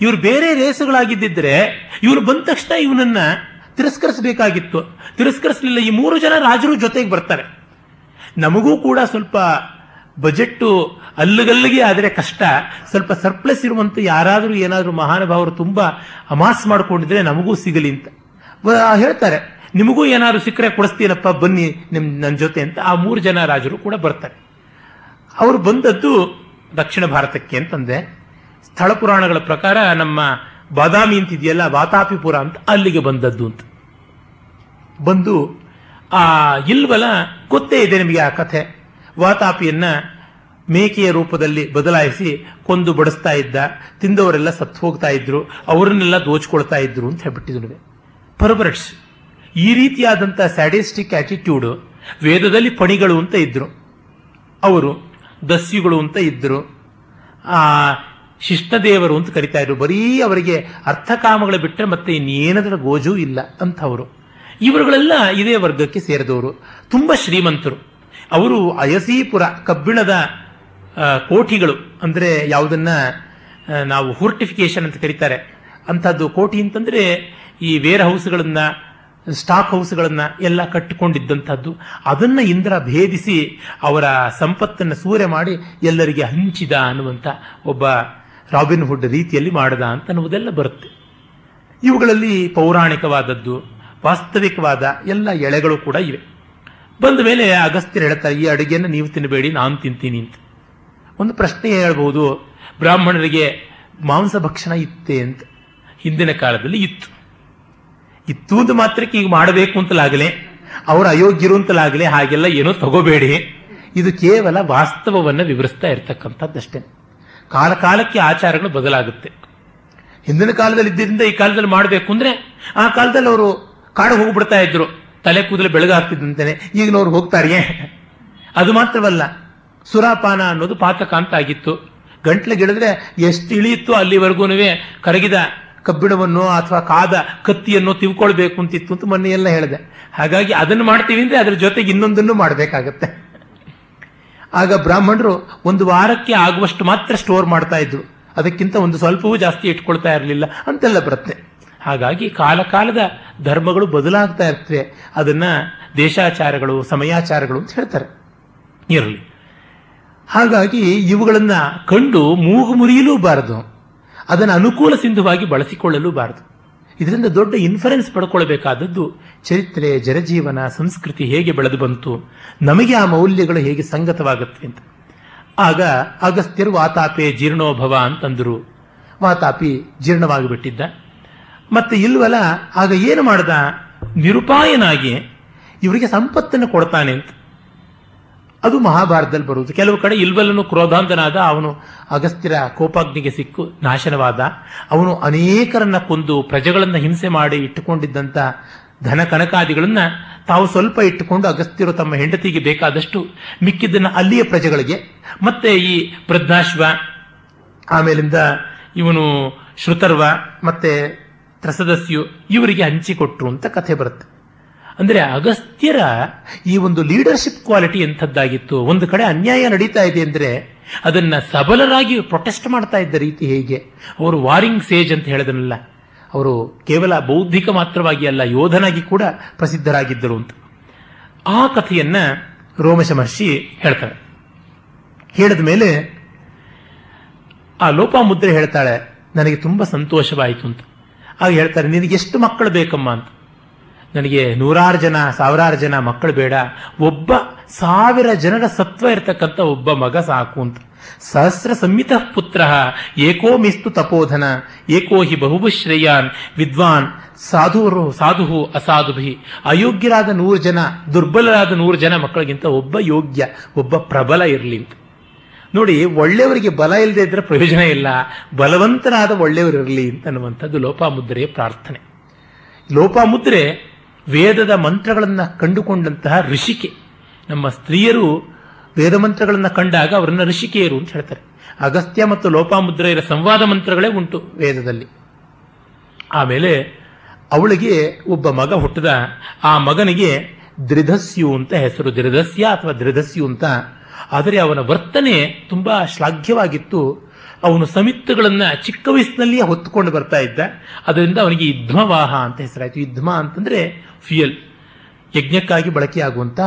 ಇವರು ಬೇರೆ ರೇಸುಗಳಾಗಿದ್ದಿದ್ರೆ ಇವರು ಬಂದ ತಕ್ಷಣ ಇವನನ್ನ ತಿರಸ್ಕರಿಸಬೇಕಾಗಿತ್ತು. ತಿರಸ್ಕರಿಸಲಿಲ್ಲ. ಈ ಮೂರು ಜನ ರಾಜರು ಜೊತೆಗೆ ಬರ್ತಾರೆ. ನಮಗೂ ಕೂಡ ಸ್ವಲ್ಪ ಬಜೆಟ್ ಅಲ್ಲಗಲ್ಲಿಗೆ ಆದರೆ ಕಷ್ಟ. ಸ್ವಲ್ಪ ಸರ್ಪ್ಲಸ್ ಇರುವಂತ ಯಾರಾದರೂ ಏನಾದರೂ ಮಹಾನುಭಾವರು ತುಂಬ ಅಮಾಸ್ ಮಾಡ್ಕೊಂಡಿದ್ರೆ ನಮಗೂ ಸಿಗಲಿ ಅಂತ. ಹೇಳ್ತಾರೆ. ನಿಮಗೂ ಏನಾದರೂ ಸಿಕ್ಕರೆ ಕೊಡಿಸ್ತೀನಪ್ಪ, ಬನ್ನಿ ನಿಮ್ ನನ್ನ ಜೊತೆ ಅಂತ. ಆ ಮೂರು ಜನ ರಾಜರು ಕೂಡ ಬರ್ತಾರೆ. ಅವರು ಬಂದದ್ದು ದಕ್ಷಿಣ ಭಾರತಕ್ಕೆ ಅಂತಂದೆ ಸ್ಥಳ ಪುರಾಣಗಳ ಪ್ರಕಾರ ನಮ್ಮ ಬಾದಾಮಿ ಅಂತಿದೆಯಲ್ಲ, ವಾತಾಪಿಪುರ ಅಂತ ಅಲ್ಲಿಗೆ ಬಂದದ್ದು ಅಂತ. ಬಂದು, ಆ, ಇಲ್ವಲ ಗೊತ್ತೇ ಇದೆ ನಿಮಗೆ ಆ ಕಥೆ. ವಾತಾಪಿಯನ್ನ ಮೇಕೆಯ ರೂಪದಲ್ಲಿ ಬದಲಾಯಿಸಿ ಕೊಂದು ಬಡಿಸ್ತಾ ಇದ್ದ, ತಿಂದವರೆಲ್ಲ ಸತ್ತು ಹೋಗ್ತಾ ಇದ್ರು, ಅವರನ್ನೆಲ್ಲ ದೋಚ್ಕೊಳ್ತಾ ಇದ್ರು ಅಂತ ಹೇಳ್ಬಿಟ್ಟಿದ್ರು ಪರ್ವರ್ಟ್ಸ್, ಈ ರೀತಿಯಾದಂಥ ಸ್ಯಾಡಿಸ್ಟಿಕ್ ಆಟಿಟ್ಯೂಡ್ ವೇದದಲ್ಲಿ ಪಣಿಗಳು ಅಂತ ಇದ್ರು. ಅವರು ದಸ್ಯುಗಳು ಅಂತ ಇದ್ರು. ಆ ಶಿಷ್ಟದೇವರು ಅಂತ ಕರಿತಾ ಇದ್ರು. ಬರೀ ಅವರಿಗೆ ಅರ್ಥಕಾಮಗಳು ಬಿಟ್ಟರೆ ಮತ್ತೆ ಇನ್ನೇನದರ ಗೋಜೂ ಇಲ್ಲ ಅಂತವರು. ಇವರುಗಳೆಲ್ಲ ಇದೇ ವರ್ಗಕ್ಕೆ ಸೇರಿದವರು. ತುಂಬಾ ಶ್ರೀಮಂತರು. ಅವರು ಅಯಸೀಪುರ ಕಬ್ಬಿಣದ ಕೋಟಿಗಳು ಅಂದ್ರೆ ಯಾವುದನ್ನ ನಾವು ಹೂರ್ಟಿಫಿಕೇಶನ್ ಅಂತ ಕರೀತಾರೆ. ಅಂಥದ್ದು ಕೋಟಿ ಅಂತಂದ್ರೆ ಈ ವೇರ್ ಹೌಸ್ಗಳನ್ನ ಸ್ಟಾಕ್ ಹೌಸ್ಗಳನ್ನ ಎಲ್ಲ ಕಟ್ಟಿಕೊಂಡಿದ್ದಂಥದ್ದು. ಅದನ್ನ ಇಂದ್ರ ಭೇದಿಸಿ ಅವರ ಸಂಪತ್ತನ್ನು ಸೂರೆ ಮಾಡಿ ಎಲ್ಲರಿಗೆ ಹಂಚಿದ ಅನ್ನುವಂಥ ಒಬ್ಬ ರಾಬಿನ್ ಹುಡ್ ರೀತಿಯಲ್ಲಿ ಮಾಡದ ಅಂತ ಅನ್ನುವುದೆಲ್ಲ ಬರುತ್ತೆ. ಇವುಗಳಲ್ಲಿ ಪೌರಾಣಿಕವಾದದ್ದು ವಾಸ್ತವಿಕವಾದ ಎಲ್ಲ ಎಳೆಗಳು ಕೂಡ ಇವೆ. ಬಂದ ಮೇಲೆ ಅಗಸ್ತ್ಯರು ಹೇಳ್ತಾರೆ, ಈ ಅಡುಗೆಯನ್ನು ನೀವು ತಿನ್ನಬೇಡಿ, ನಾನು ತಿಂತೀನಿ ಅಂತ. ಒಂದು ಪ್ರಶ್ನೆ ಹೇಳ್ಬೋದು, ಬ್ರಾಹ್ಮಣರಿಗೆ ಮಾಂಸ ಭಕ್ಷಣ ಇತ್ತೆ ಅಂತ. ಹಿಂದಿನ ಕಾಲದಲ್ಲಿ ಇತ್ತು. ಇತ್ತು ಅಂತ ಮಾತ್ರಕ್ಕೆ ಈಗ ಮಾಡಬೇಕು ಅಂತಲಾಗಲೇ, ಅವರು ಅಯೋಗ್ಯರು ಅಂತಲಾಗಲೇ ಹಾಗೆಲ್ಲ ಏನೋ ತಗೋಬೇಡಿ. ಇದು ಕೇವಲ ವಾಸ್ತವವನ್ನು ವಿವರಿಸ್ತಾ ಇರ್ತಕ್ಕಂಥದ್ದಷ್ಟೇ ಕಾಲ ಕಾಲಕ್ಕೆ ಆಚಾರಗಳು ಬದಲಾಗುತ್ತೆ. ಹಿಂದಿನ ಕಾಲದಲ್ಲಿ ಇದ್ದರಿಂದ ಈ ಕಾಲದಲ್ಲಿ ಮಾಡಬೇಕು ಅಂದ್ರೆ, ಆ ಕಾಲದಲ್ಲಿ ಅವರು ಕಾಡು ಹೋಗ್ಬಿಡ್ತಾ ಇದ್ರು. ತಲೆ ಕೂದಲು ಬೆಳಗಾಗ್ತಿದ್ದಂತಾನೆ. ಈಗಿನವ್ರು ಹೋಗ್ತಾರೆಯೇ? ಅದು ಮಾತ್ರವಲ್ಲ, ಸುರಾಪಾನ ಅನ್ನೋದು ಪಾತಕ ಅಂತ ಆಗಿತ್ತು. ಗಂಟ್ಲಿಗಿಳಿದ್ರೆ ಎಷ್ಟು ಇಳಿಯಿತ್ತು ಅಲ್ಲಿವರೆಗೂ ಕರಗಿದ ಕಬ್ಬಿಣವನ್ನು ಅಥವಾ ಕಾದ ಕತ್ತಿಯನ್ನು ತಿಳ್ಕೊಳ್ಬೇಕು ಅಂತಿತ್ತು ಅಂತ ಮೊನ್ನೆ ಎಲ್ಲ ಹೇಳಿದೆ. ಹಾಗಾಗಿ ಅದನ್ನು ಮಾಡ್ತೀವಿ ಅಂದ್ರೆ ಅದ್ರ ಜೊತೆಗೆ ಇನ್ನೊಂದನ್ನು ಮಾಡಬೇಕಾಗತ್ತೆ. ಆಗ ಬ್ರಾಹ್ಮಣರು ಒಂದು ವಾರಕ್ಕೆ ಆಗುವಷ್ಟು ಮಾತ್ರ ಸ್ಟೋರ್ ಮಾಡ್ತಾ ಇದ್ರು. ಅದಕ್ಕಿಂತ ಒಂದು ಸ್ವಲ್ಪವೂ ಜಾಸ್ತಿ ಇಟ್ಕೊಳ್ತಾ ಇರಲಿಲ್ಲ ಅಂತೆಲ್ಲ ಬರುತ್ತೆ. ಹಾಗಾಗಿ ಕಾಲಕಾಲದ ಧರ್ಮಗಳು ಬದಲಾಗ್ತಾ ಇರ್ತವೆ. ಅದನ್ನ ದೇಶಾಚಾರಗಳು, ಸಮಯಾಚಾರಗಳು ಅಂತ ಹೇಳ್ತಾರೆ. ಇರಲಿ. ಹಾಗಾಗಿ ಇವುಗಳನ್ನ ಕಂಡು ಮೂಗು ಮುರಿಯಲೂ ಬಾರದು ಅದನ್ನು ಅನುಕೂಲ ಸಿಂಧುವಾಗಿ ಬಳಸಿಕೊಳ್ಳಲೂಬಾರದು. ಇದರಿಂದ ದೊಡ್ಡ ಇನ್ಫರೆನ್ಸ್ ಪಡ್ಕೊಳ್ಬೇಕಾದದ್ದು ಚರಿತ್ರೆ, ಜನಜೀವನ, ಸಂಸ್ಕೃತಿ ಹೇಗೆ ಬೆಳೆದು ಬಂತು, ನಮಗೆ ಆ ಮೌಲ್ಯಗಳು ಹೇಗೆ ಸಂಗತವಾಗುತ್ತೆ ಅಂತ. ಆಗ ಅಗಸ್ತ್ಯರು ವಾತಾಪೆ ಜೀರ್ಣೋಭವ ಅಂತಂದರು. ವಾತಾಪಿ ಜೀರ್ಣವಾಗಿಬಿಟ್ಟಿದ್ದ. ಮತ್ತೆ ಇಲ್ವಲ್ಲ? ಆಗ ಏನು ಮಾಡ್ದ? ನಿರುಪಾಯನಾಗಿ ಇವರಿಗೆ ಸಂಪತ್ತನ್ನು ಕೊಡ್ತಾನೆ ಅಂತ. ಅದು ಮಹಾಭಾರತದಲ್ಲಿ ಬರುವುದು. ಕೆಲವು ಕಡೆ ಇಲ್ವಲ್ಲನು ಕ್ರೋಧಾಂತನಾದ, ಅವನು ಅಗಸ್ತ್ಯರ ಕೋಪಾಗ್ನಿಗೆ ಸಿಕ್ಕು, ನಾಶನವಾದ. ಅವನು ಅನೇಕರನ್ನ ಕೊಂದು, ಪ್ರಜೆಗಳನ್ನು ಹಿಂಸೆ ಮಾಡಿ ಇಟ್ಟುಕೊಂಡಿದ್ದಂತ ಧನ ಕನಕಾದಿಗಳನ್ನ ತಾವು ಸ್ವಲ್ಪ ಇಟ್ಟುಕೊಂಡು ಅಗಸ್ತ್ಯರು ತಮ್ಮ ಹೆಂಡತಿಗೆ ಬೇಕಾದಷ್ಟು ಮಿಕ್ಕಿದ್ದನ್ನ ಅಲ್ಲಿಯ ಪ್ರಜೆಗಳಿಗೆ, ಮತ್ತೆ ಈ ಪ್ರಜ್ಞಾಶ್ವ, ಆಮೇಲಿಂದ ಇವನು ಶ್ರುತರ್ವ, ಮತ್ತೆ ತ್ರಸದಸ್ಯು ಇವರಿಗೆ ಹಂಚಿಕೊಟ್ರು ಅಂತ ಕಥೆ ಬರುತ್ತೆ. ಅಂದರೆ ಅಗಸ್ತ್ಯರ ಈ ಒಂದು ಲೀಡರ್ಶಿಪ್ ಕ್ವಾಲಿಟಿ ಎಂಥದ್ದಾಗಿತ್ತು, ಒಂದು ಕಡೆ ಅನ್ಯಾಯ ನಡೀತಾ ಇದೆ ಅಂದರೆ ಅದನ್ನು ಸಬಲರಾಗಿ ಪ್ರೊಟೆಸ್ಟ್ ಮಾಡ್ತಾ ಇದ್ದ ರೀತಿ ಹೇಗೆ? ಅವರು ವಾರಿಂಗ್ ಸೇಜ್ ಅಂತ ಹೇಳಿದನಲ್ಲ, ಅವರು ಕೇವಲ ಬೌದ್ಧಿಕ ಮಾತ್ರವಾಗಿ ಅಲ್ಲ, ಯೋಧನಾಗಿ ಕೂಡ ಪ್ರಸಿದ್ಧರಾಗಿದ್ದರು ಅಂತ. ಆ ಕಥೆಯನ್ನ ರೋಮಶ ಮಹರ್ಷಿ ಹೇಳ್ತಾರೆ. ಹೇಳಿದ ಮೇಲೆ ಆ ಲೋಪಾಮುದ್ರೆ ಹೇಳ್ತಾಳೆ, ನನಗೆ ತುಂಬಾ ಸಂತೋಷವಾಯಿತು ಅಂತ. ಆಗ ಹೇಳ್ತಾರೆ, ನಿನಗೆ ಎಷ್ಟು ಮಕ್ಕಳು ಬೇಕಮ್ಮ ಅಂತ. ನನಗೆ ನೂರಾರು ಜನ, ಸಾವಿರಾರು ಜನ ಮಕ್ಕಳು ಬೇಡ. ಒಬ್ಬ ಸಾವಿರ ಜನರ ಸತ್ವ ಇರತಕ್ಕಂಥ ಒಬ್ಬ ಮಗ ಸಾಕು ಅಂತ. ಸಹಸ್ರ ಸಂಹಿತ ಪುತ್ರ ಏಕೋ ಮಿಸ್ತು ತಪೋಧನ, ಏಕೋ ಹಿ ವಿದ್ವಾನ್, ಸಾಧುರು ಸಾಧು ಅಸಾಧುಭಿ ಅಯೋಗ್ಯರಾದ ನೂರು ಜನ, ದುರ್ಬಲರಾದ ನೂರು ಜನ ಮಕ್ಕಳಿಗಿಂತ ಒಬ್ಬ ಯೋಗ್ಯ, ಒಬ್ಬ ಪ್ರಬಲ ಇರಲಿ ಅಂತ. ನೋಡಿ, ಒಳ್ಳೆಯವರಿಗೆ ಬಲ ಇಲ್ಲದೆ ಇದ್ರೆ ಪ್ರಯೋಜನ ಇಲ್ಲ. ಬಲವಂತನಾದ ಒಳ್ಳೆಯವರು ಇರಲಿ ಅಂತ ಅನ್ನುವಂಥದ್ದು ಲೋಪಾಮುದ್ರೆಯ ಪ್ರಾರ್ಥನೆ. ಲೋಪಾಮುದ್ರೆ ವೇದದ ಮಂತ್ರಗಳನ್ನು ಕಂಡುಕೊಂಡಂತಹ ಋಷಿಕೆ. ನಮ್ಮ ಸ್ತ್ರೀಯರು ವೇದ ಮಂತ್ರಗಳನ್ನು ಕಂಡಾಗ ಅವರನ್ನ ಋಷಿಕೆಯರು ಅಂತ ಹೇಳ್ತಾರೆ. ಅಗಸ್ತ್ಯ ಮತ್ತು ಲೋಪಾಮುದ್ರೆಯರ ಸಂವಾದ ಮಂತ್ರಗಳೇ ಉಂಟು ವೇದದಲ್ಲಿ. ಆಮೇಲೆ ಅವಳಿಗೆ ಒಬ್ಬ ಮಗ ಹುಟ್ಟದ. ಆ ಮಗನಿಗೆ ದ್ರಿಧಸ್ಯು ಅಂತ ಹೆಸರು. ದ್ರಿಧಸ್ಯ ಅಥವಾ ದ್ರಿಧಸ್ಯು ಅಂತ ಆದರೆ ಅವನ ವರ್ತನೆ ತುಂಬಾ ಶ್ಲಾಘ್ಯವಾಗಿತ್ತು. ಅವನು ಸಮಿತ್ತುಗಳನ್ನ ಚಿಕ್ಕ ವಯಸ್ಸಿನಲ್ಲಿಯೇ ಹೊತ್ತುಕೊಂಡು ಬರ್ತಾ ಇದ್ದ. ಅದರಿಂದ ಅವನಿಗೆ ಯುದ್ಧವಾಹ ಅಂತ ಹೆಸರಾಯಿತು. ಯುದ್ಧ ಅಂತಂದ್ರೆ ಫ್ಯೂಯಲ್, ಯಜ್ಞಕ್ಕಾಗಿ ಬಳಕೆಯಾಗುವಂತ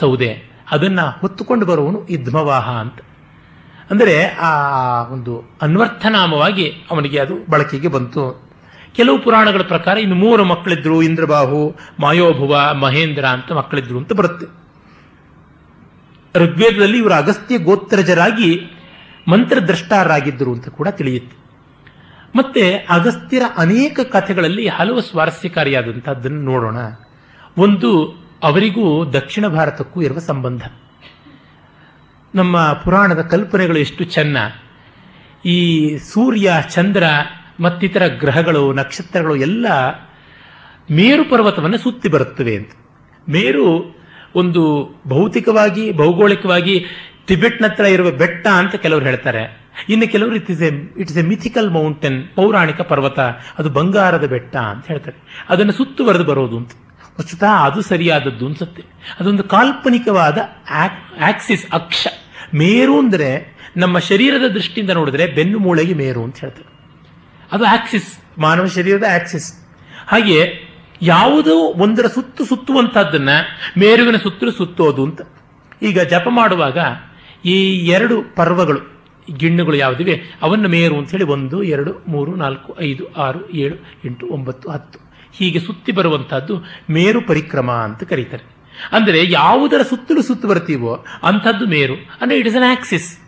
ಸೌದೆ. ಅದನ್ನ ಹೊತ್ತುಕೊಂಡು ಬರುವವನು ಯುದ್ಧವಾಹ ಅಂತ. ಅಂದರೆ ಆ ಒಂದು ಅನ್ವರ್ಥನಾಮವಾಗಿ ಅವನಿಗೆ ಅದು ಬಳಕೆಗೆ ಬಂತು. ಕೆಲವು ಪುರಾಣಗಳ ಪ್ರಕಾರ ಇನ್ನು ಮೂರು ಮಕ್ಕಳಿದ್ರು, ಇಂದ್ರಬಾಹು ಮಾಯೋಭುವ ಮಹೇಂದ್ರ ಅಂತ ಮಕ್ಕಳಿದ್ರು ಅಂತ ಬರುತ್ತೆ. ಋಗ್ವೇದದಲ್ಲಿ ಇವರು ಅಗಸ್ತ್ಯ ಗೋತ್ರಜರಾಗಿ ಮಂತ್ರದ್ರಷ್ಟಾರಾಗಿದ್ದರು ಅಂತ ಕೂಡ ತಿಳಿಯುತ್ತೆ. ಮತ್ತೆ ಅಗಸ್ತ್ಯರ ಅನೇಕ ಕಥೆಗಳಲ್ಲಿ ಹಲವು ಸ್ವಾರಸ್ಯಕಾರಿಯಾದಂತಹದ್ದನ್ನು ನೋಡೋಣ. ಒಂದು, ಅವರಿಗೂ ದಕ್ಷಿಣ ಭಾರತಕ್ಕೂ ಇರುವ ಸಂಬಂಧ. ನಮ್ಮ ಪುರಾಣದ ಕಲ್ಪನೆಗಳು ಎಷ್ಟು ಚೆನ್ನ. ಈ ಸೂರ್ಯ, ಚಂದ್ರ, ಮತ್ತಿತರ ಗ್ರಹಗಳು, ನಕ್ಷತ್ರಗಳು ಎಲ್ಲ ಮೇರು ಪರ್ವತವನ್ನು ಸುತ್ತಿ ಬರುತ್ತವೆ ಅಂತ. ಮೇರು ಒಂದು ಭೌತಿಕವಾಗಿ, ಭೌಗೋಳಿಕವಾಗಿ ಟಿಬೆಟ್ನ ಹತ್ರ ಇರುವ ಬೆಟ್ಟ ಅಂತ ಕೆಲವರು ಹೇಳ್ತಾರೆ. ಇನ್ನು ಕೆಲವರು it is a it's a mythical mountain ಪೌರಾಣಿಕ ಪರ್ವತ, ಅದು ಬಂಗಾರದ ಬೆಟ್ಟ ಅಂತ ಹೇಳ್ತಾರೆ. ಅದನ್ನು ಸುತ್ತುವರೆದು ಬರೋದು ಅಂತ. ವಸ್ತುತಃ ಅದು ಸರಿಯಾದದ್ದು ಅನ್ಸುತ್ತೆ. ಅದೊಂದು ಕಾಲ್ಪನಿಕವಾದ ಆಕ್ಸಿಸ್ ಅಕ್ಷ. ಮೇರು ಅಂದರೆ ನಮ್ಮ ಶರೀರದ ದೃಷ್ಟಿಯಿಂದ ನೋಡಿದ್ರೆ ಬೆನ್ನು ಮೂಳೆಗೆ ಮೇರು ಅಂತ ಹೇಳ್ತಾರೆ. ಅದು ಆಕ್ಸಿಸ್ ಮಾನವ ಶರೀರದ ಆಕ್ಸಿಸ್ ಹಾಗೆ ಯಾವುದೋ ಒಂದರ ಸುತ್ತು ಸುತ್ತುವಂತಹದ್ದನ್ನ ಮೇರುವಿನ ಸುತ್ತಲೂ ಸುತ್ತೋದು ಅಂತ. ಈಗ ಜಪ ಮಾಡುವಾಗ ಈ ಎರಡು ಪರ್ವಗಳು, ಗಿಣ್ಣುಗಳು ಯಾವುದಿವೆ, ಅವನ್ನು ಮೇರು ಅಂತ ಹೇಳಿ ಒಂದು, ಎರಡು, ಮೂರು, ನಾಲ್ಕು, ಐದು, ಆರು, ಏಳು, ಎಂಟು, ಒಂಬತ್ತು, ಹತ್ತು. ಹೀಗೆ ಸುತ್ತಿ ಬರುವಂತಹದ್ದು ಮೇರು ಪರಿಕ್ರಮ ಅಂತ ಕರೀತಾರೆ. ಅಂದರೆ ಯಾವುದರ ಸುತ್ತಲೂ ಸುತ್ತು ಬರ್ತೀವೋ ಅಂಥದ್ದು ಮೇರು. ಅಂದ್ರೆ ಇಟ್ ಇಸ್ ಅನ್ ಆಕ್ಸಿಸ್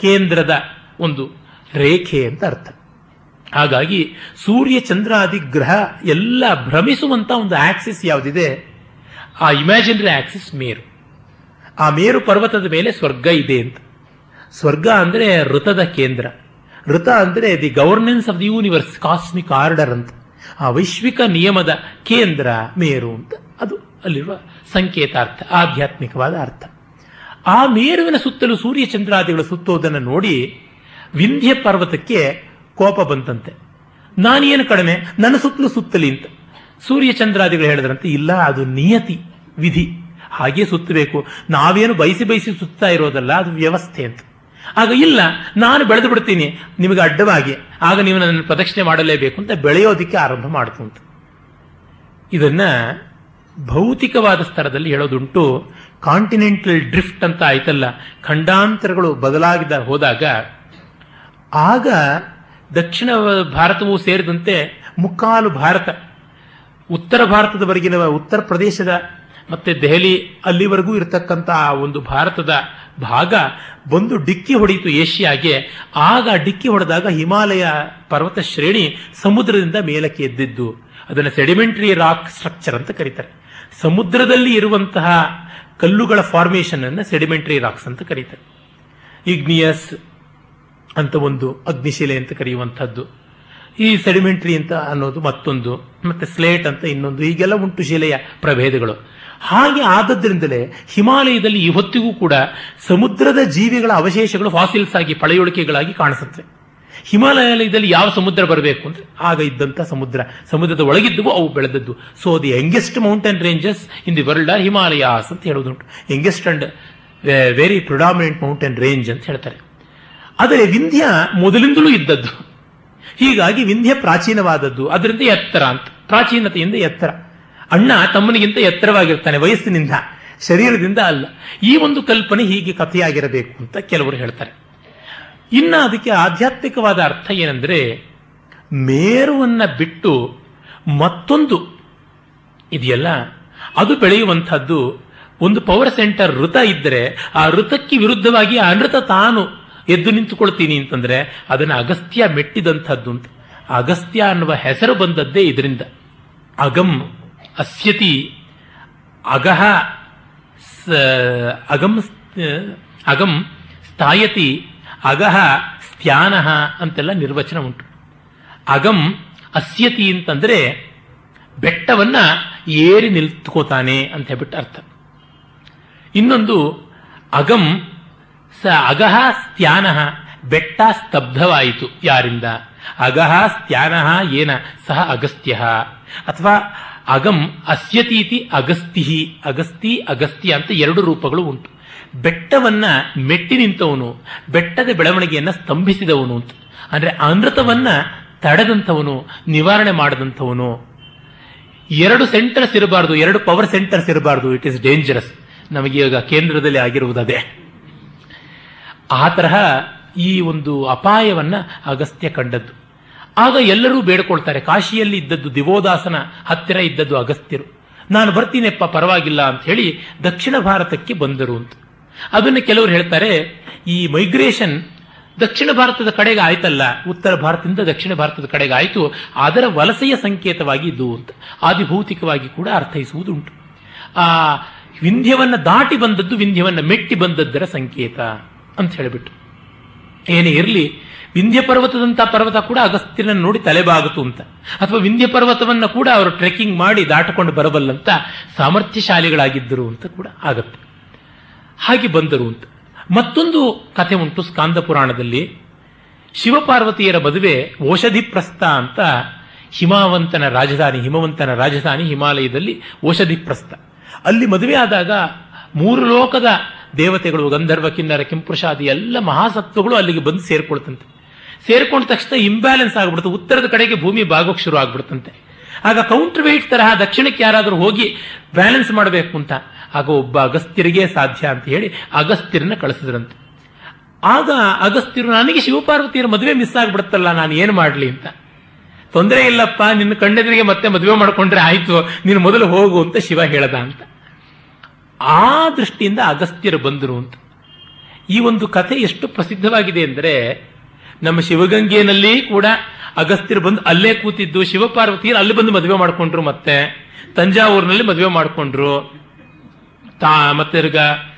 ಕೇಂದ್ರದ ಒಂದು ರೇಖೆ ಅಂತ ಅರ್ಥ. ಹಾಗಾಗಿ ಸೂರ್ಯ ಚಂದ್ರಾದಿ ಗ್ರಹ ಎಲ್ಲ ಭ್ರಮಿಸುವಂತ ಒಂದು ಆಕ್ಸಿಸ್ ಯಾವುದಿದೆ? ಆ ಇಮ್ಯಾಜಿನರಿ ಆಕ್ಸಿಸ್ ಮೇರು. ಆ ಮೇರು ಪರ್ವತದ ಮೇಲೆ ಸ್ವರ್ಗ ಇದೆ ಅಂತ. ಸ್ವರ್ಗ ಅಂದ್ರೆ ಋತದ ಕೇಂದ್ರ. ಋತ ಅಂದ್ರೆ the governance of the universe cosmic order ಅಂತ. ಆ ವೈಶ್ವಿಕ ನಿಯಮದ ಕೇಂದ್ರ ಮೇರು ಅಂತ. ಅದು ಅಲ್ಲಿರುವ ಸಂಕೇತಾರ್ಥ, ಆಧ್ಯಾತ್ಮಿಕವಾದ ಅರ್ಥ. ಆ ಮೇರುವಿನ ಸುತ್ತಲೂ ಸೂರ್ಯ ಚಂದ್ರಾದಿಗಳು ಸುತ್ತೋದನ್ನು ನೋಡಿ ವಿಂಧ್ಯ ಪರ್ವತಕ್ಕೆ ಕೋಪ ಬಂತಂತೆ. ನಾನೇನು ಕಡಿಮೆ? ನನ್ನ ಸುತ್ತಲೂ ಸುತ್ತಲಿ ಅಂತ. ಸೂರ್ಯ ಚಂದ್ರಾದಿಗಳು ಹೇಳಿದ್ರಂತೆ, ಇಲ್ಲ, ಅದು ನಿಯತಿ, ವಿಧಿ. ಹಾಗೆ ಸುತ್ತಬೇಕು. ನಾವೇನು ಬಯಸಿ ಬಯಸಿ ಸುತ್ತಾ ಇರೋದಲ್ಲ, ಅದು ವ್ಯವಸ್ಥೆ ಅಂತ. ಆಗ ಇಲ್ಲ, ನಾನು ಬೆಳೆದು ಬಿಡ್ತೀನಿ, ನಿಮಗೆ ಅಡ್ಡವಾಗಿ. ಆಗ ನೀವು ನನ್ನ ಪ್ರದಕ್ಷಿಣೆ ಮಾಡಲೇಬೇಕು ಅಂತ ಬೆಳೆಯೋದಿಕ್ಕೆ ಆರಂಭ ಮಾಡ್ತು ಅಂತ. ಇದನ್ನ ಭೌತಿಕವಾದ ಸ್ತರದಲ್ಲಿ ಹೇಳೋದುಂಟು ಕಾಂಟಿನೆಂಟಲ್ ಡ್ರಿಫ್ಟ್ ಅಂತ ಆಯ್ತಲ್ಲ, ಖಂಡಾಂತರಗಳು ಬದಲಾಗಿದ ಹೋದಾಗ, ಆಗ ದಕ್ಷಿಣ ಭಾರತವೂ ಸೇರಿದಂತೆ ಮುಕ್ಕಾಲು ಭಾರತ, ಉತ್ತರ ಭಾರತದವರೆಗಿನ ಉತ್ತರ ಪ್ರದೇಶದ ಮತ್ತೆ ದೆಹಲಿ ಅಲ್ಲಿವರೆಗೂ ಇರತಕ್ಕಂಥ ಆ ಒಂದು ಭಾರತದ ಭಾಗ ಬಂದು ಡಿಕ್ಕಿ ಹೊಡೆಯಿತು ಏಷ್ಯಾಗೆ. ಆಗ ಡಿಕ್ಕಿ ಹೊಡೆದಾಗ ಹಿಮಾಲಯ ಪರ್ವತ ಶ್ರೇಣಿ ಸಮುದ್ರದಿಂದ ಮೇಲಕ್ಕೆ ಎದ್ದಿದ್ದು. ಅದನ್ನು ಸೆಡಿಮೆಂಟರಿ ರಾಕ್ ಸ್ಟ್ರಕ್ಚರ್ ಅಂತ ಕರೀತಾರೆ. ಸಮುದ್ರದಲ್ಲಿ ಇರುವಂತಹ ಕಲ್ಲುಗಳ ಫಾರ್ಮೇಶನ್ ಅನ್ನು ಸೆಡಿಮೆಂಟರಿ ರಾಕ್ಸ್ ಅಂತ ಕರೀತಾರೆ. ಇಗ್ನಿಯಸ್ ಅಂತ ಒಂದು ಅಗ್ನಿಶಿಲೆ ಅಂತ ಕರೆಯುವಂಥದ್ದು. ಈ ಸೆಡಿಮೆಂಟ್ರಿ ಅಂತ ಅನ್ನೋದು ಮತ್ತೊಂದು, ಮತ್ತೆ ಸ್ಲೇಟ್ ಅಂತ ಇನ್ನೊಂದು, ಈಗೆಲ್ಲ ಉಂಟು ಶಿಲೆಯ ಪ್ರಭೇದಗಳು. ಹಾಗೆ ಆದದ್ರಿಂದಲೇ ಹಿಮಾಲಯದಲ್ಲಿ ಇವತ್ತಿಗೂ ಕೂಡ ಸಮುದ್ರದ ಜೀವಿಗಳ ಅವಶೇಷಗಳು ಫಾಸಿಲ್ಸ್ ಆಗಿ ಪಳೆಯುಳಿಕೆಗಳಾಗಿ ಕಾಣಿಸುತ್ತವೆ ಹಿಮಾಲಯದಲ್ಲಿ ಯಾವ ಸಮುದ್ರ ಬರಬೇಕು ಅಂದ್ರೆ ಆಗ ಇದ್ದಂಥ ಸಮುದ್ರ. ಸಮುದ್ರದ ಒಳಗಿದ್ದವು, ಅವು ಬೆಳೆದದ್ದು. So the youngest mountain ranges in the world Himalayas ಅಂತ ಹೇಳೋದುಂಟು youngest and very predominant mountain range ಅಂತ ಹೇಳ್ತಾರೆ. ಆದರೆ ವಿಂಧ್ಯ ಮೊದಲಿಂದಲೂ ಇದ್ದದ್ದು. ಹೀಗಾಗಿ ವಿಂಧ್ಯ ಪ್ರಾಚೀನವಾದದ್ದು. ಅದರಿಂದ ಎತ್ತರ ಅಂತ. ಪ್ರಾಚೀನತೆಯಿಂದ ಎತ್ತರ. ಅಣ್ಣ ತಮ್ಮನಿಗಿಂತ ಎತ್ತರವಾಗಿರ್ತಾನೆ, ವಯಸ್ಸಿನಿಂದ. ಶರೀರದಿಂದ ಅಲ್ಲ. ಈ ಒಂದು ಕಲ್ಪನೆ ಹೀಗೆ ಕಥೆಯಾಗಿರಬೇಕು ಅಂತ ಕೆಲವರು ಹೇಳ್ತಾರೆ. ಇನ್ನು ಅದಕ್ಕೆ ಆಧ್ಯಾತ್ಮಿಕವಾದ ಅರ್ಥ ಏನಂದ್ರೆ, ಮೇರುವನ್ನ ಬಿಟ್ಟು ಮತ್ತೊಂದು, ಇದೆಯಲ್ಲ? ಅದು ಬೆಳೆಯುವಂಥದ್ದು ಒಂದು ಪವರ್ ಸೆಂಟರ್ ಋತ ಇದ್ದರೆ ಆ ಋತಕ್ಕೆ ವಿರುದ್ಧವಾಗಿ ಆ ತಾನು ಎದ್ದು ನಿಂತುಕೊಳ್ತೀನಿ ಅಂತಂದ್ರೆ ಅದನ್ನು ಅಗಸ್ತ್ಯ ಮೆಟ್ಟಿದಂಥದ್ದು ಅಂತ ಅಗಸ್ತ್ಯ ಅನ್ನುವ ಹೆಸರು ಬಂದದ್ದೇ ಇದರಿಂದ. ಅಗಂ ಅಸ್ಯತಿ, ಅಗಹ ಅಗಮ್ ಅಗಂ ಸ್ಥಾಯತಿ, ಅಗಹ ಸ್ಥಾನಃ ಅಂತೆಲ್ಲ ನಿರ್ವಚನ ಉಂಟು. ಅಗಂ ಅಸ್ಯತಿ ಅಂತಂದ್ರೆ ಬೆಟ್ಟವನ್ನ ಏರಿ ನಿಲ್ತ್ಕೋತಾನೆ ಅಂತ ಹೇಳ್ಬಿಟ್ಟು ಅರ್ಥ. ಇನ್ನೊಂದು ಅಗಮ್ ಸ ಅಗಹ ಸ್ತ್ಯಾನಃ ಬೆಟ್ಟ ಸ್ತಬ್ಧವಾಯಿತು ಯಾರಿಂದ? ಅಗಹ ಸ್ತ್ಯಾನಃ ಏನ? ಸಹ ಅಗಸ್ತ್ಯ. ಅಥವಾ ಅಗಂ ಅಸ್ಯತೀತಿ ಅಗಸ್ತಿ ಅಗಸ್ತಿ, ಅಗಸ್ತ್ಯ ಅಂತ ಎರಡು ರೂಪಗಳು ಉಂಟು. ಬೆಟ್ಟವನ್ನ ಮೆಟ್ಟಿ ನಿಂತವನು, ಬೆಟ್ಟದ ಬೆಳವಣಿಗೆಯನ್ನ ಸ್ತಂಭಿಸಿದವನು ಅಂತ ಅಂದ್ರೆ ಅನೃತವನ್ನ ತಡೆದಂಥವನು, ನಿವಾರಣೆ ಮಾಡದಂಥವನು. ಎರಡು ಸೆಂಟರ್ಸ್ ಇರಬಾರ್ದು, ಎರಡು ಪವರ್ ಸೆಂಟರ್ಸ್ ಇರಬಾರ್ದು. ಇಟ್ ಇಸ್ ಡೇಂಜರಸ್ ನಮಗೆ ಕೇಂದ್ರದಲ್ಲಿ ಆಗಿರುವುದದೇ. ಆ ತರಹ ಈ ಒಂದು ಅಪಾಯವನ್ನ ಅಗಸ್ತ್ಯ ಕಂಡದ್ದು. ಆಗ ಎಲ್ಲರೂ ಬೇಡ್ಕೊಳ್ತಾರೆ, ಕಾಶಿಯಲ್ಲಿ ಇದ್ದದ್ದು ದಿವೋದಾಸನ ಹತ್ತಿರ ಇದ್ದದ್ದು ಅಗಸ್ತ್ಯರು. ನಾನು ಬರ್ತೀನಪ್ಪ, ಪರವಾಗಿಲ್ಲ ಅಂತ ಹೇಳಿ ದಕ್ಷಿಣ ಭಾರತಕ್ಕೆ ಬಂದರು ಅಂತ. ಅದನ್ನು ಕೆಲವರು ಹೇಳ್ತಾರೆ, ಈ ಮೈಗ್ರೇಷನ್ ದಕ್ಷಿಣ ಭಾರತದ ಕಡೆಗೆ ಆಯ್ತಲ್ಲ, ಉತ್ತರ ಭಾರತದಿಂದ ದಕ್ಷಿಣ ಭಾರತದ ಕಡೆಗೆ ಆಯಿತು, ಅದರ ವಲಸೆಯ ಸಂಕೇತವಾಗಿ ಇದು ಅಂತ. ಆದಿಭೌತಿಕವಾಗಿ ಕೂಡ ಅರ್ಥೈಸುವುದುಂಟು. ಆ ವಿಂಧ್ಯವನ್ನ ದಾಟಿ ಬಂದದ್ದು ವಿಂಧ್ಯವನ್ನ ಮೆಟ್ಟಿ ಬಂದದ್ದರ ಸಂಕೇತ. ಅಂತ ಹೇಳಿಬಿಟ್ಟು. ಏನೇ ಇರಲಿ, ವಿಂಧ್ಯ ಪರ್ವತದಂಥ ಪರ್ವತ ಕೂಡ ಅಗಸ್ತ್ಯನ ನೋಡಿ ತಲೆಬಾಗತು ಅಂತ. ಅಥವಾ ವಿಂಧ್ಯ ಪರ್ವತವನ್ನು ಕೂಡ ಅವರು ಟ್ರೆಕ್ಕಿಂಗ್ ಮಾಡಿ ದಾಟಿಕೊಂಡು ಬರಬಲ್ಲಂತ ಸಾಮರ್ಥ್ಯಶಾಲಿಗಳಾಗಿದ್ದರು ಅಂತ ಕೂಡ ಆಗತ್ತೆ. ಹಾಗೆ ಬಂದರು ಅಂತ. ಮತ್ತೊಂದು ಕಥೆ ಉಂಟು ಸ್ಕಾಂದ ಪುರಾಣದಲ್ಲಿ. ಶಿವಪಾರ್ವತಿಯರ ಮದುವೆ ಓಷಧಿ ಪ್ರಸ್ಥ ಅಂತ ಹಿಮಾವಂತನ ರಾಜಧಾನಿ, ಹಿಮವಂತನ ರಾಜಧಾನಿ ಹಿಮಾಲಯದಲ್ಲಿ ಓಷಧಿ ಪ್ರಸ್ಥ ಅಲ್ಲಿ ಮದುವೆ ಆದಾಗ ಮೂರು ಲೋಕದ ದೇವತೆಗಳು, ಗಂಧರ್ವ, ಕಿನ್ನರ, ಕೆಂಪುರುಷಾದಿ ಎಲ್ಲ ಮಹಾಸತ್ವಗಳು ಅಲ್ಲಿಗೆ ಬಂದು ಸೇರ್ಕೊಳ್ತಂತೆ. ಸೇರ್ಕೊಂಡ ತಕ್ಷಣ ಇಂಬ್ಯಾಲೆನ್ಸ್ ಆಗ್ಬಿಡುತ್ತೆ ಉತ್ತರದ ಕಡೆಗೆ ಭೂಮಿ ಬಾಗೋಕ್ ಶುರು ಆಗ್ಬಿಡ್ತಂತೆ. ಆಗ ಕೌಂಟರ್ ವೇಟ್ ತರಹ ದಕ್ಷಿಣಕ್ಕೆ ಯಾರಾದರೂ ಹೋಗಿ ಬ್ಯಾಲೆನ್ಸ್ ಮಾಡಬೇಕು ಅಂತ. ಆಗ ಒಬ್ಬ ಅಗಸ್ತ್ಯರಿಗೆ ಸಾಧ್ಯ ಅಂತ ಹೇಳಿ ಅಗಸ್ತ್ಯರನ್ನ ಕಳಿಸಿದ್ರಂತೆ. ಆಗ ಅಗಸ್ತ್ಯರು, ನನಗೆ ಶಿವಪಾರ್ವತಿಯರ ಮದುವೆ ಮಿಸ್ ಆಗ್ಬಿಡುತ್ತಲ್ಲ ನಾನು ಏನು ಮಾಡಲಿ ಅಂತ. ತೊಂದರೆ ಇಲ್ಲಪ್ಪ, ನಿನ್ನ ಕಣ್ಣೆದರಿಗೆ ಮತ್ತೆ ಮದುವೆ ಮಾಡಿಕೊಂಡ್ರೆ ಆಯ್ತು. ನೀನು ಮೊದಲು ಹೋಗು, ಅಂತ ಶಿವ ಹೇಳದ ಅಂತ. ಆ ದೃಷ್ಟಿಯಿಂದ ಅಗಸ್ತ್ಯರು ಬಂದರು ಅಂತ. ಈ ಒಂದು ಕಥೆ ಎಷ್ಟು ಪ್ರಸಿದ್ಧವಾಗಿದೆ ಅಂದರೆ, ನಮ್ಮ ಶಿವಗಂಗೆಯಲ್ಲಿ ಕೂಡ ಅಗಸ್ತ್ಯರು ಬಂದು ಅಲ್ಲೇ ಕೂತಿದ್ದು, ಶಿವಪಾರ್ವತಿಯರು ಅಲ್ಲಿ ಬಂದು ಮದುವೆ ಮಾಡಿಕೊಂಡ್ರು ಮತ್ತೆ, ತಂಜಾವೂರಿನಲ್ಲಿ ಮದುವೆ ಮಾಡಿಕೊಂಡ್ರು. ತಾ, ಮತ್ತೆ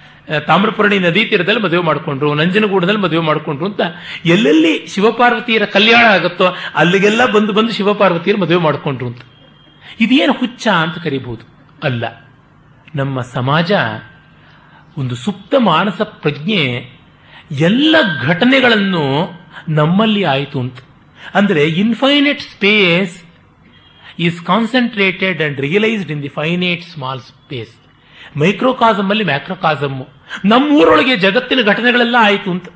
ತಾಮ್ರಪರ್ಣಿ ನದಿ ತೀರದಲ್ಲಿ ಮದುವೆ ಮಾಡಿಕೊಂಡ್ರು ನಂಜನಗೂಡದಲ್ಲಿ ಮದುವೆ ಮಾಡಿಕೊಂಡ್ರು ಅಂತ. ಎಲ್ಲೆಲ್ಲಿ ಶಿವಪಾರ್ವತಿಯರ ಕಲ್ಯಾಣ ಆಗುತ್ತೋ, ಅಲ್ಲಿಗೆಲ್ಲ ಬಂದು ಬಂದು ಶಿವಪಾರ್ವತಿಯರು ಮದುವೆ ಮಾಡಿಕೊಂಡ್ರು ಅಂತ. ಇದೇನು ಹುಚ್ಚ ಅಂತ ಕರಿಬಹುದು ಅಲ್ಲ. ನಮ್ಮ ಸಮಾಜ ಒಂದು ಸುಪ್ತ ಮಾನಸ ಪ್ರಜ್ಞೆ ಎಲ್ಲ ಘಟನೆಗಳನ್ನು ನಮ್ಮಲ್ಲಿ ಆಯಿತು ಅಂತ. ಅಂದರೆ infinite space is concentrated and realised in the finite small space microcosm ಅಲ್ಲಿ ಮ್ಯಾಕ್ರೋಕಾಸಮ್ ನಮ್ಮೂರೊಳಗೆ ಜಗತ್ತಿನ ಘಟನೆಗಳೆಲ್ಲ ಆಯಿತು ಅಂತ.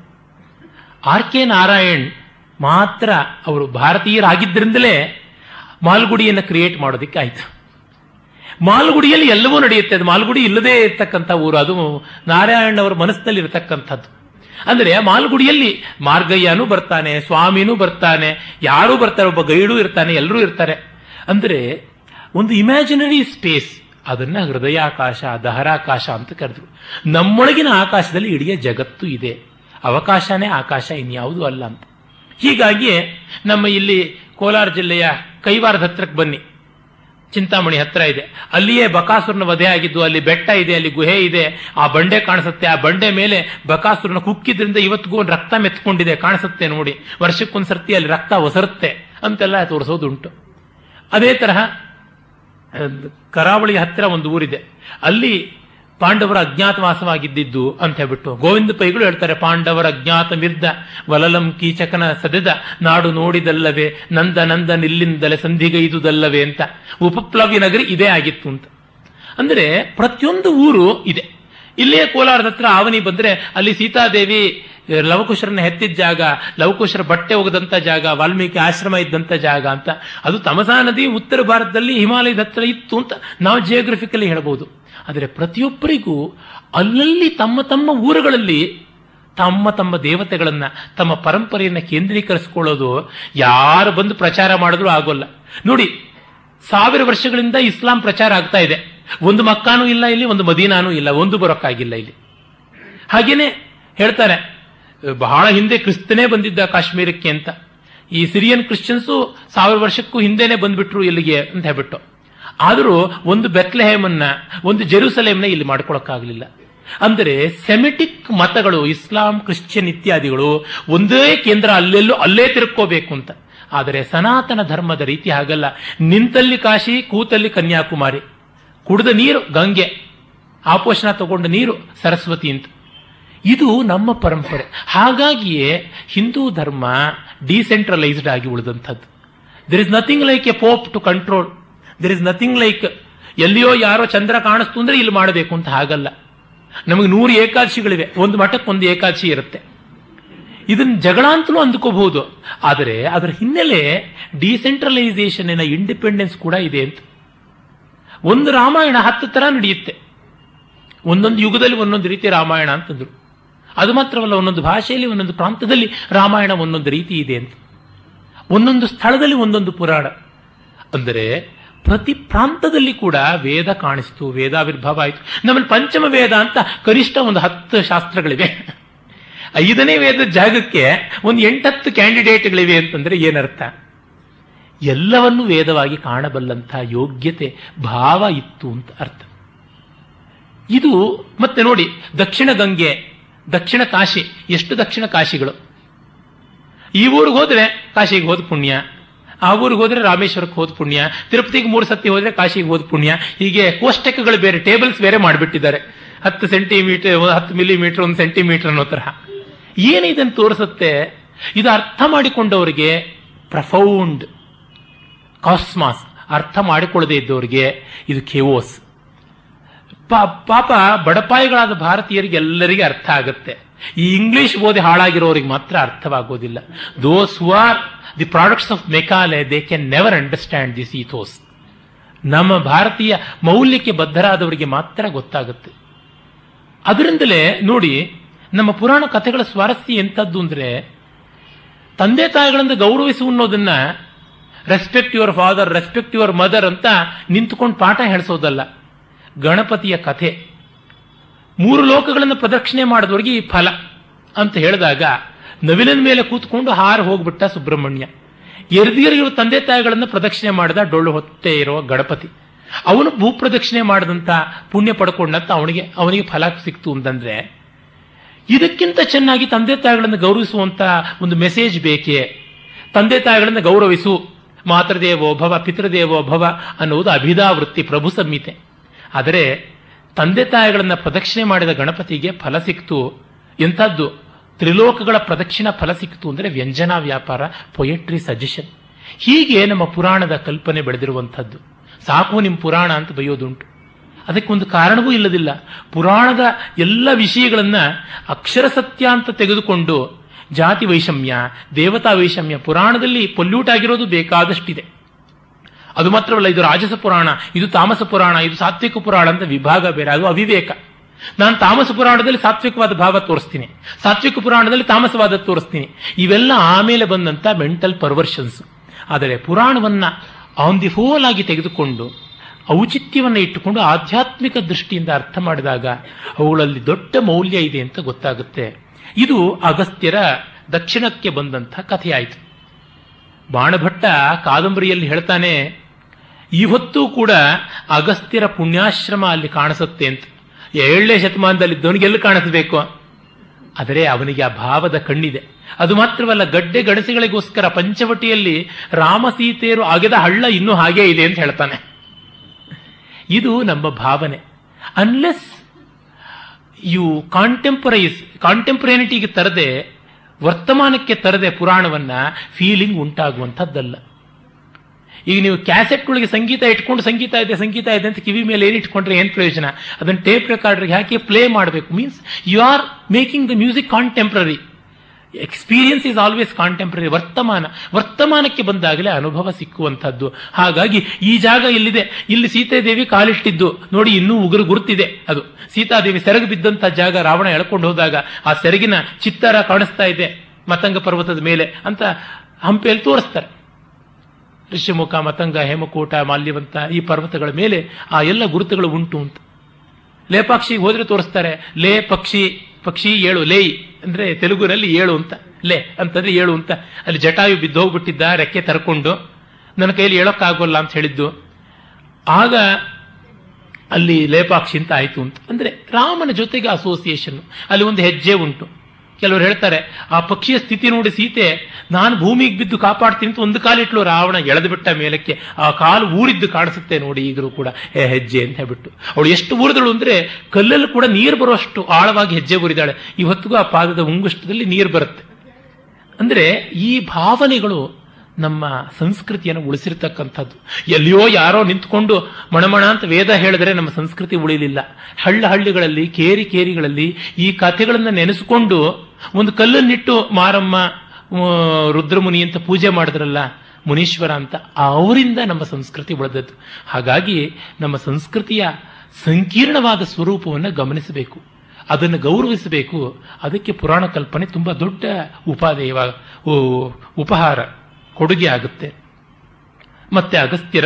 ಆರ್ ಕೆ ನಾರಾಯಣ್ ಮಾತ್ರ ಅವರು ಭಾರತೀಯರಾಗಿದ್ದರಿಂದಲೇ ಮಾಲ್ಗುಡಿಯನ್ನು ಕ್ರಿಯೇಟ್ ಮಾಡೋದಕ್ಕೆ ಆಯ್ತು. ಮಾಲ್ಗುಡಿಯಲ್ಲಿ ಎಲ್ಲವೂ ನಡೆಯುತ್ತೆ. ಅದು ಮಾಲ್ಗುಡಿ ಇಲ್ಲದೇ ಇರತಕ್ಕಂಥ ಊರು. ಅದು ನಾರಾಯಣವರ ಮನಸ್ಸಿನಲ್ಲಿ ಇರತಕ್ಕಂಥದ್ದು. ಅಂದರೆ ಮಾಲ್ಗುಡಿಯಲ್ಲಿ ಮಾರ್ಗಯ್ಯನೂ ಬರ್ತಾನೆ, ಸ್ವಾಮಿನೂ ಬರ್ತಾನೆ, ಯಾರೂ ಬರ್ತಾರೆ, ಒಬ್ಬ ಗೈಡು ಇರ್ತಾನೆ, ಎಲ್ಲರೂ ಇರ್ತಾರೆ. ಅಂದರೆ ಒಂದು ಇಮ್ಯಾಜಿನರಿ ಸ್ಪೇಸ್ ಅದನ್ನ ಹೃದಯಾಕಾಶ, ದಹರಾಕಾಶ ಅಂತ ಕರೆದ್ರು. ನಮ್ಮೊಳಗಿನ ಆಕಾಶದಲ್ಲಿ ಇಡೀ ಜಗತ್ತು ಇದೆ. ಅವಕಾಶನೇ ಆಕಾಶ, ಇನ್ಯಾವುದೂ ಅಲ್ಲ ಅಂತ. ಹೀಗಾಗಿ ನಮ್ಮ ಇಲ್ಲಿ ಕೋಲಾರ ಜಿಲ್ಲೆಯ ಕೈವಾರದ ಹತ್ರಕ್ಕೆ ಬನ್ನಿ. ಚಿಂತಾಮಣಿ ಹತ್ರ ಇದೆ. ಅಲ್ಲಿಯೇ ಬಕಾಸುರನ ವಧೆ ಆಗಿದ್ದು, ಅಲ್ಲಿ ಬೆಟ್ಟ ಇದೆ, ಅಲ್ಲಿ ಗುಹೆ ಇದೆ. ಆ ಬಂಡೆ ಕಾಣಿಸುತ್ತೆ. ಆ ಬಂಡೆ ಮೇಲೆ ಬಕಾಸುರನ ಕುಕ್ಕಿದ್ರಿಂದ ಇವತ್ತಿಗೂ ಒಂದು ರಕ್ತ ಮೆತ್ಕೊಂಡಿದೆ. ಕಾಣಿಸುತ್ತೆ ನೋಡಿ. ವರ್ಷಕ್ಕೊಂದ್ಸರ್ತಿ ಅಲ್ಲಿ ರಕ್ತ ಒಸರುತ್ತೆ. ಅಂತೆಲ್ಲ ತೋರಿಸೋದುಂಟು. ಅದೇ ತರಹ ಕರಾವಳಿ ಹತ್ತಿರ ಒಂದು ಊರಿದೆ. ಅಲ್ಲಿ ಪಾಂಡವರ ಅಜ್ಞಾತವಾಸವಾಗಿದ್ದಿದ್ದು ಅಂತ ಹೇಳ್ಬಿಟ್ಟು ಗೋವಿಂದ ಪೈಗಳು ಹೇಳ್ತಾರೆ, ಪಾಂಡವರ ಅಜ್ಞಾತ ಮಿರ್ದ ವಲಲಂ ಕೀಚಕನ ಸದೆದ ನಾಡು ನೋಡಿದಲ್ಲವೇ, ನಂದ ನಂದ ನಿಲ್ಲಿಂದಲೇ ಸಂಧಿಗೈದುದಲ್ಲವೇ ಅಂತ. ಉಪಪ್ಲವ್ಯ ನಗರಿ ಇದೇ ಆಗಿತ್ತು ಅಂತ. ಅಂದ್ರೆ ಪ್ರತಿಯೊಂದು ಊರು ಇದೆ. ಇಲ್ಲೇ ಕೋಲಾರದ ಹತ್ರ ಆವನಿ ಬಂದ್ರೆ ಅಲ್ಲಿ ಸೀತಾದೇವಿ ಲವಕುಶರನ್ನ ಹೆತ್ತಿದ ಜಾಗ, ಲವಕುಶರ ಬಟ್ಟೆ ಹೋಗದಂತ ಜಾಗ, ವಾಲ್ಮೀಕಿ ಆಶ್ರಮ ಇದ್ದಂತ ಜಾಗ ಅಂತ. ಅದು ತಮಸಾ ನದಿ ಉತ್ತರ ಭಾರತದಲ್ಲಿ ಹಿಮಾಲಯದ ಹತ್ರ ಇತ್ತು ಅಂತ ನಾವು ಜಿಯೋಗ್ರಫಿಕಲಿ ಹೇಳ್ಬೋದು. ಆದರೆ ಪ್ರತಿಯೊಬ್ಬರಿಗೂ ಅಲ್ಲಲ್ಲಿ ತಮ್ಮ ತಮ್ಮ ಊರುಗಳಲ್ಲಿ ತಮ್ಮ ತಮ್ಮ ದೇವತೆಗಳನ್ನು, ತಮ್ಮ ಪರಂಪರೆಯನ್ನು ಕೇಂದ್ರೀಕರಿಸಿಕೊಳ್ಳೋದು ಯಾರು ಬಂದು ಪ್ರಚಾರ ಮಾಡಿದ್ರು ಆಗೋಲ್ಲ. ನೋಡಿ, ಸಾವಿರ ವರ್ಷಗಳಿಂದ ಇಸ್ಲಾಂ ಪ್ರಚಾರ ಆಗ್ತಾ ಇದೆ. ಒಂದು ಮಕ್ಕಾನೂ ಇಲ್ಲ ಇಲ್ಲಿ, ಒಂದು ಮದೀನಾನೂ ಇಲ್ಲ, ಒಂದು ಬರೋಕ್ಕಾಗಿಲ್ಲ ಇಲ್ಲಿ. ಹಾಗೇನೆ ಹೇಳ್ತಾರೆ, ಬಹಳ ಹಿಂದೆ ಕ್ರಿಸ್ತನೇ ಬಂದಿದ್ದ ಕಾಶ್ಮೀರಕ್ಕೆ ಅಂತ. ಈ ಸಿರಿಯನ್ ಕ್ರಿಶ್ಚಿಯನ್ಸು ಸಾವಿರ ವರ್ಷಕ್ಕೂ ಹಿಂದೆನೆ ಬಂದ್ಬಿಟ್ರು ಇಲ್ಲಿಗೆ ಅಂತ ಹೇಳ್ಬಿಟ್ಟು. ಆದರೂ ಒಂದು ಬೆತ್ಲೆಹೇಮನ್ನ, ಒಂದು ಜೆರೂಸಲೇಮ್ನ ಇಲ್ಲಿ ಮಾಡ್ಕೊಳಕ್ಕಾಗಲಿಲ್ಲ. ಅಂದರೆ ಸೆಮೆಟಿಕ್ ಮತಗಳು, ಇಸ್ಲಾಂ, ಕ್ರಿಶ್ಚಿಯನ್ ಇತ್ಯಾದಿಗಳು ಒಂದೇ ಕೇಂದ್ರ ಅಲ್ಲೆಲ್ಲೂ ಅಲ್ಲೇ ತಿರುಕೋಬೇಕು ಅಂತ. ಆದರೆ ಸನಾತನ ಧರ್ಮದ ರೀತಿ ಹಾಗಲ್ಲ. ನಿಂತಲ್ಲಿ ಕಾಶಿ, ಕೂತಲ್ಲಿ ಕನ್ಯಾಕುಮಾರಿ. ಕುಡಿದ ನೀರು, ಗಂಗೆ. ಆಪೋಷಣ ತಗೊಂಡ ನೀರು, ಸರಸ್ವತಿ ಅಂತ. ಇದು ನಮ್ಮ ಪರಂಪರೆ. ಹಾಗಾಗಿಯೇ ಹಿಂದೂ ಧರ್ಮ ಡಿಸೆಂಟ್ರಲೈಸ್ಡ್ ಆಗಿ ಉಳಿದಂಥದ್ದು. There is nothing like a pope to control there is nothing like ಎಲ್ಲಿಯೋ ಯಾರೋ ಚಂದ್ರ ಕಾಣಿಸ್ತು ಅಂದ್ರೆ ಇಲ್ಲಿ ಮಾಡಬೇಕು ಅಂತ ಹಾಗಲ್ಲ. ನಮಗೆ ನೂರು ಏಕಾದಶಿಗಳಿವೆ. ಒಂದು ಮಠಕ್ಕೆ ಒಂದು ಏಕಾದಶಿ ಇರುತ್ತೆ. ಇದನ್ನ ಜಗಳ ಅಂತಲೂ ಅಂದ್ಕೋಬಹುದು. ಆದರೆ ಅದರ ಹಿನ್ನೆಲೆ ಡಿಸೆಂಟ್ರಲೈಸೇಷನ್ ಇಂಡಿಪೆಂಡೆನ್ಸ್ ಕೂಡ ಇದೆ ಅಂತ. ಒಂದು ರಾಮಾಯಣ ಹತ್ತು ತರ ನಡೆಯುತ್ತೆ. ಒಂದೊಂದು ಯುಗದಲ್ಲಿ ಒಂದೊಂದು ರೀತಿ ರಾಮಾಯಣ ಅಂತಂದ್ರು. ಅದು ಮಾತ್ರವಲ್ಲ, ಒಂದೊಂದು ಭಾಷೆಯಲ್ಲಿ ಒಂದೊಂದು ಪ್ರಾಂತದಲ್ಲಿ ರಾಮಾಯಣ ಒಂದೊಂದು ರೀತಿ ಇದೆ ಅಂತ. ಒಂದೊಂದು ಸ್ಥಳದಲ್ಲಿ ಒಂದೊಂದು ಪುರಾಣ. ಅಂದರೆ ಪ್ರತಿ ಪ್ರಾಂತದಲ್ಲಿ ಕೂಡ ವೇದ ಕಾಣಿಸ್ತು, ವೇದಾವಿರ್ಭಾವ ಆಯಿತು. ನಮ್ಮಲ್ಲಿ ಪಂಚಮ ವೇದ ಅಂತ ಕನಿಷ್ಠ ಒಂದು ಹತ್ತು ಶಾಸ್ತ್ರಗಳಿವೆ. ಐದನೇ ವೇದ ಜಾಗಕ್ಕೆ ಒಂದು ಎಂಟತ್ತು ಕ್ಯಾಂಡಿಡೇಟ್ಗಳಿವೆ ಅಂತಂದ್ರೆ ಏನರ್ಥ? ಎಲ್ಲವನ್ನು ವೇದವಾಗಿ ಕಾಣಬಲ್ಲಂಥ ಯೋಗ್ಯತೆ, ಭಾವ ಇತ್ತು ಅಂತ ಅರ್ಥ. ಇದು ಮತ್ತೆ ನೋಡಿ, ದಕ್ಷಿಣ ಗಂಗೆ, ದಕ್ಷಿಣ ಕಾಶಿ, ಎಷ್ಟು ದಕ್ಷಿಣ ಕಾಶಿಗಳು? ಈ ಊರಿಗೆ ಹೋದ್ರೆ ಕಾಶಿಗೆ ಹೋದ ಪುಣ್ಯ. ಆ ಊರಿಗೆ ಹೋದ್ರೆ ರಾಮೇಶ್ವರಕ್ಕೆ ಹೋದ ಪುಣ್ಯ, ತಿರುಪತಿಗೆ ಮೂರು ಸತಿ ಹೋದ್ರೆ ಕಾಶಿಗೆ ಹೋದ ಪುಣ್ಯ, ಹೀಗೆ ಕೋಷ್ಟಕಗಳು ಬೇರೆ, ಟೇಬಲ್ಸ್ ಬೇರೆ ಮಾಡಿಬಿಟ್ಟಿದ್ದಾರೆ. ಹತ್ತು ಸೆಂಟಿಮೀಟರ್, ಹತ್ತು ಮಿಲಿಮೀಟರ್, ಒಂದು ಸೆಂಟಿಮೀಟರ್ ಅನ್ನೋ ತರಹ. ಏನು ಇದನ್ನು ತೋರಿಸುತ್ತೆ, ಇದು ಅರ್ಥ ಮಾಡಿಕೊಂಡವರಿಗೆ ಪ್ರಫೌಂಡ್ ಕಾಸ್ಮಾಸ್, ಅರ್ಥ ಮಾಡಿಕೊಳ್ಳದೆ ಇದ್ದವರಿಗೆ ಇದು ಕೆವೋಸ್ ಪಾಪ ಬಡಪಾಯಿಗಳಾದ ಭಾರತೀಯರಿಗೆ ಎಲ್ಲರಿಗೆ ಅರ್ಥ ಆಗುತ್ತೆ. ಈ ಇಂಗ್ಲಿಷ್ ಓದಿ ಹಾಳಾಗಿರೋರಿಗೆ ಮಾತ್ರ ಅರ್ಥವಾಗೋದಿಲ್ಲ. Those who are the products of Macaulay they can never understand this ethos ನಮ್ಮ ಭಾರತೀಯ ಮೌಲ್ಯಕ್ಕೆ ಬದ್ಧರಾದವರಿಗೆ ಮಾತ್ರ ಗೊತ್ತಾಗುತ್ತೆ. ಅದರಿಂದಲೇ ನೋಡಿ, ನಮ್ಮ ಪುರಾಣ ಕಥೆಗಳ ಸ್ವಾರಸ್ಯ ಎಂಥದ್ದು ಅಂದ್ರೆ, ತಂದೆ ತಾಯಿಗಳಿಂದ ಗೌರವಿಸು ಅನ್ನೋದನ್ನ respect your father respect your mother ಅಂತ ನಿಂತುಕೊಂಡು ಪಾಠ ಹೇಳಿಸೋದಲ್ಲ. ಗಣಪತಿಯ ಕಥೆ. ಮೂರು ಲೋಕಗಳನ್ನು ಪ್ರದಕ್ಷಿಣೆ ಮಾಡಿದವರಿಗೆ ಈ ಫಲ ಅಂತ ಹೇಳಿದಾಗ ನವಿಲಿನ ಮೇಲೆ ಕೂತ್ಕೊಂಡು ಹಾರು ಹೋಗ್ಬಿಟ್ಟ ಸುಬ್ರಹ್ಮಣ್ಯ. ಎರ್ದಿಯರಿರುವ ತಂದೆ ತಾಯಿಗಳನ್ನು ಪ್ರದಕ್ಷಿಣೆ ಮಾಡಿದ ಡೊಳ್ಳು ಹೊತ್ತೆ ಇರುವ ಗಣಪತಿ. ಅವನು ಭೂಪ್ರದಕ್ಷಿಣೆ ಮಾಡಿದಂತ ಪುಣ್ಯ ಪಡ್ಕೊಂಡಂತ ಅವನಿಗೆ ಅವನಿಗೆ ಫಲ ಸಿಕ್ತು ಅಂತಂದ್ರೆ, ಇದಕ್ಕಿಂತ ಚೆನ್ನಾಗಿ ತಂದೆ ತಾಯಿಗಳನ್ನು ಗೌರವಿಸುವಂತ ಒಂದು ಮೆಸೇಜ್ ಬೇಕೇ? ತಂದೆ ತಾಯಿಗಳನ್ನು ಗೌರವಿಸು. ಮಾತೃದೇವೋ ಭವ, ಪಿತೃದೇವೋ ಭವ ಅನ್ನುವುದು ಅಭಿದಾವೃತ್ತಿ ಪ್ರಭು ಸಂಹಿತೆ. ಆದರೆ ತಂದೆ ತಾಯಿಗಳನ್ನು ಪ್ರದಕ್ಷಿಣೆ ಮಾಡಿದ ಗಣಪತಿಗೆ ಫಲ ಸಿಕ್ತು. ಎಂಥದ್ದು? ತ್ರಿಲೋಕಗಳ ಪ್ರದಕ್ಷಿಣ ಫಲ ಸಿಕ್ತು ಅಂದರೆ ವ್ಯಂಜನಾ ವ್ಯಾಪಾರ ಪೊಯೆಟ್ರಿ ಸಜೆಷನ್ ಹೀಗೆ ನಮ್ಮ ಪುರಾಣದ ಕಲ್ಪನೆ ಬೆಳೆದಿರುವಂಥದ್ದು. ಸಾಕು ನಿಮ್ಮ ಪುರಾಣ ಅಂತ ಬೈಯೋದುಂಟು ಅದಕ್ಕೊಂದು ಕಾರಣವೂ ಇಲ್ಲದಿಲ್ಲ. ಪುರಾಣದ ಎಲ್ಲ ವಿಷಯಗಳನ್ನು ಅಕ್ಷರ ಸತ್ಯ ಅಂತ ತೆಗೆದುಕೊಂಡು ಜಾತಿ ವೈಷಮ್ಯ, ದೇವತಾ ವೈಷಮ್ಯ ಪುರಾಣದಲ್ಲಿ ಪೊಲ್ಯೂಟ್ ಆಗಿರೋದು ಬೇಕಾದಷ್ಟಿದೆ. ಅದು ಮಾತ್ರವಲ್ಲ, ಇದು ರಾಜಸ ಪುರಾಣ, ಇದು ತಾಮಸ ಪುರಾಣ, ಇದು ಸಾತ್ವಿಕ ಪುರಾಣ ಅಂತ ವಿಭಾಗ ಬೇರೆ, ಅದು ಅವಿವೇಕ. ನಾನು ತಾಮಸ ಪುರಾಣದಲ್ಲಿ ಸಾತ್ವಿಕವಾದ ಭಾವ ತೋರಿಸ್ತೀನಿ. ಸಾತ್ವಿಕ ಪುರಾಣದಲ್ಲಿ ತಾಮಸವಾದ ತೋರಿಸ್ತೀನಿ. ಇವೆಲ್ಲ ಆಮೇಲೆ ಬಂದಂತ ಮೆಂಟಲ್ ಪರ್ವರ್ಷನ್ಸ್ ಆದರೆ ಪುರಾಣವನ್ನ ಆನ್ ದಿ ಹೋಲ್ ಆಗಿ ತೆಗೆದುಕೊಂಡು, ಔಚಿತ್ಯವನ್ನು ಇಟ್ಟುಕೊಂಡು ಆಧ್ಯಾತ್ಮಿಕ ದೃಷ್ಟಿಯಿಂದ ಅರ್ಥ ಮಾಡಿದಾಗ ಅವುಗಳಲ್ಲಿ ದೊಡ್ಡ ಮೌಲ್ಯ ಇದೆ ಅಂತ ಗೊತ್ತಾಗುತ್ತೆ. ಇದು ಅಗಸ್ತ್ಯರ ದಕ್ಷಿಣಕ್ಕೆ ಬಂದಂಥ ಕಥೆಯಾಯಿತು. ಬಾಣಭಟ್ಟ ಕಾದಂಬರಿಯಲ್ಲಿ ಹೇಳ್ತಾನೆ ಇವತ್ತೂ ಕೂಡ ಅಗಸ್ತ್ಯರ ಪುಣ್ಯಾಶ್ರಮ ಅಲ್ಲಿ ಕಾಣಿಸುತ್ತೆ ಅಂತ. ಏಳನೇ ಶತಮಾನದಲ್ಲಿ ಎಲ್ಲಿ ಕಾಣಿಸಬೇಕು? ಆದರೆ ಅವನಿಗೆ ಆ ಭಾವದ ಕಣ್ಣಿದೆ. ಅದು ಮಾತ್ರವಲ್ಲ, ಗಡ್ಡೆ ಗಡಸೆಗಳಿಗೋಸ್ಕರ ಪಂಚವಟಿಯಲ್ಲಿ ರಾಮ ಸೀತೆಯರು ಅಗೆದ ಹಳ್ಳ ಇನ್ನೂ ಹಾಗೇ ಇದೆ ಅಂತ ಹೇಳ್ತಾನೆ. ಇದು ನಮ್ಮ ಭಾವನೆ. ಅನ್ಲೆಸ್ ಯು ಕಾಂಟೆಂಪರೈಸ್ ಕಾಂಟೆಂಪರೇನಿಟಿಗೆ ತರದೆ, ವರ್ತಮಾನಕ್ಕೆ ತರದೆ ಪುರಾಣವನ್ನ ಫೀಲಿಂಗ್ ಉಂಟಾಗುವಂಥದ್ದಲ್ಲ. ಈಗ ನೀವು ಕ್ಯಾಸೆಟ್ಗಳಿಗೆ ಸಂಗೀತ ಇಟ್ಕೊಂಡು ಸಂಗೀತ ಇದೆ ಸಂಗೀತ ಇದೆ ಅಂತ ಕಿವಿ ಮೇಲೆ ಏನು ಇಟ್ಕೊಂಡ್ರೆ ಏನು ಪ್ರಯೋಜನ? ಅದನ್ನು ಟೇಪ್ ರೆಕಾರ್ಡ್ರಿಗೆ ಹಾಕಿ ಪ್ಲೇ ಮಾಡಬೇಕು. Means you are making the music contemporary experience is always contemporary ವರ್ತಮಾನ. ವರ್ತಮಾನಕ್ಕೆ ಬಂದಾಗಲೇ ಅನುಭವ ಸಿಕ್ಕುವಂಥದ್ದು. ಹಾಗಾಗಿ ಈ ಜಾಗ ಇಲ್ಲಿದೆ. ಇಲ್ಲಿ ಸೀತಾದೇವಿ ಕಾಲಿಟ್ಟಿದ್ದು. ನೋಡಿ, ಇನ್ನೂ ಉಗುರು ಗುರುತಿದೆ ಅದು. ಸೀತಾದೇವಿ ಸೆರಗು ಬಿದ್ದಂತ ಜಾಗ ರಾವಣ ಎಳ್ಕೊಂಡು ಹೋದಾಗ ಆ ಸೆರಗಿನ ಚಿತ್ತಾರ ಕಾಣಿಸ್ತಾ ಇದೆ ಮತಂಗ ಪರ್ವತದ ಮೇಲೆ ಅಂತ ಹಂಪೆಯಲ್ಲಿ ತೋರಿಸ್ತಾರೆ. ಋಷ್ಯಮುಖ ಮತಂಗ, ಹೇಮಕೂಟ, ಮಾಲ್ಯವಂತ ಈ ಪರ್ವತಗಳ ಮೇಲೆ ಆ ಎಲ್ಲ ಗುರುತುಗಳು ಉಂಟು ಅಂತ. ಲೇಪಾಕ್ಷಿಗೆ ಹೋದ್ರೆ ತೋರಿಸ್ತಾರೆ, ಲೇ ಪಕ್ಷಿ ಪಕ್ಷಿ ಏಳು, ಲೇ ಅಂದ್ರೆ ತೆಲುಗುನಲ್ಲಿ ಏಳು ಅಂತ. ಲೇ ಅಂತಂದ್ರೆ ಏಳು ಅಂತ. ಅಲ್ಲಿ ಜಟಾಯು ಬಿದ್ದೋಗ್ಬಿಟ್ಟಿದ್ದ ರೆಕ್ಕೆ ತರ್ಕೊಂಡು, ನನ್ನ ಕೈಯಲ್ಲಿ ಹೇಳೋಕ್ಕಾಗೋಲ್ಲ ಅಂತ ಹೇಳಿದ್ದು. ಆಗ ಅಲ್ಲಿ ಲೇಪಾಕ್ಷಿ ಅಂತ ಆಯಿತು ಅಂತ. ಅಂದ್ರೆ ರಾಮನ ಜೊತೆಗೆ ಅಸೋಸಿಯೇಷನ್ ಅಲ್ಲಿ ಒಂದು ಹೆಜ್ಜೆ ಉಂಟು. ಕೆಲವರು ಹೇಳ್ತಾರೆ, ಆ ಪಕ್ಷಿಯ ಸ್ಥಿತಿ ನೋಡಿ ಸೀತೆ, ನಾನು ಭೂಮಿಗೆ ಬಿದ್ದು ಕಾಪಾಡ್ತೀನಿ ಅಂತ ಒಂದು ಕಾಲಿಟ್ಲು ರಾವಣ ಎಳೆದು ಬಿಟ್ಟ ಮೇಲಕ್ಕೆ, ಆ ಕಾಲು ಊರಿದ್ದು ಕಾಣಿಸುತ್ತೆ ನೋಡಿ ಈಗಲೂ ಕೂಡ, ಏ ಹೆಜ್ಜೆ ಅಂತ ಹೇಳ್ಬಿಟ್ಟು. ಅವಳು ಎಷ್ಟು ಊರಿದಳು ಅಂದ್ರೆ ಕಲ್ಲಲ್ಲಿ ಕೂಡ ನೀರು ಬರುವಷ್ಟು ಆಳವಾಗಿ ಹೆಜ್ಜೆ ಊರಿದಾಳೆ. ಇವತ್ತಿಗೂ ಆ ಪಾದದ ಉಂಗುಷ್ಟದಲ್ಲಿ ನೀರು ಬರುತ್ತೆ. ಅಂದ್ರೆ ಈ ಭಾವನೆಗಳು ನಮ್ಮ ಸಂಸ್ಕೃತಿಯನ್ನು ಉಳಿಸಿರ್ತಕ್ಕಂಥದ್ದು. ಎಲ್ಲಿಯೋ ಯಾರೋ ನಿಂತ್ಕೊಂಡು ಮಣಮಣ ಅಂತ ವೇದ ಹೇಳಿದ್ರೆ ನಮ್ಮ ಸಂಸ್ಕೃತಿ ಉಳಿಲಿಲ್ಲ. ಹಳ್ಳ ಹಳ್ಳಿಗಳಲ್ಲಿ, ಕೇರಿ ಕೇರಿಗಳಲ್ಲಿ ಈ ಕಥೆಗಳನ್ನು ನೆನೆಸಿಕೊಂಡು ಒಂದು ಕಲ್ಲನ್ನಿಟ್ಟು ಮಾರಮ್ಮ ರುದ್ರಮುನಿ ಅಂತ ಪೂಜೆ ಮಾಡಿದ್ರಲ್ಲ, ಮುನೀಶ್ವರ ಅಂತ, ಅವರಿಂದ ನಮ್ಮ ಸಂಸ್ಕೃತಿ ಉಳಿದದ್ದು. ಹಾಗಾಗಿ ನಮ್ಮ ಸಂಸ್ಕೃತಿಯ ಸಂಕೀರ್ಣವಾದ ಸ್ವರೂಪವನ್ನು ಗಮನಿಸಬೇಕು. ಅದನ್ನು ಗೌರವಿಸಬೇಕು. ಅದಕ್ಕೆ ಪುರಾಣ ಕಲ್ಪನೆ ತುಂಬ ದೊಡ್ಡ ಉಪಾದೇಯ ಉಪಹಾರ, ಕೊಡುಗೆ ಆಗುತ್ತೆ. ಮತ್ತೆ ಅಗಸ್ತ್ಯರ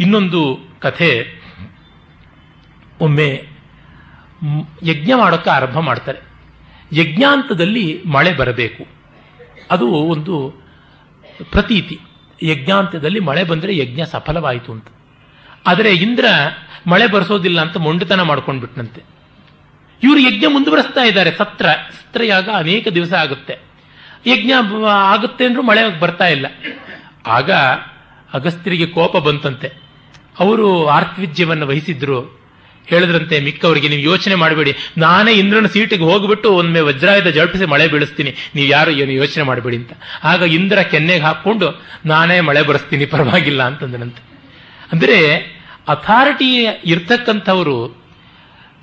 ಇನ್ನೊಂದು ಕಥೆ, ಒಮ್ಮೆ ಯಜ್ಞ ಮಾಡೋಕ್ಕೆ ಆರಂಭ ಮಾಡ್ತಾರೆ. ಯಜ್ಞಾಂತದಲ್ಲಿ ಮಳೆ ಬರಬೇಕು. ಅದು ಒಂದು ಪ್ರತೀತಿ. ಯಜ್ಞಾಂತದಲ್ಲಿ ಮಳೆ ಬಂದರೆ ಯಜ್ಞ ಸಫಲವಾಯಿತು ಅಂತ. ಆದರೆ ಇಂದ್ರ ಮಳೆ ಬರೆಸೋದಿಲ್ಲ ಅಂತ ಮೊಂಡುತನ ಮಾಡ್ಕೊಂಡ್ಬಿಟ್ನಂತೆ. ಇವರು ಯಜ್ಞ ಮುಂದುವರೆಸ್ತಾ ಇದ್ದಾರೆ, ಸತ್ರ. ಸತ್ರಯಾಗ ಅನೇಕ ದಿವಸ ಆಗುತ್ತೆ. ಯಜ್ಞ ಆಗುತ್ತೆ ಅಂದ್ರೂ ಮಳೆ ಬರ್ತಾ ಇಲ್ಲ. ಆಗ ಅಗಸ್ತ್ಯರಿಗೆ ಕೋಪ ಬಂತಂತೆ. ಅವರು ಆರ್ತ್ವಿಜ್ಯವನ್ನು ವಹಿಸಿದ್ರು. ಹೇಳಿದ್ರಂತೆ ಮಿಕ್ಕವರಿಗೆ, ನೀವು ಯೋಚನೆ ಮಾಡಬೇಡಿ. ನಾನೇ ಇಂದ್ರನ ಸೀಟಿಗೆ ಹೋಗ್ಬಿಟ್ಟು ಒಮ್ಮೆ ವಜ್ರಾಯುಧ ಜಳಪಿಸಿ ಮಳೆ ಬೀಳಿಸ್ತೀನಿ. ನೀವು ಯಾರು ಏನು ಯೋಚನೆ ಮಾಡಬೇಡಿ ಅಂತ. ಆಗ ಇಂದ್ರ ಕೆನ್ನೆಗೆ ಹಾಕೊಂಡು ನಾನೇ ಮಳೆ ಬರೆಸ್ತೀನಿ, ಪರವಾಗಿಲ್ಲ ಅಂತಂದನಂತೆ. ಅಂದ್ರೆ ಅಥಾರಿಟಿ ಇರ್ತಕ್ಕಂಥವರು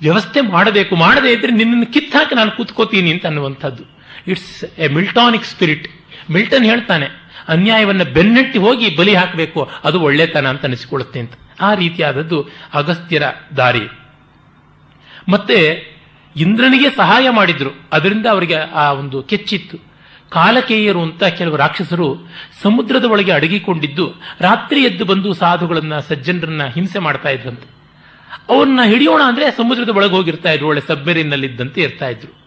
ವ್ಯವಸ್ಥೆ ಮಾಡಬೇಕು, ಮಾಡದೇ ಇದ್ರೆ ನಿನ್ನನ್ನು ಕಿತ್ತಾಕಿ ನಾನು ಕೂತ್ಕೋತೀನಿ ಅಂತ ಅನ್ನುವಂಥದ್ದು. It's a Miltonic spirit Milton ಹೇಳ್ತಾನೆ, ಅನ್ಯಾಯವನ್ನು ಬೆನ್ನಟ್ಟಿ ಹೋಗಿ ಬಲಿ ಹಾಕಬೇಕು, ಅದು ಒಳ್ಳೆತನ ಅಂತ ಅನಿಸಿಕೊಳ್ಳುತ್ತೆ ಅಂತ. ಆ ರೀತಿಯಾದದ್ದು ಅಗಸ್ತ್ಯರ ದಾರಿ. ಮತ್ತೆ ಇಂದ್ರನಿಗೆ ಸಹಾಯ ಮಾಡಿದ್ರು. ಅದರಿಂದ ಅವರಿಗೆ ಆ ಒಂದು ಕೆಚ್ಚಿತ್ತು. ಕಾಲಕೇಯರು ಅಂತ ಕೆಲವು ರಾಕ್ಷಸರು ಸಮುದ್ರದ ಒಳಗೆ ಅಡಗಿಕೊಂಡಿದ್ದು, ರಾತ್ರಿ ಎದ್ದು ಬಂದು ಸಾಧುಗಳನ್ನ, ಸಜ್ಜನರನ್ನ ಹಿಂಸೆ ಮಾಡ್ತಾ ಇದ್ರಂತೆ. ಅವ್ರನ್ನ ಹಿಡಿಯೋಣ ಅಂದ್ರೆ ಸಮುದ್ರದ ಒಳಗೆ ಹೋಗಿರ್ತಾ ಇದ್ರು, ಒಳ್ಳೆ ಸಬ್ಮೆರಿನ್ ಇದ್ದಂತೆ ಇರ್ತಾ ಇದ್ರು.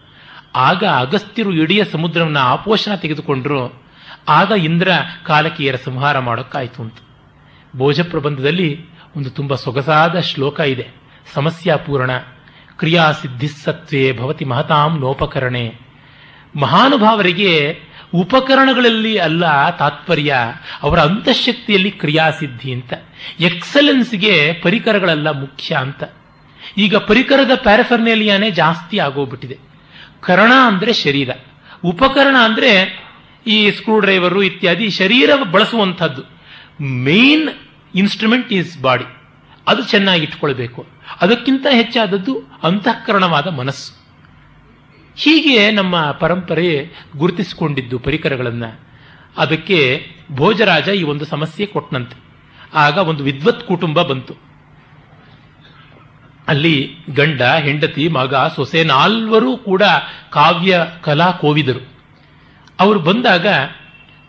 ಆಗ ಅಗಸ್ತ್ಯರು ಇಡೀ ಸಮುದ್ರವನ್ನ ಆಪೋಷಣ ತೆಗೆದುಕೊಂಡ್ರು. ಆಗ ಇಂದ್ರ ಕಾಲಕೀಯರ ಸಂಹಾರ ಮಾಡೋಕ್ಕಾಯ್ತು ಅಂತ. ಭೋಜ ಪ್ರಬಂಧದಲ್ಲಿ ಒಂದು ತುಂಬ ಸೊಗಸಾದ ಶ್ಲೋಕ ಇದೆ. ಸಮಸ್ಯಾಪೂರ್ಣ ಕ್ರಿಯಾ ಸಿದ್ಧಿಸತ್ವೇ ಭವತಿ ಮಹತಾಂ ನೋಪಕರಣೆ ಮಹಾನುಭಾವರಿಗೆ ಉಪಕರಣಗಳಲ್ಲಿ ಅಲ್ಲ ತಾತ್ಪರ್ಯ, ಅವರ ಅಂತಃಶಕ್ತಿಯಲ್ಲಿ ಕ್ರಿಯಾಸಿದ್ಧಿ ಅಂತ. ಎಕ್ಸಲೆನ್ಸ್ಗೆ ಪರಿಕರಗಳೆಲ್ಲ ಮುಖ್ಯ ಅಂತ. ಈಗ ಪರಿಕರದ ಪ್ಯಾರಫರ್ನೇಲಿಯಾನೇ ಜಾಸ್ತಿ ಆಗೋಗ್ಬಿಟ್ಟಿದೆ. ಕರಣ ಅಂದರೆ ಶರೀರ, ಉಪಕರಣ ಅಂದರೆ ಈ ಸ್ಕ್ರೂ ಡ್ರೈವರು ಇತ್ಯಾದಿ ಶರೀರ ಬಳಸುವಂಥದ್ದು. ಮೇನ್ ಇನ್ಸ್ಟ್ರೂಮೆಂಟ್ ಈಸ್ ಬಾಡಿ ಅದು ಚೆನ್ನಾಗಿ ಇಟ್ಕೊಳ್ಬೇಕು. ಅದಕ್ಕಿಂತ ಹೆಚ್ಚಾದದ್ದು ಅಂತಃಕರಣವಾದ ಮನಸ್ಸು. ಹೀಗೆ ನಮ್ಮ ಪರಂಪರೆ ಗುರುತಿಸಿಕೊಂಡಿದ್ದು ಪರಿಕರಗಳನ್ನು. ಅದಕ್ಕೆ ಭೋಜರಾಜ ಈ ಒಂದು ಸಮಸ್ಯೆ ಕೊಟ್ಟನಂತೆ ಆಗ ಒಂದು ವಿದ್ವತ್ ಕುಟುಂಬ ಬಂತು. ಅಲ್ಲಿ ಗಂಡ, ಹೆಂಡತಿ, ಮಗ, ಸೊಸೆ ನಾಲ್ವರೂ ಕೂಡ ಕಾವ್ಯ, ಕಲಾ, ಕೋವಿದರು. ಅವರು ಬಂದಾಗ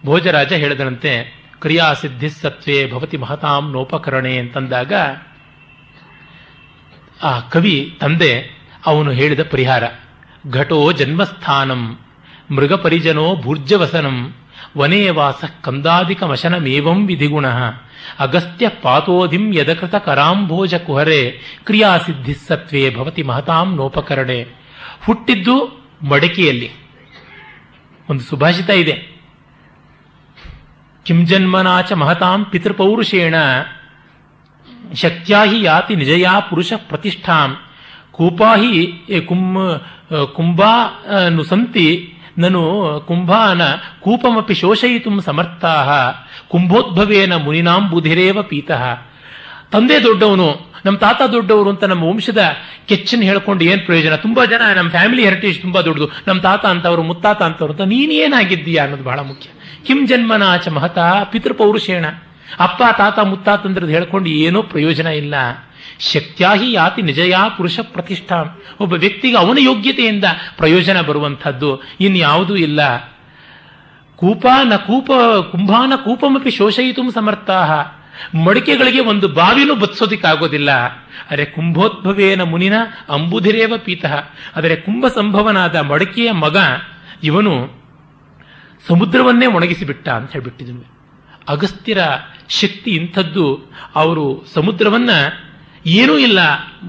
ಭೋಜರಾಜ ಹೇಳಿದನಂತೆ ಕ್ರಿಯಾ ಸಿದ್ಧಿ ಸತ್ವೇ ಭವತಿ ಮಹತಾಂ ನೋಪಕರಣೆ ಅಂತಂದಾಗ ಆ ಕವಿ ತಂದೆ ಅವನು ಹೇಳಿದ ಪರಿಹಾರ. ಘಟೋ ಜನ್ಮಸ್ಥಾನಂ, ಮೃಗ ಪರಿಜನೋ ಭೂರ್ಜವಸನಂ ವನೇ ವಾಸ ಕಂದಾದಿಕ ಮಶನಮೇವಂ ವಿಧಿಗುಣ, ಅಗಸ್ತ್ಯ ಪಾತೋಧಿಂ ಯದಕೃತ ಕರಾಂಭೋಜ ಕುಹರೆ ಕ್ರಿಯಾಸಿದ್ಧಿ ಸತ್ವೇ ಭವತಿ ಮಹತಾಂ ನೋಪಕರಣೆ. ಹುಟ್ಟಿದ್ದು ಮಡಕೆಯಲ್ಲಿ. ಒಂದು ಸುಭಾಷಿತ ಇದೆ. ಕಿಂಜನ್ಮನಾಚ ಮಹತಾಂ ಪಿತೃಪೌರುಷೇಣ ಶಕ್ತ್ಯಾ ಹಿ ಯಾತಿ ನಿಜಯಾ ಪುರುಷ ಪ್ರತಿಷ್ಠಾಂ ಕೂಪಾಹಿ ಕುಂ ಕುಂಭಾನು ಸಂತಿ ನನು ಕುಂಭಾನ ಕೂಪಮಪಿ ಶೋಷಯಿತು ಸಮರ್ಥಾ ಕುಂಭೋದ್ಭವೇನ ಮುನಿನಾಂ ಬುಧಿರೇವ ಪೀತಃ ತಂದೆ ದೊಡ್ಡವನು ನಮ್ಮ ತಾತ ದೊಡ್ಡವರು ಅಂತ ನಮ್ಮ ವಂಶದ ಕೆಚ್ಚನ್ನು ಹೇಳ್ಕೊಂಡು ಏನು ಪ್ರಯೋಜನ? ತುಂಬಾ ಜನ ನಮ್ಮ ಫ್ಯಾಮಿಲಿ ಹೆರಿಟೇಜ್ ತುಂಬಾ ದೊಡ್ಡದು. ನಮ್ಮ ತಾತ ಅಂತವರು, ಮುತ್ತಾತ ಅಂತವರು ಅಂತ ನೀನೇನಾಗಿದ್ದೀಯಾ ಅನ್ನೋದು ಬಹಳ ಮುಖ್ಯ. ಕಿಂ ಜನ್ಮನಾಚ ಮಹತಾ ಪಿತೃಪೌರುಷೇಣ ಅಪ್ಪ, ತಾತ ಮುತ್ತಾತಂದ್ರದ್ದು ಹೇಳ್ಕೊಂಡು ಏನೋ ಪ್ರಯೋಜನ ಇಲ್ಲ. ಶಕ್ತ್ಯಾಹಿ ಯಾತಿ ನಿಜಯಾ ಪುರುಷ ಪ್ರತಿಷ್ಠಾ. ಒಬ್ಬ ವ್ಯಕ್ತಿಗೆ ಅವನ ಯೋಗ್ಯತೆಯಿಂದ ಪ್ರಯೋಜನ ಬರುವಂಥದ್ದು ಇನ್ಯಾವುದೂ ಇಲ್ಲ. ಕೂಪ ನ ಕೂಪ ಕುಂಭಾನ ಕೂಪಮಪಿ ಶೋಷಯಿತು ಸಮರ್ಥಾ. ಮಡಿಕೆಗಳಿಗೆ ಒಂದು ಬಾವಿನೂ ಬತ್ಸೋದಿಕ್ಕಾಗೋದಿಲ್ಲ. ಅರೆ ಕುಂಭೋದ್ಭವೇನ ಮುನಿನ ಅಂಬುಧಿರೇವ ಪೀತಃ. ಆದರೆ ಕುಂಭ ಸಂಭವನಾದ ಮಡಿಕೆಯ ಮಗ ಇವನು ಸಮುದ್ರವನ್ನೇ ಒಣಗಿಸಿಬಿಟ್ಟ ಅಂತ ಹೇಳ್ಬಿಟ್ಟಿದ್ವಿ. ಅಗಸ್ತ್ಯರ ಶಕ್ತಿ ಇಂಥದ್ದು ಅವರು ಸಮುದ್ರವನ್ನ ಏನೂ ಇಲ್ಲ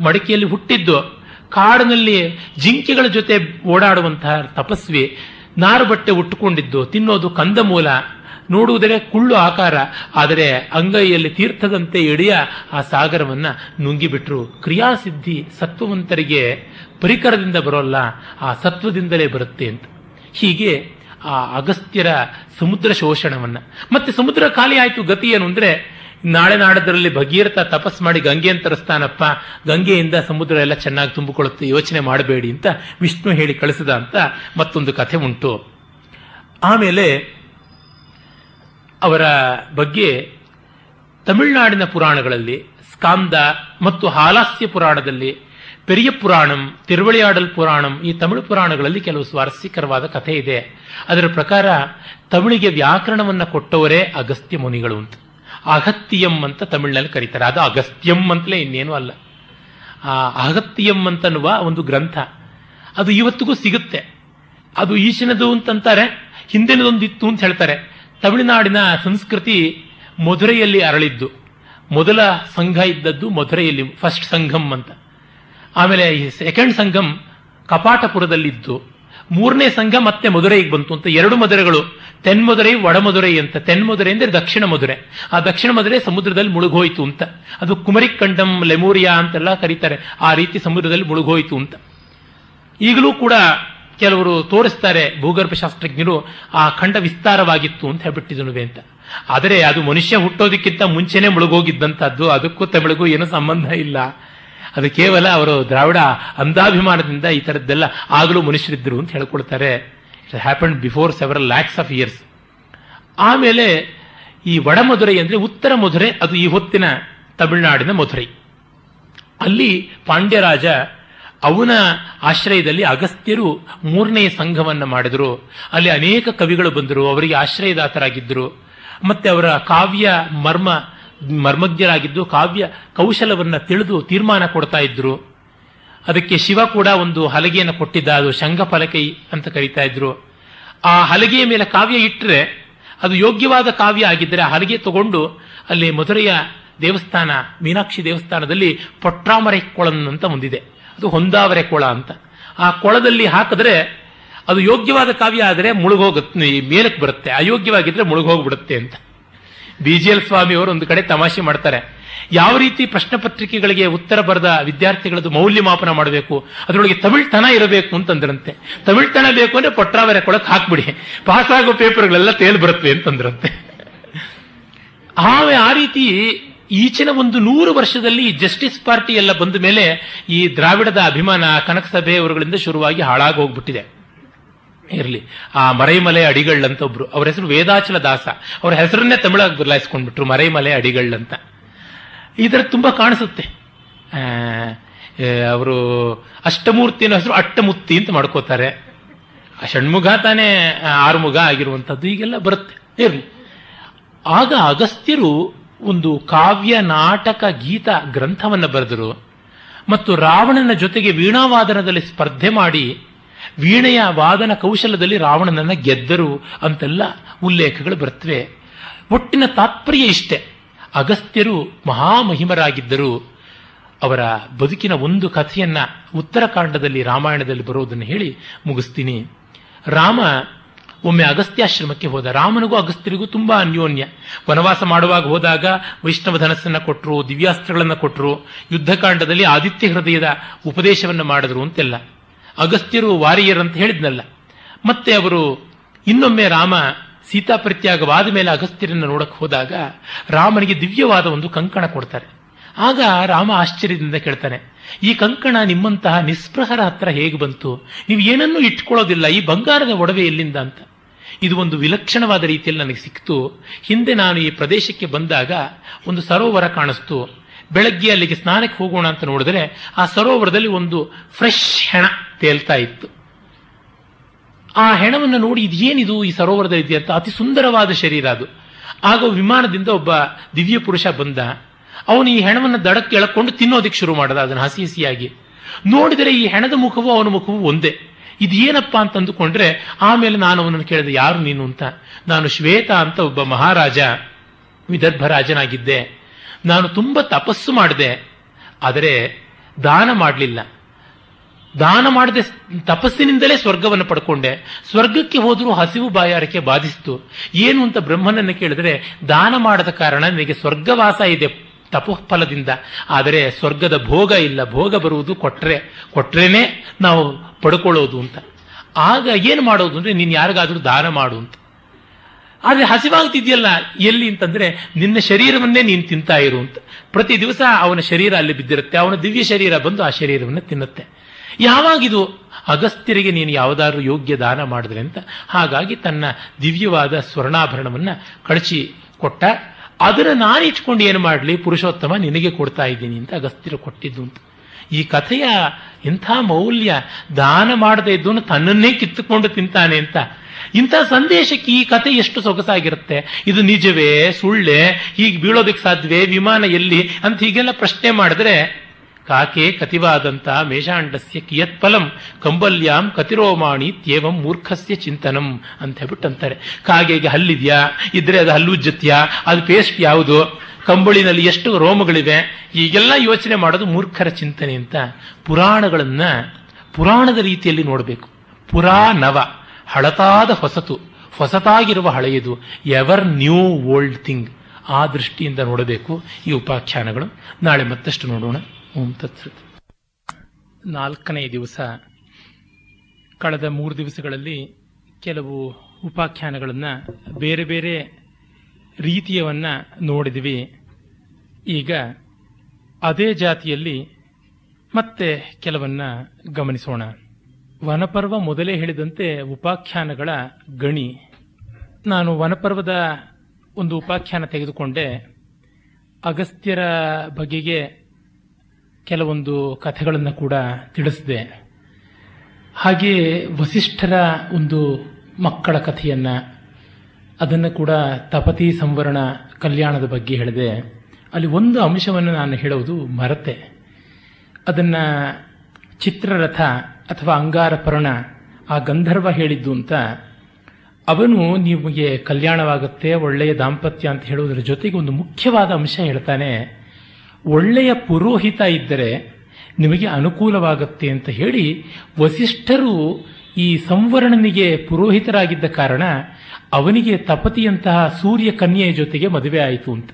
ಮಡಿಕೆಯಲ್ಲಿ ಹುಟ್ಟಿದ್ದು. ಕಾಡಿನಲ್ಲಿ ಜಿಂಕೆಗಳ ಜೊತೆ ಓಡಾಡುವಂತಹ ತಪಸ್ವಿ ನಾರು ಬಟ್ಟೆ ಉಟ್ಟುಕೊಂಡಿದ್ದು ತಿನ್ನೋದು ಕಂದಮೂಲ. ನೋಡುವುದರೆ ಕುಳ್ಳು ಆಕಾರ, ಆದರೆ ಅಂಗೈಯಲ್ಲಿ ತೀರ್ಥದಂತೆ ಎಡೆಯ ಆ ಸಾಗರವನ್ನ ನುಂಗಿಬಿಟ್ರು. ಕ್ರಿಯಾಸಿದ್ಧಿ ಸತ್ವವಂತರಿಗೆ ಪರಿಕರದಿಂದ ಬರೋಲ್ಲ, ಆ ಸತ್ವದಿಂದಲೇ ಬರುತ್ತೆ ಅಂತ. ಹೀಗೆ ಆ ಅಗಸ್ತ್ಯರ ಸಮುದ್ರ ಶೋಷಣವನ್ನ. ಮತ್ತೆ ಸಮುದ್ರ ಖಾಲಿ ಆಯ್ತು ಗತಿ ಏನು ಅಂದ್ರೆ, ನಾಳೆ ನಾಡದರಲ್ಲಿ ಭಗೀರಥ ತಪಸ್ ಮಾಡಿ ಗಂಗೆ ತರಿಸ್ತಾನಪ್ಪ, ಗಂಗೆಯಿಂದ ಸಮುದ್ರ ಎಲ್ಲ ಚೆನ್ನಾಗಿ ತುಂಬಿಕೊಳ್ಳುತ್ತೆ, ಯೋಚನೆ ಮಾಡಬೇಡಿ ಅಂತ ವಿಷ್ಣು ಹೇಳಿ ಕಳಿಸಿದ ಅಂತ ಮತ್ತೊಂದು ಕಥೆ ಉಂಟು. ಆಮೇಲೆ ಅವರ ಬಗ್ಗೆ ತಮಿಳುನಾಡಿನ ಪುರಾಣಗಳಲ್ಲಿ, ಸ್ಕಾಂದ ಮತ್ತು ಹಾಲಾಸ್ಯ ಪುರಾಣದಲ್ಲಿ, ಪೆರಿಯ ಪುರಾಣಂ, ತಿರುವಳಿಯಾಡಲ್ ಪುರಾಣಂ ಈ ತಮಿಳು ಪುರಾಣಗಳಲ್ಲಿ ಕೆಲವು ಸ್ವಾರಸ್ಯಕರವಾದ ಕಥೆ ಇದೆ. ಅದರ ಪ್ರಕಾರ ತಮಿಳಿಗೆ ವ್ಯಾಕರಣವನ್ನು ಕೊಟ್ಟವರೇ ಅಗಸ್ತ್ಯ ಮುನಿಗಳು ಅಂತ. ಅಗತ್ಯಂ ಅಂತ ತಮಿಳಿನಲ್ಲಿ ಕರೀತಾರೆ. ಅದು ಅಗಸ್ತ್ಯಂ ಅಂತಲೇ ಇನ್ನೇನು ಅಲ್ಲ. ಆ ಅಗತ್ಯಂ ಅಂತನ್ನುವ ಒಂದು ಗ್ರಂಥ. ಅದು ಇವತ್ತಿಗೂ ಸಿಗುತ್ತೆ. ಅದು ಈಶಿನದು ಅಂತಂತಾರೆ, ಹಿಂದಿನದೊಂದಿತ್ತು ಅಂತ ಹೇಳ್ತಾರೆ. ತಮಿಳುನಾಡಿನ ಸಂಸ್ಕೃತಿ ಮಧುರೆಯಲ್ಲಿ ಅರಳಿದ್ದು. ಮೊದಲ ಸಂಘ ಇದ್ದದ್ದು ಮಧುರೆಯಲ್ಲಿ ಫಸ್ಟ್ ಸಂಘಂ ಅಂತ. ಆಮೇಲೆ ಸೆಕೆಂಡ್ ಸಂಘಂ ಕಪಾಟಪುರದಲ್ಲಿದ್ದು. ಮೂರನೇ ಸಂಘ ಮತ್ತೆ ಮಧುರೈಗೆ ಬಂತು ಅಂತ. ಎರಡು ಮಧುರೆಗಳು ತೆನ್ಮಧುರೈ ವಡಮಧುರೈ ಅಂತ. ತೆನ್ಮಧುರೈ ಅಂದರೆ ದಕ್ಷಿಣ ಮಧುರೆ. ಆ ದಕ್ಷಿಣ ಮಧುರೆ ಸಮುದ್ರದಲ್ಲಿ ಮುಳುಗೋಯ್ತು ಅಂತ. ಅದು ಕುಮರಿಕಂಡಂ, ಲೆಮೋರಿಯಾ ಅಂತೆಲ್ಲ ಕರೀತಾರೆ. ಆ ರೀತಿ ಸಮುದ್ರದಲ್ಲಿ ಮುಳುಗೋಯ್ತು ಅಂತ. ಈಗಲೂ ಕೂಡ ಕೆಲವರು ತೋರಿಸ್ತಾರೆ ಭೂಗರ್ಭ ಶಾಸ್ತ್ರಜ್ಞರು, ಆ ಖಂಡ ವಿಸ್ತಾರವಾಗಿತ್ತು ಅಂತ ಹೇಳ್ಬಿಟ್ಟಿದನುವೆ ಅಂತ. ಆದರೆ ಅದು ಮನುಷ್ಯ ಹುಟ್ಟೋದಕ್ಕಿಂತ ಮುಂಚೆನೆ ಮುಳುಗೋಗಿದ್ದಂಥದ್ದು ಅದಕ್ಕೂ ತಮಿಳಿಗೂ ಏನೂ ಸಂಬಂಧ ಇಲ್ಲ. ಅದು ಕೇವಲ ಅವರು ದ್ರಾವಿಡ ಅಂಧಾಭಿಮಾನದಿಂದ ಈ ಥರದ್ದೆಲ್ಲ ಆಗಲೂ ಮನುಷ್ಯರಿದ್ದರು ಅಂತ ಹೇಳ್ಕೊಳ್ತಾರೆ. It happen before several lakhs of years ಆಮೇಲೆ ಈ ವಡಮಧುರೈ ಅಂದರೆ ಉತ್ತರ ಮಧುರೆ, ಅದು ಈ ಹೊತ್ತಿನ ತಮಿಳುನಾಡಿನ ಮಧುರೈ. ಅಲ್ಲಿ ಪಾಂಡ್ಯರಾಜ ಅವನ ಆಶ್ರಯದಲ್ಲಿ ಅಗಸ್ತ್ಯರು ಮೂರನೇ ಸಂಘವನ್ನು ಮಾಡಿದ್ರು. ಅಲ್ಲಿ ಅನೇಕ ಕವಿಗಳು ಬಂದರು, ಅವರಿಗೆ ಆಶ್ರಯದಾತರಾಗಿದ್ದರು ಮತ್ತೆ ಅವರ ಕಾವ್ಯ ಮರ್ಮ, ಮರ್ಮಜ್ಞರಾಗಿದ್ದು ಕಾವ್ಯ ಕೌಶಲವನ್ನು ತಿಳಿದು ತೀರ್ಮಾನ ಕೊಡ್ತಾ ಇದ್ರು. ಅದಕ್ಕೆ ಶಿವ ಕೂಡ ಒಂದು ಹಲಗೆಯನ್ನು ಕೊಟ್ಟಿದ್ದ, ಅದು ಶಂಘಫಲಕೈ ಅಂತ ಕರೀತಾ ಇದ್ರು. ಆ ಹಲಗೆಯ ಮೇಲೆ ಕಾವ್ಯ ಇಟ್ಟರೆ ಅದು ಯೋಗ್ಯವಾದ ಕಾವ್ಯ ಆಗಿದ್ದರೆ ಆ ಹಲಗೆ ತಗೊಂಡು ಅಲ್ಲಿ ಮಧುರೆಯ ದೇವಸ್ಥಾನ, ಮೀನಾಕ್ಷಿ ದೇವಸ್ಥಾನದಲ್ಲಿ ಪೊಟ್ರಾಮರೆ ಕೊಳನ್ ಅಂತ ಒಂದಿದೆ. ಅದು ಹೊಂದಾವರೆ ಕೊಳ ಅಂತ. ಆ ಕೊಳದಲ್ಲಿ ಹಾಕಿದ್ರೆ ಅದು ಯೋಗ್ಯವಾದ ಕಾವ್ಯ ಆದರೆ ಮುಳುಗೋಗುತ್ತೆ ಮೇಲಕ್ಕೆ ಬರುತ್ತೆ, ಅಯೋಗ್ಯವಾಗಿದ್ರೆ ಮುಳುಗೋಗ್ಬಿಡುತ್ತೆ ಅಂತ. ಬಿ ಜಿ ಎಲ್ ಸ್ವಾಮಿ ಅವರು ಒಂದು ಕಡೆ ತಮಾಷೆ ಮಾಡ್ತಾರೆ. ಯಾವ ರೀತಿ ಪ್ರಶ್ನೆ ಪತ್ರಿಕೆಗಳಿಗೆ ಉತ್ತರ ಬರೆದ ವಿದ್ಯಾರ್ಥಿಗಳದ್ದು ಮೌಲ್ಯಮಾಪನ ಮಾಡಬೇಕು, ಅದರೊಳಗೆ ತಮಿಳ್ತನ ಇರಬೇಕು ಅಂತಂದ್ರಂತೆ. ತಮಿಳ್ತನ ಬೇಕು ಅಂದ್ರೆ ಪೊಟ್ರಾವರೆ ಕೊಳಕ್ಕೆ ಹಾಕ್ಬಿಡಿ. ಪಾಸ್ ಆಗೋ ಪೇಪರ್ಗಳೆಲ್ಲ ತೇಲ್ ಬರುತ್ತೆ ಅಂತಂದ್ರಂತೆ. ಆಮೇಲೆ ಆ ರೀತಿ ಈಚಿನ ಒಂದು ನೂರು ವರ್ಷದಲ್ಲಿ ಜಸ್ಟಿಸ್ ಪಾರ್ಟಿ ಎಲ್ಲ ಬಂದ ಮೇಲೆ ಈ ದ್ರಾವಿಡದ ಅಭಿಮಾನ ಕನಕಸಭೆ ಅವರುಗಳಿಂದ ಶುರುವಾಗಿ ಹಾಳಾಗಿ ಹೋಗ್ಬಿಟ್ಟಿದೆ ಇರಲಿ. ಆ ಮರೈಮಲೆ ಅಡಿಗಳ್ಳಂತ ಒಬ್ರು. ಅವರ ಹೆಸರು ವೇದಾಚಲ ದಾಸ. ಅವರ ಹೆಸರನ್ನೇ ತಮಿಳಾಗಿ ಬದಲಾಯಿಸ್ಕೊಂಡ್ಬಿಟ್ರು. ಮರೈಮಲೆ ಅಡಿಗಳಂತ ಅಂತ ಇದರ ತುಂಬಾ ಕಾಣಿಸುತ್ತೆ. ಅವರು ಅಷ್ಟಮೂರ್ತಿನ ಹೆಸರು ಅಟ್ಟಮುತ್ತಿ ಅಂತ ಮಾಡ್ಕೋತಾರೆ. ಆ ಷಣ್ಮುಖ ತಾನೇ ಆರುಮುಗ ಆಗಿರುವಂಥದ್ದು ಈಗೆಲ್ಲ ಬರುತ್ತೆ. ಇರಲಿ. ಆಗ ಅಗಸ್ತ್ಯರು ಒಂದು ಕಾವ್ಯ ನಾಟಕ ಗೀತ ಗ್ರಂಥವನ್ನು ಬರೆದರು ಮತ್ತು ರಾವಣನ ಜೊತೆಗೆ ವೀಣಾವಾದನದಲ್ಲಿ ಸ್ಪರ್ಧೆ ಮಾಡಿ ವೀಣೆಯ ವಾದನ ಕೌಶಲದಲ್ಲಿ ರಾವಣನನ್ನು ಗೆದ್ದರು ಅಂತೆಲ್ಲ ಉಲ್ಲೇಖಗಳು ಬರ್ತವೆ. ಒಟ್ಟಿನ ತಾತ್ಪರ್ಯ ಇಷ್ಟೆ. ಅಗಸ್ತ್ಯರು ಮಹಾಮಹಿಮರಾಗಿದ್ದರು. ಅವರ ಬದುಕಿನ ಒಂದು ಕಥೆಯನ್ನ ಉತ್ತರಕಾಂಡದಲ್ಲಿ ರಾಮಾಯಣದಲ್ಲಿ ಬರೋದನ್ನು ಹೇಳಿ ಮುಗಿಸ್ತೀನಿ. ರಾಮ ಒಮ್ಮೆ ಅಗಸ್ತ್ಯಾಶ್ರಮಕ್ಕೆ ಹೋದ ರಾಮನಿಗೂ ಅಗಸ್ತ್ಯರಿಗೂ ತುಂಬಾ ಅನ್ಯೋನ್ಯ. ವನವಾಸ ಮಾಡುವಾಗ ಹೋದಾಗ ವೈಷ್ಣವ ಧನಸ್ಸನ್ನ ಕೊಟ್ಟರು ದಿವ್ಯಾಸ್ತ್ರಗಳನ್ನು ಕೊಟ್ಟರು ಯುದ್ಧಕಾಂಡದಲ್ಲಿ ಆದಿತ್ಯ ಹೃದಯದ ಉಪದೇಶವನ್ನು ಮಾಡಿದ್ರು ಅಂತೆಲ್ಲ. ಅಗಸ್ತ್ಯರು ವಾರಿಯರ್ ಅಂತ ಹೇಳಿದ್ನಲ್ಲ. ಮತ್ತೆ ಅವರು ಇನ್ನೊಮ್ಮೆ ರಾಮ ಸೀತಾ ಪ್ರತ್ಯಾಗವಾದ ಮೇಲೆ ಅಗಸ್ತ್ಯರನ್ನು ನೋಡಕ್ ಹೋದಾಗ ರಾಮನಿಗೆ ದಿವ್ಯವಾದ ಒಂದು ಕಂಕಣ ಕೊಡ್ತಾರೆ. ಆಗ ರಾಮ ಆಶ್ಚರ್ಯದಿಂದ ಕೇಳ್ತಾನೆ, ಈ ಕಂಕಣ ನಿಮ್ಮಂತಹ ನಿಸ್ಪೃಹರ ಹತ್ರ ಹೇಗೆ ಬಂತು? ನೀವು ಏನನ್ನೂ ಇಟ್ಕೊಳ್ಳೋದಿಲ್ಲ, ಈ ಬಂಗಾರದ ಒಡವೆ ಎಲ್ಲಿಂದ ಅಂತ. ಇದು ಒಂದು ವಿಲಕ್ಷಣವಾದ ರೀತಿಯಲ್ಲಿ ನನಗೆ ಸಿಕ್ತು. ಹಿಂದೆ ನಾನು ಈ ಪ್ರದೇಶಕ್ಕೆ ಬಂದಾಗ ಒಂದು ಸರೋವರ ಕಾಣಿಸ್ತು. ಬೆಳಗ್ಗೆ ಅಲ್ಲಿಗೆ ಸ್ನಾನಕ್ಕೆ ಹೋಗೋಣ ಅಂತ ನೋಡಿದ್ರೆ ಆ ಸರೋವರದಲ್ಲಿ ಒಂದು ಫ್ರೆಶ್ ಹೆಣ ತೇಲ್ತಾ ಇತ್ತು. ಆ ಹೆಣವನ್ನು ನೋಡಿ ಇದೇನಿದು ಈ ಸರೋವರದಲ್ಲಿ ಇದೆ ಅಂತ ಅತಿ ಸುಂದರವಾದ ಶರೀರ ಅದು. ಆಗ ವಿಮಾನದಿಂದ ಒಬ್ಬ ದಿವ್ಯ ಪುರುಷ ಬಂದ. ಅವನು ಈ ಹೆಣವನ್ನು ದಡಕ್ಕೆ ಎಳಕೊಂಡು ತಿನ್ನೋದಕ್ಕೆ ಶುರು ಮಾಡದ. ಅದನ್ನು ಹಸಿ ಹಸಿಯಾಗಿ. ನೋಡಿದರೆ ಈ ಹೆಣದ ಮುಖವು ಅವನ ಮುಖವು ಒಂದೇ. ಇದು ಅಂತಂದುಕೊಂಡ್ರೆ, ಆಮೇಲೆ ನಾನು ಅವನನ್ನು ಕೇಳಿದೆ, ಯಾರು ನೀನು ಅಂತ? ನಾನು ಶ್ವೇತ ಅಂತ ಒಬ್ಬ ಮಹಾರಾಜ, ವಿದರ್ಭ ರಾಜನಾಗಿದ್ದೆ. ನಾನು ತುಂಬಾ ತಪಸ್ಸು ಮಾಡಿದೆ. ಆದರೆ ದಾನ ಮಾಡಲಿಲ್ಲ. ದಾನ ಮಾಡದೆ ತಪಸ್ಸಿನಿಂದಲೇ ಸ್ವರ್ಗವನ್ನು ಪಡ್ಕೊಂಡೆ. ಸ್ವರ್ಗಕ್ಕೆ ಹೋದರೂ ಹಸಿವು ಬಾಯಾರಿಕೆ ಬಾಧಿಸಿತು. ಏನು ಅಂತ ಬ್ರಹ್ಮನನ್ನು ಕೇಳಿದ್ರೆ, ದಾನ ಮಾಡದ ಕಾರಣ ನನಗೆ ಸ್ವರ್ಗವಾಸ ಇದೆ. ತಪೋಫಲದಿಂದ. ಆದರೆ ಸ್ವರ್ಗದ ಭೋಗ ಇಲ್ಲ. ಭೋಗ ಬರುವುದು ಕೊಟ್ಟರೆ ಕೊಟ್ಟರೇನೆ ನಾವು ಪಡ್ಕೊಳ್ಳೋದು ಅಂತ. ಆಗ ಏನು ಮಾಡೋದು ಅಂದರೆ ನೀನು ಯಾರಿಗಾದರೂ ದಾನ ಮಾಡು ಅಂತ. ಆದರೆ ಹಸಿವಾಗ್ತಿದ್ಯಲ್ಲ, ಎಲ್ಲಿ ಅಂತಂದರೆ ನಿನ್ನ ಶರೀರವನ್ನೇ ನೀನು ತಿಂತಾ ಇರು ಅಂತ. ಪ್ರತಿ ದಿವಸ ಅವನ ಶರೀರ ಅಲ್ಲಿ ಬಿದ್ದಿರುತ್ತೆ. ಅವನ ದಿವ್ಯ ಶರೀರ ಬಂದು ಆ ಶರೀರವನ್ನು ತಿನ್ನುತ್ತೆ. ಯಾವಾಗಿದು ಅಗಸ್ತ್ಯರಿಗೆ ನೀನು ಯಾವುದಾದ್ರೂ ಯೋಗ್ಯ ದಾನ ಮಾಡಿದ್ರೆ ಅಂತ. ಹಾಗಾಗಿ ತನ್ನ ದಿವ್ಯವಾದ ಸ್ವರ್ಣಾಭರಣವನ್ನು ಕಳಚಿ ಕೊಟ್ಟ. ಅದನ್ನು ನಾನು ಇಟ್ಕೊಂಡು ಏನು ಮಾಡಲಿ? ಪುರುಷೋತ್ತಮ ನಿನಗೆ ಕೊಡ್ತಾ ಇದ್ದೀನಿ ಅಂತ ಅಗಸ್ತ್ಯರು ಕೊಟ್ಟಿದ್ದು ಅಂತ. ಈ ಕಥೆಯ ಇಂಥ ಮೌಲ್ಯ ದಾನ ಮಾಡದೇ ಇದ್ದು ತನ್ನನ್ನೇ ಕಿತ್ತುಕೊಂಡು ತಿಂತಾನೆ ಅಂತ. ಇಂಥ ಸಂದೇಶಕ್ಕೆ ಈ ಕಥೆ ಎಷ್ಟು ಸೊಗಸಾಗಿರುತ್ತೆ? ಇದು ನಿಜವೇ, ಸುಳ್ಳೆ, ಹೀಗೆ ಬೀಳೋದಕ್ಕೆ ಸಾಧ್ಯವೇ? ವಿಮಾನ ಎಲ್ಲಿ? ಅಂತ ಹೀಗೆಲ್ಲ ಪ್ರಶ್ನೆ ಮಾಡಿದ್ರೆ ಕಾಕೆ ಕತಿವಾದಂತ ಮೇಷಾಂಡಸ್ಯ ಕಿಯತ್ ಫಲಂ, ಕಂಬಲ್ಯಾಂ ಕತಿರೋಮಾಣಿ ತ್ಯೇವಂ ಮೂರ್ಖಸ್ಯ ಚಿಂತನಂ ಅಂತ ಹೇಳ್ಬಿಟ್ಟು ಅಂತಾರೆ ಕಾಗೆಗೆ ಹಲ್ಲಿದ್ಯಾ? ಇದ್ರೆ ಅದು ಹಲ್ಲುಜ್ಜತ್ಯಾ ಅದು ಪೇಸ್ಟ್ ಯಾವುದು? ಕಂಬಳಿನಲ್ಲಿ ಎಷ್ಟು ರೋಮಗಳಿವೆ? ಈಗೆಲ್ಲ ಯೋಚನೆ ಮಾಡೋದು ಮೂರ್ಖರ ಚಿಂತನೆ ಅಂತ. ಪುರಾಣಗಳನ್ನ ಪುರಾಣದ ರೀತಿಯಲ್ಲಿ ನೋಡಬೇಕು. ಪುರಾ ನವ ಹಳತಾದ ಹೊಸತು, ಹೊಸತಾಗಿರುವ ಹಳೆಯದು, ಎವರ್ ನ್ಯೂ ಓಲ್ಡ್ ಥಿಂಗ್ ಆ ದೃಷ್ಟಿಯಿಂದ ನೋಡಬೇಕು ಈ ಉಪಾಖ್ಯಾನಗಳು. ನಾಳೆ ಮತ್ತಷ್ಟು ನೋಡೋಣ. ಓಂ ತತ್ಸತ್ ನಾಲ್ಕನೇ ದಿವಸ, ಕಳೆದ ಮೂರು ದಿವಸಗಳಲ್ಲಿ ಕೆಲವು ಉಪಾಖ್ಯಾನಗಳನ್ನು ಬೇರೆ ಬೇರೆ ರೀತಿಯವನ್ನು ನೋಡಿದ್ವಿ. ಈಗ ಅದೇ ಜಾತಿಯಲ್ಲಿ ಮತ್ತೆ ಕೆಲವನ್ನ ಗಮನಿಸೋಣ. ವನಪರ್ವ ಮೊದಲೇ ಹೇಳಿದಂತೆ ಉಪಾಖ್ಯಾನಗಳ ಗಣಿ. ನಾನು ವನಪರ್ವದ ಒಂದು ಉಪಾಖ್ಯಾನ ತೆಗೆದುಕೊಂಡೆ. ಅಗಸ್ತ್ಯರ ಬಗೆಗೆ ಕೆಲವೊಂದು ಕಥೆಗಳನ್ನು ಕೂಡ ತಿಳಿಸಿದೆ. ಹಾಗೆ ವಸಿಷ್ಠರ ಒಂದು ಮಕ್ಕಳ ಕಥೆಯನ್ನ, ಅದನ್ನು ಕೂಡ ತಪತಿ ಸಂವರಣ ಕಲ್ಯಾಣದ ಬಗ್ಗೆ ಹೇಳಿದೆ. ಅಲ್ಲಿ ಒಂದು ಅಂಶವನ್ನು ನಾನು ಹೇಳುವುದು ಮರತೆ. ಅದನ್ನ ಚಿತ್ರರಥ ಅಥವಾ ಅಂಗಾರಪರ್ಣ, ಆ ಗಂಧರ್ವ ಹೇಳಿದ್ದು ಅಂತ, ಅವನು ನಿಮಗೆ ಕಲ್ಯಾಣವಾಗುತ್ತೆ, ಒಳ್ಳೆಯ ದಾಂಪತ್ಯ ಅಂತ ಹೇಳುವುದರ ಜೊತೆಗೆ ಒಂದು ಮುಖ್ಯವಾದ ಅಂಶ ಹೇಳ್ತಾನೆ. ಒಳ್ಳೆಯ ಪುರೋಹಿತ ಇದ್ದರೆ ನಿಮಗೆ ಅನುಕೂಲವಾಗುತ್ತೆ ಅಂತ ಹೇಳಿ ವಸಿಷ್ಠರು ಈ ಸಂವರ್ಣನಿಗೆ ಪುರೋಹಿತರಾಗಿದ್ದ ಕಾರಣ ಅವನಿಗೆ ತಪತಿಯಂತಹ ಸೂರ್ಯ ಕನ್ಯೆಯ ಜೊತೆಗೆ ಮದುವೆ ಆಯಿತು ಅಂತ.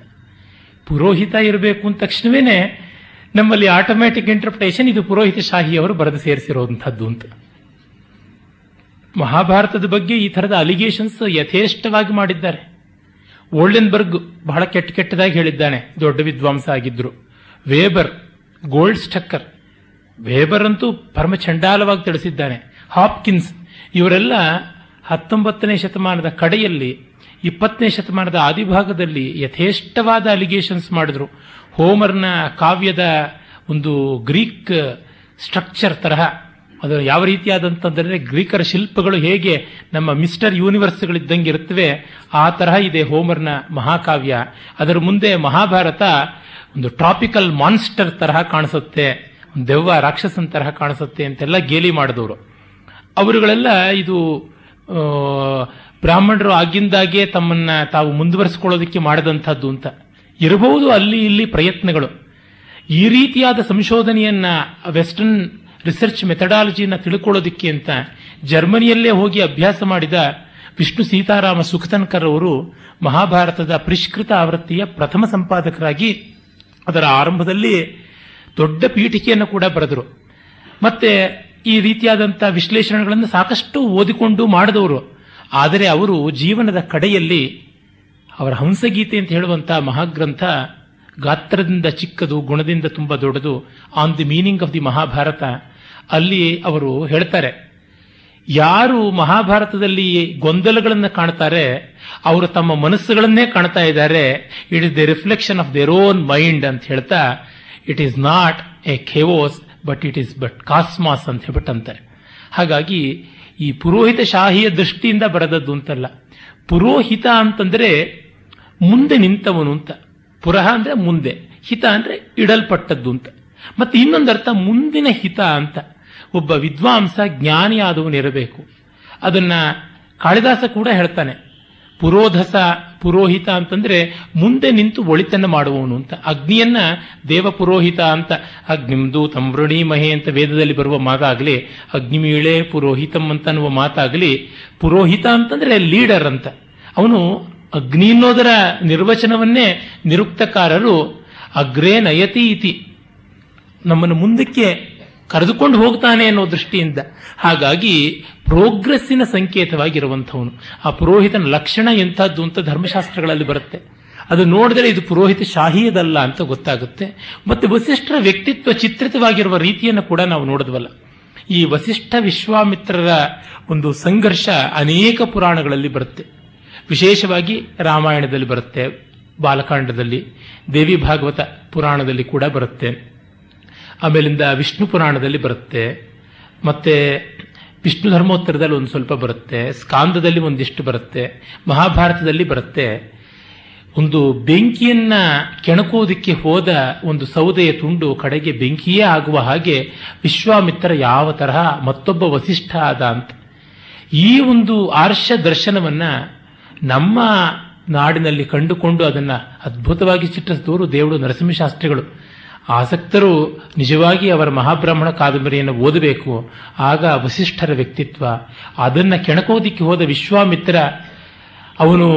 ಪುರೋಹಿತ ಇರಬೇಕು ಅಂದ ತಕ್ಷಣವೇನೆ ನಮ್ಮಲ್ಲಿ ಆಟೋಮ್ಯಾಟಿಕ್ ಇಂಟರ್ಪ್ರಿಟೇಷನ್ ಇದು ಪುರೋಹಿತ ಶಾಹಿಯವರು ಬರೆದು ಸೇರಿಸಿರುವಂತಹದ್ದು ಅಂತ. ಮಹಾಭಾರತದ ಬಗ್ಗೆ ಈ ಥರದ ಅಲಿಗೇಷನ್ಸ್ ಯಥೇಷ್ಟವಾಗಿ ಮಾಡಿದ್ದಾರೆ. ಓಲ್ಡನ್ಬರ್ಗ್ ಬಹಳ ಕೆಟ್ಟ ಕೆಟ್ಟದಾಗಿ ಹೇಳಿದ್ದಾನೆ. ದೊಡ್ಡ ವಿದ್ವಾಂಸ ಆಗಿದ್ರು. Weber, gold ಸ್ಟಕ್ಕರ್. ವೇಬರ್ ಅಂತೂ ಪರಮ ಚಂಡಾಲವಾಗಿ ತಿಳಿಸಿದ್ದಾನೆ. ಹಾಪ್ಕಿನ್ಸ್, ಇವರೆಲ್ಲ ಹತ್ತೊಂಬತ್ತನೇ ಶತಮಾನದ ಕಡೆಯಲ್ಲಿ, ಇಪ್ಪತ್ತನೇ ಶತಮಾನದ ಆದಿಭಾಗದಲ್ಲಿ ಯಥೇಷ್ಟವಾದ ಅಲಿಗೇಷನ್ಸ್ ಮಾಡಿದ್ರು. ಹೋಮರ್ನ ಕಾವ್ಯದ ಒಂದು ಗ್ರೀಕ್ ಸ್ಟ್ರಕ್ಚರ್ ತರಹ. ಅದು ಯಾವ ರೀತಿಯಾದಂತಂದ್ರೆ ಗ್ರೀಕರ ಶಿಲ್ಪಗಳು ಹೇಗೆ ನಮ್ಮ ಮಿಸ್ಟರ್ ಯೂನಿವರ್ಸ್ಗಳಿದ್ದಂಗೆ ಇರುತ್ತವೆ ಆ ತರಹ ಇದೆ ಹೋಮರ್ನ ಮಹಾಕಾವ್ಯ. ಅದರ ಮುಂದೆ ಮಹಾಭಾರತ ಒಂದು ಟ್ರಾಪಿಕಲ್ ಮಾನ್ಸ್ಟರ್ ತರಹ ಕಾಣಿಸುತ್ತೆ ದೆವ್ವ ರಾಕ್ಷಸನ್ ತರಹ ಕಾಣಿಸುತ್ತೆ ಅಂತೆಲ್ಲ ಗೇಲಿ ಮಾಡಿದವರು. ಅವರುಗಳೆಲ್ಲ ಇದು ಬ್ರಾಹ್ಮಣರು ಆಗಿಂದಾಗೆ ತಮ್ಮನ್ನ ತಾವು ಮುಂದುವರಿಸಿಕೊಳ್ಳೋದಕ್ಕೆ ಮಾಡಿದಂಥದ್ದು ಅಂತ. ಇರಬಹುದು ಅಲ್ಲಿ ಇಲ್ಲಿ ಪ್ರಯತ್ನಗಳು. ಈ ರೀತಿಯಾದ ಸಂಶೋಧನೆಯನ್ನ ವೆಸ್ಟರ್ನ್ ರಿಸರ್ಚ್ ಮೆಥಡಾಲಜಿನ ತಿಳ್ಕೊಳ್ಳೋದಿಕ್ಕೆ ಅಂತ ಜರ್ಮನಿಯಲ್ಲೇ ಹೋಗಿ ಅಭ್ಯಾಸ ಮಾಡಿದ ವಿಷ್ಣು ಸೀತಾರಾಮ ಸುಖತನ್ಕರ್ ಅವರು ಮಹಾಭಾರತದ ಪರಿಷ್ಕೃತ ಆವೃತ್ತಿಯ ಪ್ರಥಮ ಸಂಪಾದಕರಾಗಿ ಅದರ ಆರಂಭದಲ್ಲಿ ದೊಡ್ಡ ಪೀಠಿಕೆಯನ್ನು ಕೂಡ ಬರೆದರು. ಮತ್ತೆ ಈ ರೀತಿಯಾದಂಥ ವಿಶ್ಲೇಷಣೆಗಳನ್ನು ಸಾಕಷ್ಟು ಓದಿಕೊಂಡು ಮಾಡಿದವರು. ಆದರೆ ಅವರು ಜೀವನದ ಕಡೆಯಲ್ಲಿ ಅವರ ಹಂಸಗೀತೆ ಅಂತ ಹೇಳುವಂತಹ ಮಹಾಗ್ರಂಥ ಗಾತ್ರದಿಂದ ಚಿಕ್ಕದು, ಗುಣದಿಂದ ತುಂಬಾ ದೊಡ್ಡದು on the meaning of the Mahabharata ಅಲ್ಲಿ ಅವರು ಹೇಳ್ತಾರೆ, ಯಾರು ಮಹಾಭಾರತದಲ್ಲಿ ಗೊಂದಲಗಳನ್ನು ಕಾಣ್ತಾರೆ, ಅವರು ತಮ್ಮ ಮನಸ್ಸುಗಳನ್ನೇ ಕಾಣ್ತಾ ಇದ್ದಾರೆ it is the reflection of their own mind ಅಂತ ಹೇಳ್ತಾ it is not a chaos but it is but cosmos ಅಂತ ಹೇಳ್ಬಿಟ್ಟು ಅಂತಾರೆ. ಹಾಗಾಗಿ ಈ ಪುರೋಹಿತ ಶಾಹಿಯ ದೃಷ್ಟಿಯಿಂದ ಬರೆದದ್ದು ಅಂತಲ್ಲ. ಪುರೋಹಿತ ಅಂತಂದ್ರೆ ಮುಂದೆ ನಿಂತವನು ಅಂತ. ಪುರಹ ಅಂದ್ರೆ ಮುಂದೆ, ಹಿತ ಅಂದ್ರೆ ಇಡಲ್ಪಟ್ಟದ್ದು ಅಂತ. ಮತ್ತೆ ಇನ್ನೊಂದರ್ಥ ಮುಂದಿನ ಹಿತ ಅಂತ. ಒಬ್ಬ ವಿದ್ವಾಂಸ ಜ್ಞಾನಿಯಾದವನಿರಬೇಕು. ಅದನ್ನ ಕಾಳಿದಾಸ ಕೂಡ ಹೇಳ್ತಾನೆ. ಪುರೋಧಸ, ಪುರೋಹಿತ ಅಂತಂದ್ರೆ ಮುಂದೆ ನಿಂತು ಒಳಿತನ್ನು ಮಾಡುವವನು ಅಂತ. ಅಗ್ನಿಯನ್ನ ದೇವ ಪುರೋಹಿತ ಅಂತ. ಅಗ್ನಿಮ್ದು ತಮ್ರಣಿ ಮಹೆ ಅಂತ ವೇದದಲ್ಲಿ ಬರುವ ಮಾತಾಗಲಿ, ಅಗ್ನಿಮೀಳೆ ಪುರೋಹಿತಂ ಅಂತ ಅನ್ನುವ ಮಾತಾಗ್ಲಿ, ಪುರೋಹಿತ ಅಂತಂದ್ರೆ ಲೀಡರ್ ಅಂತ. ಅವನು ಅಗ್ನಿ ಅನ್ನೋದರ ನಿರ್ವಚನವನ್ನೇ ನಿರುಕ್ತಕಾರರು ಅಗ್ರೇ ನಯತಿ ಇತಿ ನಮ್ಮನ್ನು ಮುಂದಕ್ಕೆ ಕರೆದುಕೊಂಡು ಹೋಗ್ತಾನೆ ಅನ್ನೋ ದೃಷ್ಟಿಯಿಂದ. ಹಾಗಾಗಿ ಪ್ರೋಗ್ರೆಸ್ಸಿನ ಸಂಕೇತವಾಗಿರುವಂಥವನು. ಆ ಪುರೋಹಿತನ ಲಕ್ಷಣ ಎಂಥದ್ದು ಅಂತ ಧರ್ಮಶಾಸ್ತ್ರಗಳಲ್ಲಿ ಬರುತ್ತೆ. ಅದು ನೋಡಿದರೆ ಇದು ಪುರೋಹಿತ ಶಾಹಿಯದಲ್ಲ ಅಂತ ಗೊತ್ತಾಗುತ್ತೆ. ಮತ್ತೆ ವಸಿಷ್ಠರ ವ್ಯಕ್ತಿತ್ವ ಚಿತ್ರಿತವಾಗಿರುವ ರೀತಿಯನ್ನು ಕೂಡ ನಾವು ನೋಡಿದ್ವಲ್ಲ. ಈ ವಸಿಷ್ಠ ವಿಶ್ವಾಮಿತ್ರರ ಒಂದು ಸಂಘರ್ಷ ಅನೇಕ ಪುರಾಣಗಳಲ್ಲಿ ಬರುತ್ತೆ. ವಿಶೇಷವಾಗಿ ರಾಮಾಯಣದಲ್ಲಿ ಬರುತ್ತೆ, ಬಾಲಕಾಂಡದಲ್ಲಿ, ದೇವಿ ಭಾಗವತ ಪುರಾಣದಲ್ಲಿ ಕೂಡ ಬರುತ್ತೆ. ಆಮೇಲಿಂದ ವಿಷ್ಣು ಪುರಾಣದಲ್ಲಿ ಬರುತ್ತೆ. ಮತ್ತೆ ವಿಷ್ಣು ಧರ್ಮೋತ್ತರದಲ್ಲಿ ಒಂದು ಸ್ವಲ್ಪ ಬರುತ್ತೆ. ಸ್ಕಾಂದದಲ್ಲಿ ಒಂದಿಷ್ಟು ಬರುತ್ತೆ. ಮಹಾಭಾರತದಲ್ಲಿ ಬರುತ್ತೆ. ಒಂದು ಬೆಂಕಿಯನ್ನ ಕೆಣಕೋದಕ್ಕೆ ಹೋದ ಒಂದು ಸೌದೆಯ ತುಂಡು ಕಡೆಗೆ ಬೆಂಕಿಯೇ ಆಗುವ ಹಾಗೆ ವಿಶ್ವಾಮಿತ್ರ ಯಾವ ತರಹ ಮತ್ತೊಬ್ಬ ವಸಿಷ್ಠ ಆದ ಅಂತ. ಈ ಒಂದು ಆರ್ಷ ದರ್ಶನವನ್ನ ನಮ್ಮ ನಾಡಿನಲ್ಲಿ ಕಂಡುಕೊಂಡು ಅದನ್ನ ಅದ್ಭುತವಾಗಿ ಚಿತ್ರಿಸಿದವರು ದೇವರು ನರಸಿಂಹಶಾಸ್ತ್ರಿಗಳು ಆಸಕ್ತರು ನಿಜವಾಗಿ ಅವರ ಮಹಾಬ್ರಾಹ್ಮಣ ಕಾದಂಬರಿಯನ್ನು ಓದಬೇಕು. ಆಗ ವಸಿಷ್ಠರ ವ್ಯಕ್ತಿತ್ವ, ಅದನ್ನು ಕೆಣಕೋದಿಕ್ಕೆ ಹೋದ ವಿಶ್ವಾಮಿತ್ರ, ಅವನು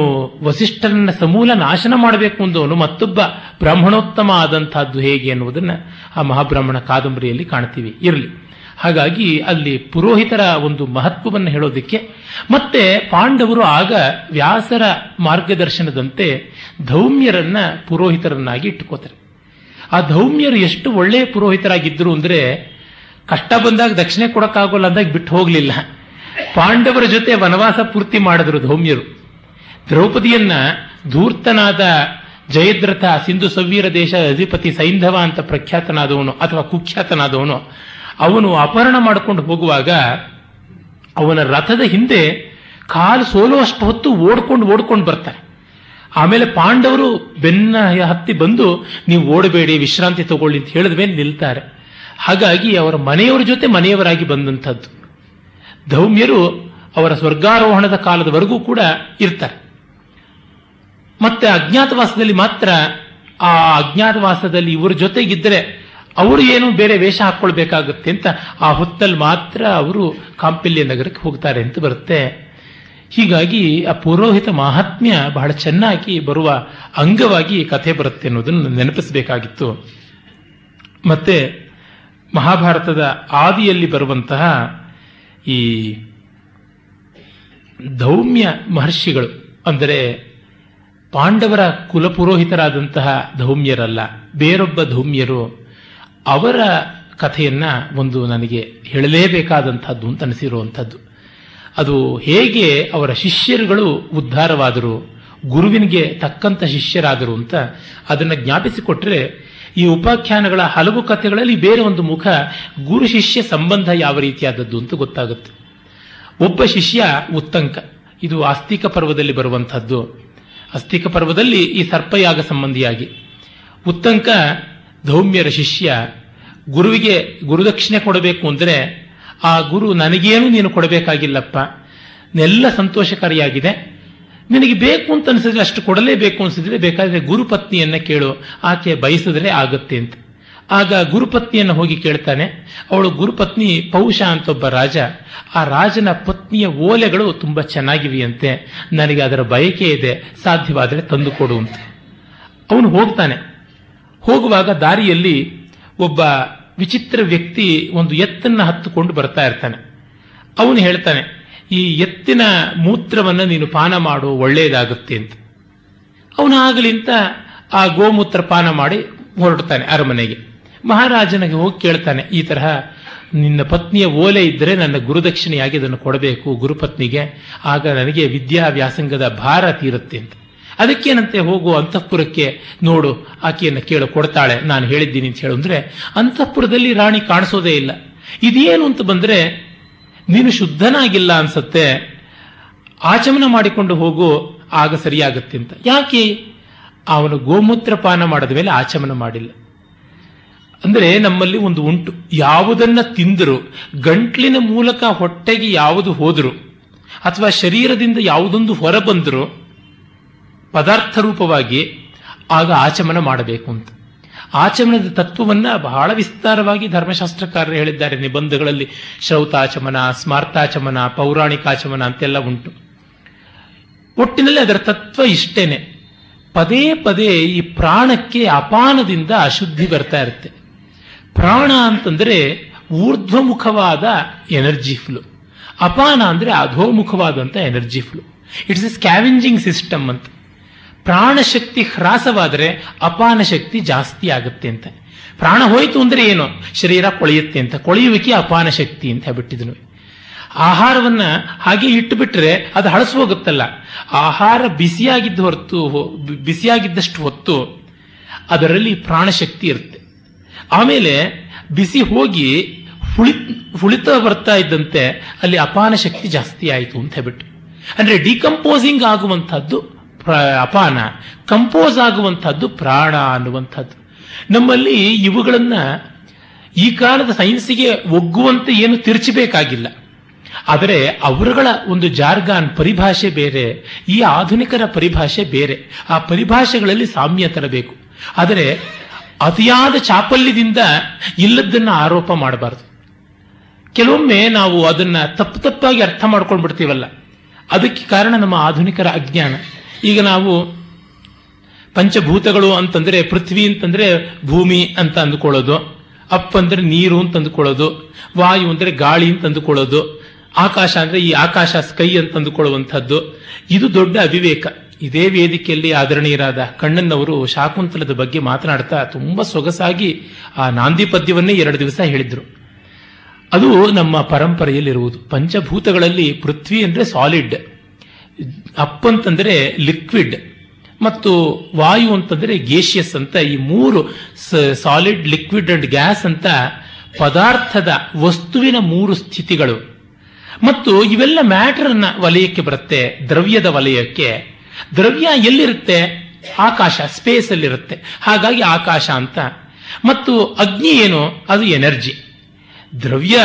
ವಸಿಷ್ಠರನ್ನ ಸಮೂಲ ನಾಶನ ಮಾಡಬೇಕು ಅಂದವನು ಮತ್ತೊಬ್ಬ ಬ್ರಾಹ್ಮಣೋತ್ತಮ ಆದಂತಹದ್ದು ಹೇಗೆ ಅನ್ನುವುದನ್ನು ಆ ಮಹಾಬ್ರಾಹ್ಮಣ ಕಾದಂಬರಿಯಲ್ಲಿ ಕಾಣ್ತೀವಿ. ಇರಲಿ. ಹಾಗಾಗಿ ಅಲ್ಲಿ ಪುರೋಹಿತರ ಒಂದು ಮಹತ್ವವನ್ನು ಹೇಳೋದಕ್ಕೆ ಮತ್ತೆ ಪಾಂಡವರು ಆಗ ವ್ಯಾಸರ ಮಾರ್ಗದರ್ಶನದಂತೆ ಧೌಮ್ಯರನ್ನ ಪುರೋಹಿತರನ್ನಾಗಿ ಇಟ್ಟುಕೋತಾರೆ. ಆ ಧೌಮ್ಯರು ಎಷ್ಟು ಒಳ್ಳೆಯ ಪುರೋಹಿತರಾಗಿದ್ದರು ಅಂದರೆ ಕಷ್ಟ ಬಂದಾಗ ದಕ್ಷಿಣೆ ಕೊಡೋಕ್ಕಾಗೋಲ್ಲ ಅಂದಾಗ ಬಿಟ್ಟು ಹೋಗಲಿಲ್ಲ. ಪಾಂಡವರ ಜೊತೆ ವನವಾಸ ಪೂರ್ತಿ ಮಾಡಿದ್ರು ಧೌಮ್ಯರು. ದ್ರೌಪದಿಯನ್ನ ಧೂರ್ತನಾದ ಜಯದ್ರಥ, ಸಿಂಧು ಸವ್ವೀರ ದೇಶ ಅಧಿಪತಿ ಸೈಂಧವ ಅಂತ ಪ್ರಖ್ಯಾತನಾದವನು ಅಥವಾ ಕುಖ್ಯಾತನಾದವನು, ಅವನು ಅಪಹರಣ ಮಾಡಿಕೊಂಡು ಹೋಗುವಾಗ ಅವನ ರಥದ ಹಿಂದೆ ಕಾಲು ಸೋಲುವಷ್ಟು ಹೊತ್ತು ಓಡ್ಕೊಂಡು ಓಡ್ಕೊಂಡು ಬರ್ತಾರೆ. ಆಮೇಲೆ ಪಾಂಡವರು ಬೆನ್ನ ಹತ್ತಿ ಬಂದು, ನೀವು ಓಡಬೇಡಿ, ವಿಶ್ರಾಂತಿ ತಗೊಳ್ಳಿ ಅಂತ ಹೇಳಿದ ಮೇಲೆ ನಿಲ್ತಾರೆ. ಹಾಗಾಗಿ ಅವರ ಮನೆಯವರ ಜೊತೆ ಮನೆಯವರಾಗಿ ಬಂದಂಥದ್ದು. ಧೌಮ್ಯರು ಅವರ ಸ್ವರ್ಗಾರೋಹಣದ ಕಾಲದವರೆಗೂ ಕೂಡ ಇರ್ತಾರೆ. ಮತ್ತೆ ಅಜ್ಞಾತವಾಸದಲ್ಲಿ ಮಾತ್ರ, ಆ ಅಜ್ಞಾತವಾಸದಲ್ಲಿ ಇವರ ಜೊತೆಗಿದ್ದರೆ ಅವರು ಏನು ಬೇರೆ ವೇಷ ಹಾಕೊಳ್ಬೇಕಾಗುತ್ತೆ ಅಂತ ಆ ಹೊತ್ತಲ್ಲಿ ಮಾತ್ರ ಅವರು ಕಾಂಪಿಲ್ಯ ನಗರಕ್ಕೆ ಹೋಗ್ತಾರೆ ಅಂತ ಬರುತ್ತೆ. ಹೀಗಾಗಿ ಆ ಪುರೋಹಿತ ಮಹಾತ್ಮ್ಯ ಬಹಳ ಚೆನ್ನಾಗಿ ಬರುವ ಅಂಗವಾಗಿ ಕಥೆ ಬರುತ್ತೆ ಅನ್ನೋದನ್ನು ನೆನಪಿಸಬೇಕಾಗಿತ್ತು. ಮತ್ತೆ ಮಹಾಭಾರತದ ಆದಿಯಲ್ಲಿ ಬರುವಂತಹ ಈ ಧೌಮ್ಯ ಮಹರ್ಷಿಗಳು, ಅಂದರೆ ಪಾಂಡವರ ಕುಲಪುರೋಹಿತರಾದಂತಹ ಧೌಮ್ಯರಲ್ಲ, ಬೇರೊಬ್ಬ ಧೌಮ್ಯರು ಅವರ ಕಥೆಯನ್ನ ಒಂದು ನನಗೆ ಹೇಳಲೇಬೇಕಾದಂಥದ್ದು ಅಂತ ಅನಿಸಿರುವಂಥದ್ದು. ಅದು ಹೇಗೆ ಅವರ ಶಿಷ್ಯರುಗಳು ಉದ್ಧಾರವಾದರು, ಗುರುವಿನಿಗೆ ತಕ್ಕಂತ ಶಿಷ್ಯರಾದರು ಅಂತ ಅದನ್ನು ಜ್ಞಾಪಿಸಿಕೊಟ್ರೆ ಈ ಉಪಾಖ್ಯಾನಗಳ ಹಲವು ಕಥೆಗಳಲ್ಲಿ ಬೇರೆ ಒಂದು ಮುಖ ಗುರು ಶಿಷ್ಯ ಸಂಬಂಧ ಯಾವ ರೀತಿಯಾದದ್ದು ಅಂತ ಗೊತ್ತಾಗುತ್ತೆ. ಒಬ್ಬ ಶಿಷ್ಯ ಉತ್ತಂಕ. ಇದು ಆಸ್ತಿಕ ಪರ್ವದಲ್ಲಿ ಬರುವಂತಹದ್ದು ಅಸ್ತಿಕ ಪರ್ವದಲ್ಲಿ ಈ ಸರ್ಪಯಾಗ ಸಂಬಂಧಿಯಾಗಿ. ಉತ್ತಂಕ ಧೌಮ್ಯರ ಶಿಷ್ಯ ಗುರುವಿಗೆ ಗುರುದಕ್ಷಿಣೆ ಕೊಡಬೇಕು ಅಂದರೆ ಆ ಗುರು ನನಗೇನು ನೀನು ಕೊಡಬೇಕಾಗಿಲ್ಲಪ್ಪ. ನೆಲ್ಲ ಸಂತೋಷಕಾರಿಯಾಗಿದೆ. ನಿನಗೆ ಬೇಕು ಅಂತ ಅನಿಸಿದ್ರೆ ಅಷ್ಟು ಕೊಡಲೇಬೇಕು ಅನಿಸಿದ್ರೆ ಬೇಕಾದ್ರೆ ಗುರುಪತ್ನಿಯನ್ನ ಕೇಳು. ಆಕೆ ಬಯಸಿದ್ರೆ ಆಗುತ್ತೆ ಅಂತ. ಆಗ ಗುರುಪತ್ನಿಯನ್ನು ಹೋಗಿ ಕೇಳ್ತಾನೆ. ಅವಳು ಗುರುಪತ್ನಿ ಪೌಷ ಅಂತ ಒಬ್ಬ ರಾಜ. ಆ ರಾಜನ ಪತ್ನಿಯ ಓಲೆಗಳು ತುಂಬಾ ಚೆನ್ನಾಗಿವೆಯಂತೆ. ನನಗೆ ಅದರ ಬಯಕೆ ಇದೆ. ಸಾಧ್ಯವಾದರೆ ತಂದುಕೊಡು ಅಂತ. ಅವನು ಹೋಗ್ತಾನೆ. ಹೋಗುವಾಗ ದಾರಿಯಲ್ಲಿ ಒಬ್ಬ ವಿಚಿತ್ರ ವ್ಯಕ್ತಿ ಒಂದು ಎತ್ತನ್ನು ಹತ್ತುಕೊಂಡು ಬರ್ತಾ ಇರ್ತಾನೆ. ಅವನು ಹೇಳ್ತಾನೆ, ಈ ಎತ್ತಿನ ಮೂತ್ರವನ್ನು ನೀನು ಪಾನ ಮಾಡು ಒಳ್ಳೆಯದಾಗುತ್ತೆ ಅಂತ. ಅವನು ಆಗಲಿಂತ ಆ ಗೋಮೂತ್ರ ಪಾನ ಮಾಡಿ ಹೊರಡ್ತಾನೆ ಅರಮನೆಗೆ. ಮಹಾರಾಜನಿಗೆ ಹೋಗಿ ಕೇಳ್ತಾನೆ, ಈ ತರಹ ನಿನ್ನ ಪತ್ನಿಯ ಓಲೆ ಇದ್ದರೆ ನನ್ನ ಗುರುದಕ್ಷಿಣೆಯಾಗಿ ಅದನ್ನು ಕೊಡಬೇಕು ಗುರುಪತ್ನಿಗೆ, ಆಗ ನನಗೆ ವಿದ್ಯಾ ವ್ಯಾಸಂಗದ ಭಾರ ತೀರುತ್ತೆ ಅಂತ. ಅದಕ್ಕೇನಂತೆ ಹೋಗು ಅಂತಃಪುರಕ್ಕೆ ನೋಡು, ಆಕೆಯನ್ನು ಕೇಳು, ಕೊಡ್ತಾಳೆ, ನಾನು ಹೇಳಿದ್ದೀನಿ ಅಂತ ಹೇಳು ಅಂದ್ರೆ, ಅಂತಃಪುರದಲ್ಲಿ ರಾಣಿ ಕಾಣಿಸೋದೇ ಇಲ್ಲ. ಇದೇನು ಅಂತ ಬಂದ್ರೆ, ನೀನು ಶುದ್ಧನಾಗಿಲ್ಲ ಅನ್ಸತ್ತೆ, ಆಚಮನ ಮಾಡಿಕೊಂಡು ಹೋಗು, ಆಗ ಸರಿಯಾಗುತ್ತೆ ಅಂತ. ಯಾಕೆ? ಅವನು ಗೋಮೂತ್ರ ಪಾನ ಮಾಡಿದ ಮೇಲೆ ಆಚಮನ ಮಾಡಿಲ್ಲ. ಅಂದ್ರೆ ನಮ್ಮಲ್ಲಿ ಒಂದು ಉಂಟು. ಯಾವುದನ್ನ ತಿಂದರು, ಗಂಟ್ಲಿನ ಮೂಲಕ ಹೊಟ್ಟೆಗೆ ಯಾವುದು ಹೋದರು, ಅಥವಾ ಶರೀರದಿಂದ ಯಾವುದೊಂದು ಹೊರ ಬಂದರೂ ಪದಾರ್ಥ ರೂಪವಾಗಿ ಆಗ ಆಚಮನ ಮಾಡಬೇಕು ಅಂತ. ಆಚಮನದ ತತ್ವವನ್ನ ಬಹಳ ವಿಸ್ತಾರವಾಗಿ ಧರ್ಮಶಾಸ್ತ್ರಕಾರರು ಹೇಳಿದ್ದಾರೆ. ನಿಬಂಧಗಳಲ್ಲಿ ಶ್ರೌತಾಚಮನ, ಸ್ಮಾರ್ತಾಚಮನ, ಪೌರಾಣಿಕಾಚಮನ ಅಂತೆಲ್ಲ ಉಂಟು. ಒಟ್ಟಿನಲ್ಲಿ ಅದರ ತತ್ವ ಇಷ್ಟೇನೆ. ಪದೇ ಪದೇ ಈ ಪ್ರಾಣಕ್ಕೆ ಅಪಾನದಿಂದ ಅಶುದ್ಧಿ ಬರ್ತಾ ಇರುತ್ತೆ. ಪ್ರಾಣ ಅಂತಂದ್ರೆ ಊರ್ಧ್ವಮುಖವಾದ ಎನರ್ಜಿ ಫ್ಲೋ. ಅಪಾನ ಅಂದ್ರೆ ಅಧೋಮುಖವಾದಂತ energy flow. It's a scavenging system ಅಂತ. ಪ್ರಾಣಶಕ್ತಿ ಹ್ರಾಸವಾದರೆ ಅಪಾನ ಶಕ್ತಿ ಜಾಸ್ತಿ ಆಗುತ್ತೆ ಅಂತ. ಪ್ರಾಣ ಹೋಯಿತು ಅಂದರೆ ಏನು? ಶರೀರ ಕೊಳೆಯುತ್ತೆ ಅಂತ. ಕೊಳೆಯುವಿಕೆ ಅಪಾನ ಶಕ್ತಿ ಅಂತ ಹೇಳ್ಬಿಟ್ಟಿದ್ನು. ಆಹಾರವನ್ನ ಹಾಗೆ ಇಟ್ಟುಬಿಟ್ರೆ ಅದು ಹಳಸು ಹೋಗುತ್ತಲ್ಲ. ಆಹಾರ ಬಿಸಿಯಾಗಿದ್ದ ಹೊರತು ಬಿಸಿಯಾಗಿದ್ದಷ್ಟು ಹೊತ್ತು ಅದರಲ್ಲಿ ಪ್ರಾಣಶಕ್ತಿ ಇರುತ್ತೆ. ಆಮೇಲೆ ಬಿಸಿ ಹೋಗಿ ಹುಳಿ ಹುಳಿತ ಬರ್ತಾ ಇದ್ದಂತೆ ಅಲ್ಲಿ ಅಪಾನ ಶಕ್ತಿ ಜಾಸ್ತಿ ಆಯಿತು ಅಂತ ಹೇಳ್ಬಿಟ್ಟು. ಅಂದರೆ ಡಿಕಂಪೋಸಿಂಗ್ ಆಗುವಂತಹದ್ದು ಅಪಾನ, ಕಂಪೋಸ್ ಆಗುವಂಥದ್ದು ಪ್ರಾಣ ಅನ್ನುವಂಥದ್ದು. ನಮ್ಮಲ್ಲಿ ಇವುಗಳನ್ನ ಈ ಕಾಲದ ಸೈನ್ಸಿಗೆ ಒಗ್ಗುವಂತೆ ಏನು ತಿರುಚಬೇಕಾಗಿಲ್ಲ. ಆದರೆ ಅವರುಗಳ ಒಂದು ಜಾರ್ಗಾನ್ ಪರಿಭಾಷೆ ಬೇರೆ, ಈ ಆಧುನಿಕರ ಪರಿಭಾಷೆ ಬೇರೆ. ಆ ಪರಿಭಾಷೆಗಳಲ್ಲಿ ಸಾಮ್ಯ ತರಬೇಕು. ಆದರೆ ಅತಿಯಾದ ಚಾಪಲ್ಯದಿಂದ ಇಲ್ಲದನ್ನ ಆರೋಪ ಮಾಡಬಾರದು. ಕೆಲವೊಮ್ಮೆ ನಾವು ಅದನ್ನ ತಪ್ಪು ತಪ್ಪಾಗಿ ಅರ್ಥ ಮಾಡ್ಕೊಂಡ್ಬಿಡ್ತೀವಲ್ಲ. ಅದಕ್ಕೆ ಕಾರಣ ನಮ್ಮ ಆಧುನಿಕರ ಅಜ್ಞಾನ. ಈಗ ನಾವು ಪಂಚಭೂತಗಳು ಅಂತಂದ್ರೆ ಪೃಥ್ವಿ ಅಂತಂದ್ರೆ ಭೂಮಿ ಅಂತ ಅಂದುಕೊಳ್ಳೋದು. ಅಪ್ ಅಂದ್ರೆ ನೀರು ಅಂತ ಅಂದುಕೊಳ್ಳೋದು. ವಾಯು ಅಂದ್ರೆ ಗಾಳಿ ಅಂತ ಅಂದುಕೊಳ್ಳೋದು. ಆಕಾಶ ಅಂದ್ರೆ ಈ ಆಕಾಶ ಸ್ಕೈ ಅಂತ ಅಂದುಕೊಳ್ಳುವಂಥದ್ದು. ಇದು ದೊಡ್ಡ ಅವಿವೇಕ. ಇದೇ ವೇದಿಕೆಯಲ್ಲಿ ಆದರಣೀಯರಾದ ಕಣ್ಣನ್ನವರು ಶಾಕುಂತಲದ ಬಗ್ಗೆ ಮಾತನಾಡ್ತಾ ತುಂಬಾ ಸೊಗಸಾಗಿ ಆ ನಾಂದಿ ಪದ್ಯವನ್ನೇ ಎರಡು ದಿವಸ ಹೇಳಿದ್ರು. ಅದು ನಮ್ಮ ಪರಂಪರೆಯಲ್ಲಿರುವುದು. ಪಂಚಭೂತಗಳಲ್ಲಿ ಪೃಥ್ವಿ ಅಂದ್ರೆ ಸಾಲಿಡ್ ಅಪ್ ಅಂತಂದ್ರೆ ಲಿಕ್ವಿಡ್ ಮತ್ತು ವಾಯು ಅಂತಂದ್ರೆ ಗೇಷಿಯಸ್ ಅಂತ ಈ ಮೂರು ಸಾಲಿಡ್ ಲಿಕ್ವಿಡ್ ಅಂಡ್ ಗ್ಯಾಸ್ ಅಂತ ಪದಾರ್ಥದ ವಸ್ತುವಿನ ಮೂರು ಸ್ಥಿತಿಗಳು. ಮತ್ತು ಇವೆಲ್ಲ ಮ್ಯಾಟರ್ನ ವಲಯಕ್ಕೆ ಬರುತ್ತೆ, ದ್ರವ್ಯದ ವಲಯಕ್ಕೆ. ದ್ರವ್ಯ ಎಲ್ಲಿರುತ್ತೆ? ಆಕಾಶ ಸ್ಪೇಸ್ ಅಲ್ಲಿರುತ್ತೆ. ಹಾಗಾಗಿ ಆಕಾಶ ಅಂತ. ಮತ್ತು ಅಗ್ನಿ ಏನು? ಅದು ಎನರ್ಜಿ ದ್ರವ್ಯ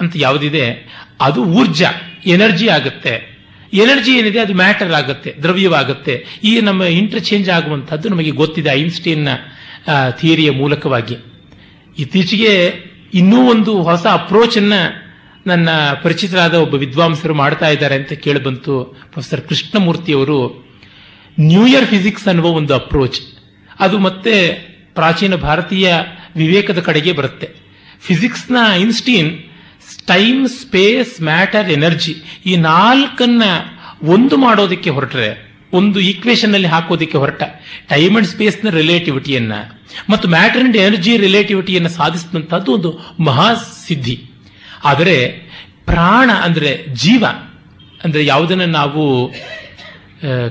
ಅಂತ ಯಾವುದಿದೆ? ಅದು ಊರ್ಜಾ ಎನರ್ಜಿ ಆಗುತ್ತೆ. ಎನರ್ಜಿ ಏನಿದೆ ಅದು ಮ್ಯಾಟರ್ ಆಗುತ್ತೆ, ದ್ರವ್ಯವಾಗುತ್ತೆ. ಈ ನಮ್ಮ ಇಂಟರ್ಚೇಂಜ್ ಆಗುವಂಥದ್ದು ನಮಗೆ ಗೊತ್ತಿದೆ ಐನ್ಸ್ಟೈನ್ನ ಥಿಯರಿಯ ಮೂಲಕವಾಗಿ. ಇತ್ತೀಚೆಗೆ ಇನ್ನೂ ಒಂದು ಹೊಸ ಅಪ್ರೋಚ್ ಅನ್ನ ನನ್ನ ಪರಿಚಿತರಾದ ಒಬ್ಬ ವಿದ್ವಾಂಸರು ಮಾಡ್ತಾ ಇದ್ದಾರೆ ಅಂತ ಕೇಳಿಬಂತು ಪ್ರೊಫೆಸರ್ ಕೃಷ್ಣಮೂರ್ತಿಯವರು. ನ್ಯೂ ಇಯರ್ ಫಿಸಿಕ್ಸ್ ಅನ್ನುವ ಒಂದು ಅಪ್ರೋಚ್ ಅದು ಮತ್ತೆ ಪ್ರಾಚೀನ ಭಾರತೀಯ ವಿವೇಕದ ಕಡೆಗೆ ಬರುತ್ತೆ. ಫಿಸಿಕ್ಸ್ನ Einstein time space matter energy ಈ ನಾಲ್ಕನ್ನ ಒಂದು ಮಾಡೋದಕ್ಕೆ ಹೊರಟ್ರೆ, ಒಂದು ಈಕ್ವೇಶನ್ ಅಲ್ಲಿ ಹಾಕೋದಕ್ಕೆ ಹೊರಟ. ಟೈಮ್ ಅಂಡ್ ಸ್ಪೇಸ್ನ ರಿಲೇಟಿವಿಟಿಯನ್ನ ಮತ್ತು ಮ್ಯಾಟರ್ ಅಂಡ್ ಎನರ್ಜಿ ರಿಲೇಟಿವಿಟಿಯನ್ನು ಸಾಧಿಸಿದಂತಹದ್ದು ಒಂದು ಮಹಾ ಸಿದ್ಧಿ. ಆದರೆ ಪ್ರಾಣ ಅಂದ್ರೆ ಜೀವ, ಅಂದ್ರೆ ಯಾವುದನ್ನ ನಾವು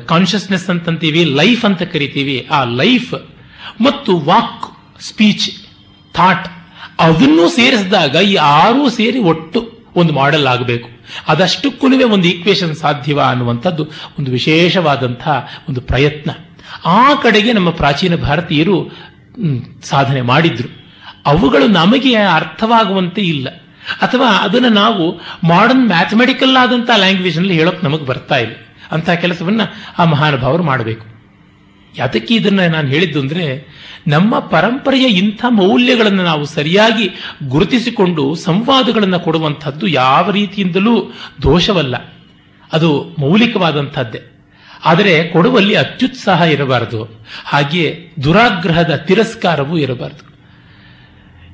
ಕಾನ್ಷಿಯಸ್ನೆಸ್ ಅಂತಂತೀವಿ ಲೈಫ್ ಅಂತ ಕರಿತೀವಿ. ಆ ಲೈಫ್ ಮತ್ತು ವಾಕ್ ಸ್ಪೀಚ್ ಥಾಟ್ ಅದನ್ನು ಸೇರಿಸಿದಾಗ ಈ ಆರೂ ಸೇರಿ ಒಟ್ಟು ಒಂದು ಮಾಡೆಲ್ ಆಗಬೇಕು. ಅದಷ್ಟಕ್ಕೂ ಒಂದು ಈಕ್ವೇಶನ್ ಸಾಧ್ಯವ ಅನ್ನುವಂಥದ್ದು ಒಂದು ವಿಶೇಷವಾದಂಥ ಒಂದು ಪ್ರಯತ್ನ. ಆ ಕಡೆಗೆ ನಮ್ಮ ಪ್ರಾಚೀನ ಭಾರತೀಯರು ಸಾಧನೆ ಮಾಡಿದ್ರು. ಅವುಗಳು ನಮಗೆ ಅರ್ಥವಾಗುವಂತೆ ಇಲ್ಲ. ಅಥವಾ ಅದನ್ನು ನಾವು ಮಾಡರ್ನ್ ಮ್ಯಾಥಮೆಟಿಕಲ್ ಆದಂತಹ ಲ್ಯಾಂಗ್ವೇಜ್ನಲ್ಲಿ ಹೇಳೋಕೆ ನಮಗೆ ಬರ್ತಾ ಇಲ್ಲ. ಅಂತ ಕೆಲಸವನ್ನ ಆ ಮಹಾನುಭಾವರು ಮಾಡಬೇಕು. ಯಾತಕ್ಕೆ ಇದನ್ನ ನಾನು ಹೇಳಿದ್ದು ಅಂದ್ರೆ, ನಮ್ಮ ಪರಂಪರೆಯ ಇಂಥ ಮೌಲ್ಯಗಳನ್ನು ನಾವು ಸರಿಯಾಗಿ ಗುರುತಿಸಿಕೊಂಡು ಸಂವಾದಗಳನ್ನು ಕೊಡುವಂಥದ್ದು ಯಾವ ರೀತಿಯಿಂದಲೂ ದೋಷವಲ್ಲ. ಅದು ಮೌಲಿಕವಾದಂಥದ್ದೇ. ಆದರೆ ಕೊಡುವಲ್ಲಿ ಅತ್ಯುತ್ಸಾಹ ಇರಬಾರದು. ಹಾಗೆಯೇ ದುರಾಗ್ರಹದ ತಿರಸ್ಕಾರವೂ ಇರಬಾರದು.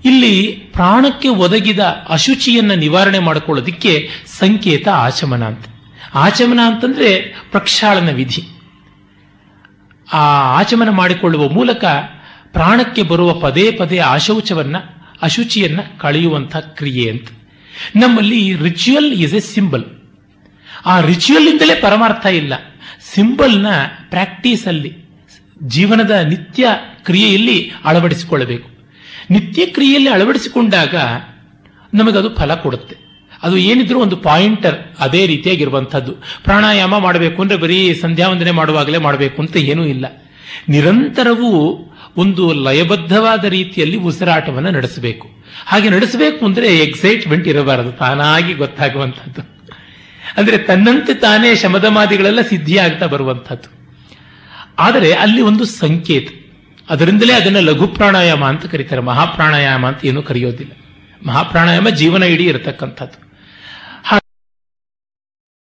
ಇಲ್ಲಿ ಪ್ರಾಣಕ್ಕೆ ಒದಗಿದ ಅಶುಚಿಯನ್ನ ನಿವಾರಣೆ ಮಾಡಿಕೊಳ್ಳೋದಿಕ್ಕೆ ಸಂಕೇತ ಆಚಮನ ಅಂತ. ಆಚಮನ ಅಂತಂದ್ರೆ ಪ್ರಕ್ಷಾಳನ ವಿಧಿ. ಆ ಆಚಮನ ಮಾಡಿಕೊಳ್ಳುವ ಮೂಲಕ ಪ್ರಾಣಕ್ಕೆ ಬರುವ ಪದೇ ಪದೇ ಆಶೌಚವನ್ನ, ಅಶುಚಿಯನ್ನ ಕಳೆಯುವಂತಹ ಕ್ರಿಯೆ ಅಂತ. ನಮ್ಮಲ್ಲಿ ರಿಚುವಲ್ ಇಸ್ ಎ ಸಿಂಬಲ್ ಆ ರಿಚುವಲ್ ಇಂದಲೇ ಪರಮಾರ್ಥ ಇಲ್ಲ. ಸಿಂಬಲ್ನ ಪ್ರಾಕ್ಟೀಸ್ ಅಲ್ಲಿ ಜೀವನದ ನಿತ್ಯ ಕ್ರಿಯೆಯಲ್ಲಿ ಅಳವಡಿಸಿಕೊಳ್ಳಬೇಕು. ನಿತ್ಯ ಕ್ರಿಯೆಯಲ್ಲಿ ಅಳವಡಿಸಿಕೊಂಡಾಗ ನಮಗದು ಫಲ ಕೊಡುತ್ತೆ. ಅದು ಏನಿದ್ರೂ ಒಂದು ಪಾಯಿಂಟರ್ ಅದೇ ರೀತಿಯಾಗಿರುವಂಥದ್ದು. ಪ್ರಾಣಾಯಾಮ ಮಾಡಬೇಕು ಅಂದ್ರೆ ಬರೀ ಸಂಧ್ಯಾವಂದನೆ ಮಾಡುವಾಗಲೇ ಮಾಡಬೇಕು ಅಂತ ಏನೂ ಇಲ್ಲ. ನಿರಂತರವೂ ಒಂದು ಲಯಬದ್ಧವಾದ ರೀತಿಯಲ್ಲಿ ಉಸಿರಾಟವನ್ನು ನಡೆಸಬೇಕು. ಹಾಗೆ ನಡೆಸಬೇಕು ಅಂದ್ರೆ ಎಕ್ಸೈಟ್ಮೆಂಟ್ ಇರಬಾರದು, ತಾನಾಗಿ ಗೊತ್ತಾಗುವಂಥದ್ದು. ಅಂದ್ರೆ ತನ್ನಂತೆ ತಾನೇ ಶಮದಮಾದಿಗಳೆಲ್ಲ ಸಿದ್ಧಿಯಾಗ್ತಾ ಬರುವಂಥದ್ದು. ಆದರೆ ಅಲ್ಲಿ ಒಂದು ಸಂಕೇತ. ಅದರಿಂದಲೇ ಅದನ್ನು ಲಘು ಪ್ರಾಣಾಯಾಮ ಅಂತ ಕರೀತಾರೆ. ಮಹಾಪ್ರಾಣಾಯಾಮ ಅಂತ ಏನೂ ಕರೆಯೋದಿಲ್ಲ. ಮಹಾಪ್ರಾಣಾಯಾಮ ಜೀವನ ಇಡೀ ಇರತಕ್ಕಂಥದ್ದು.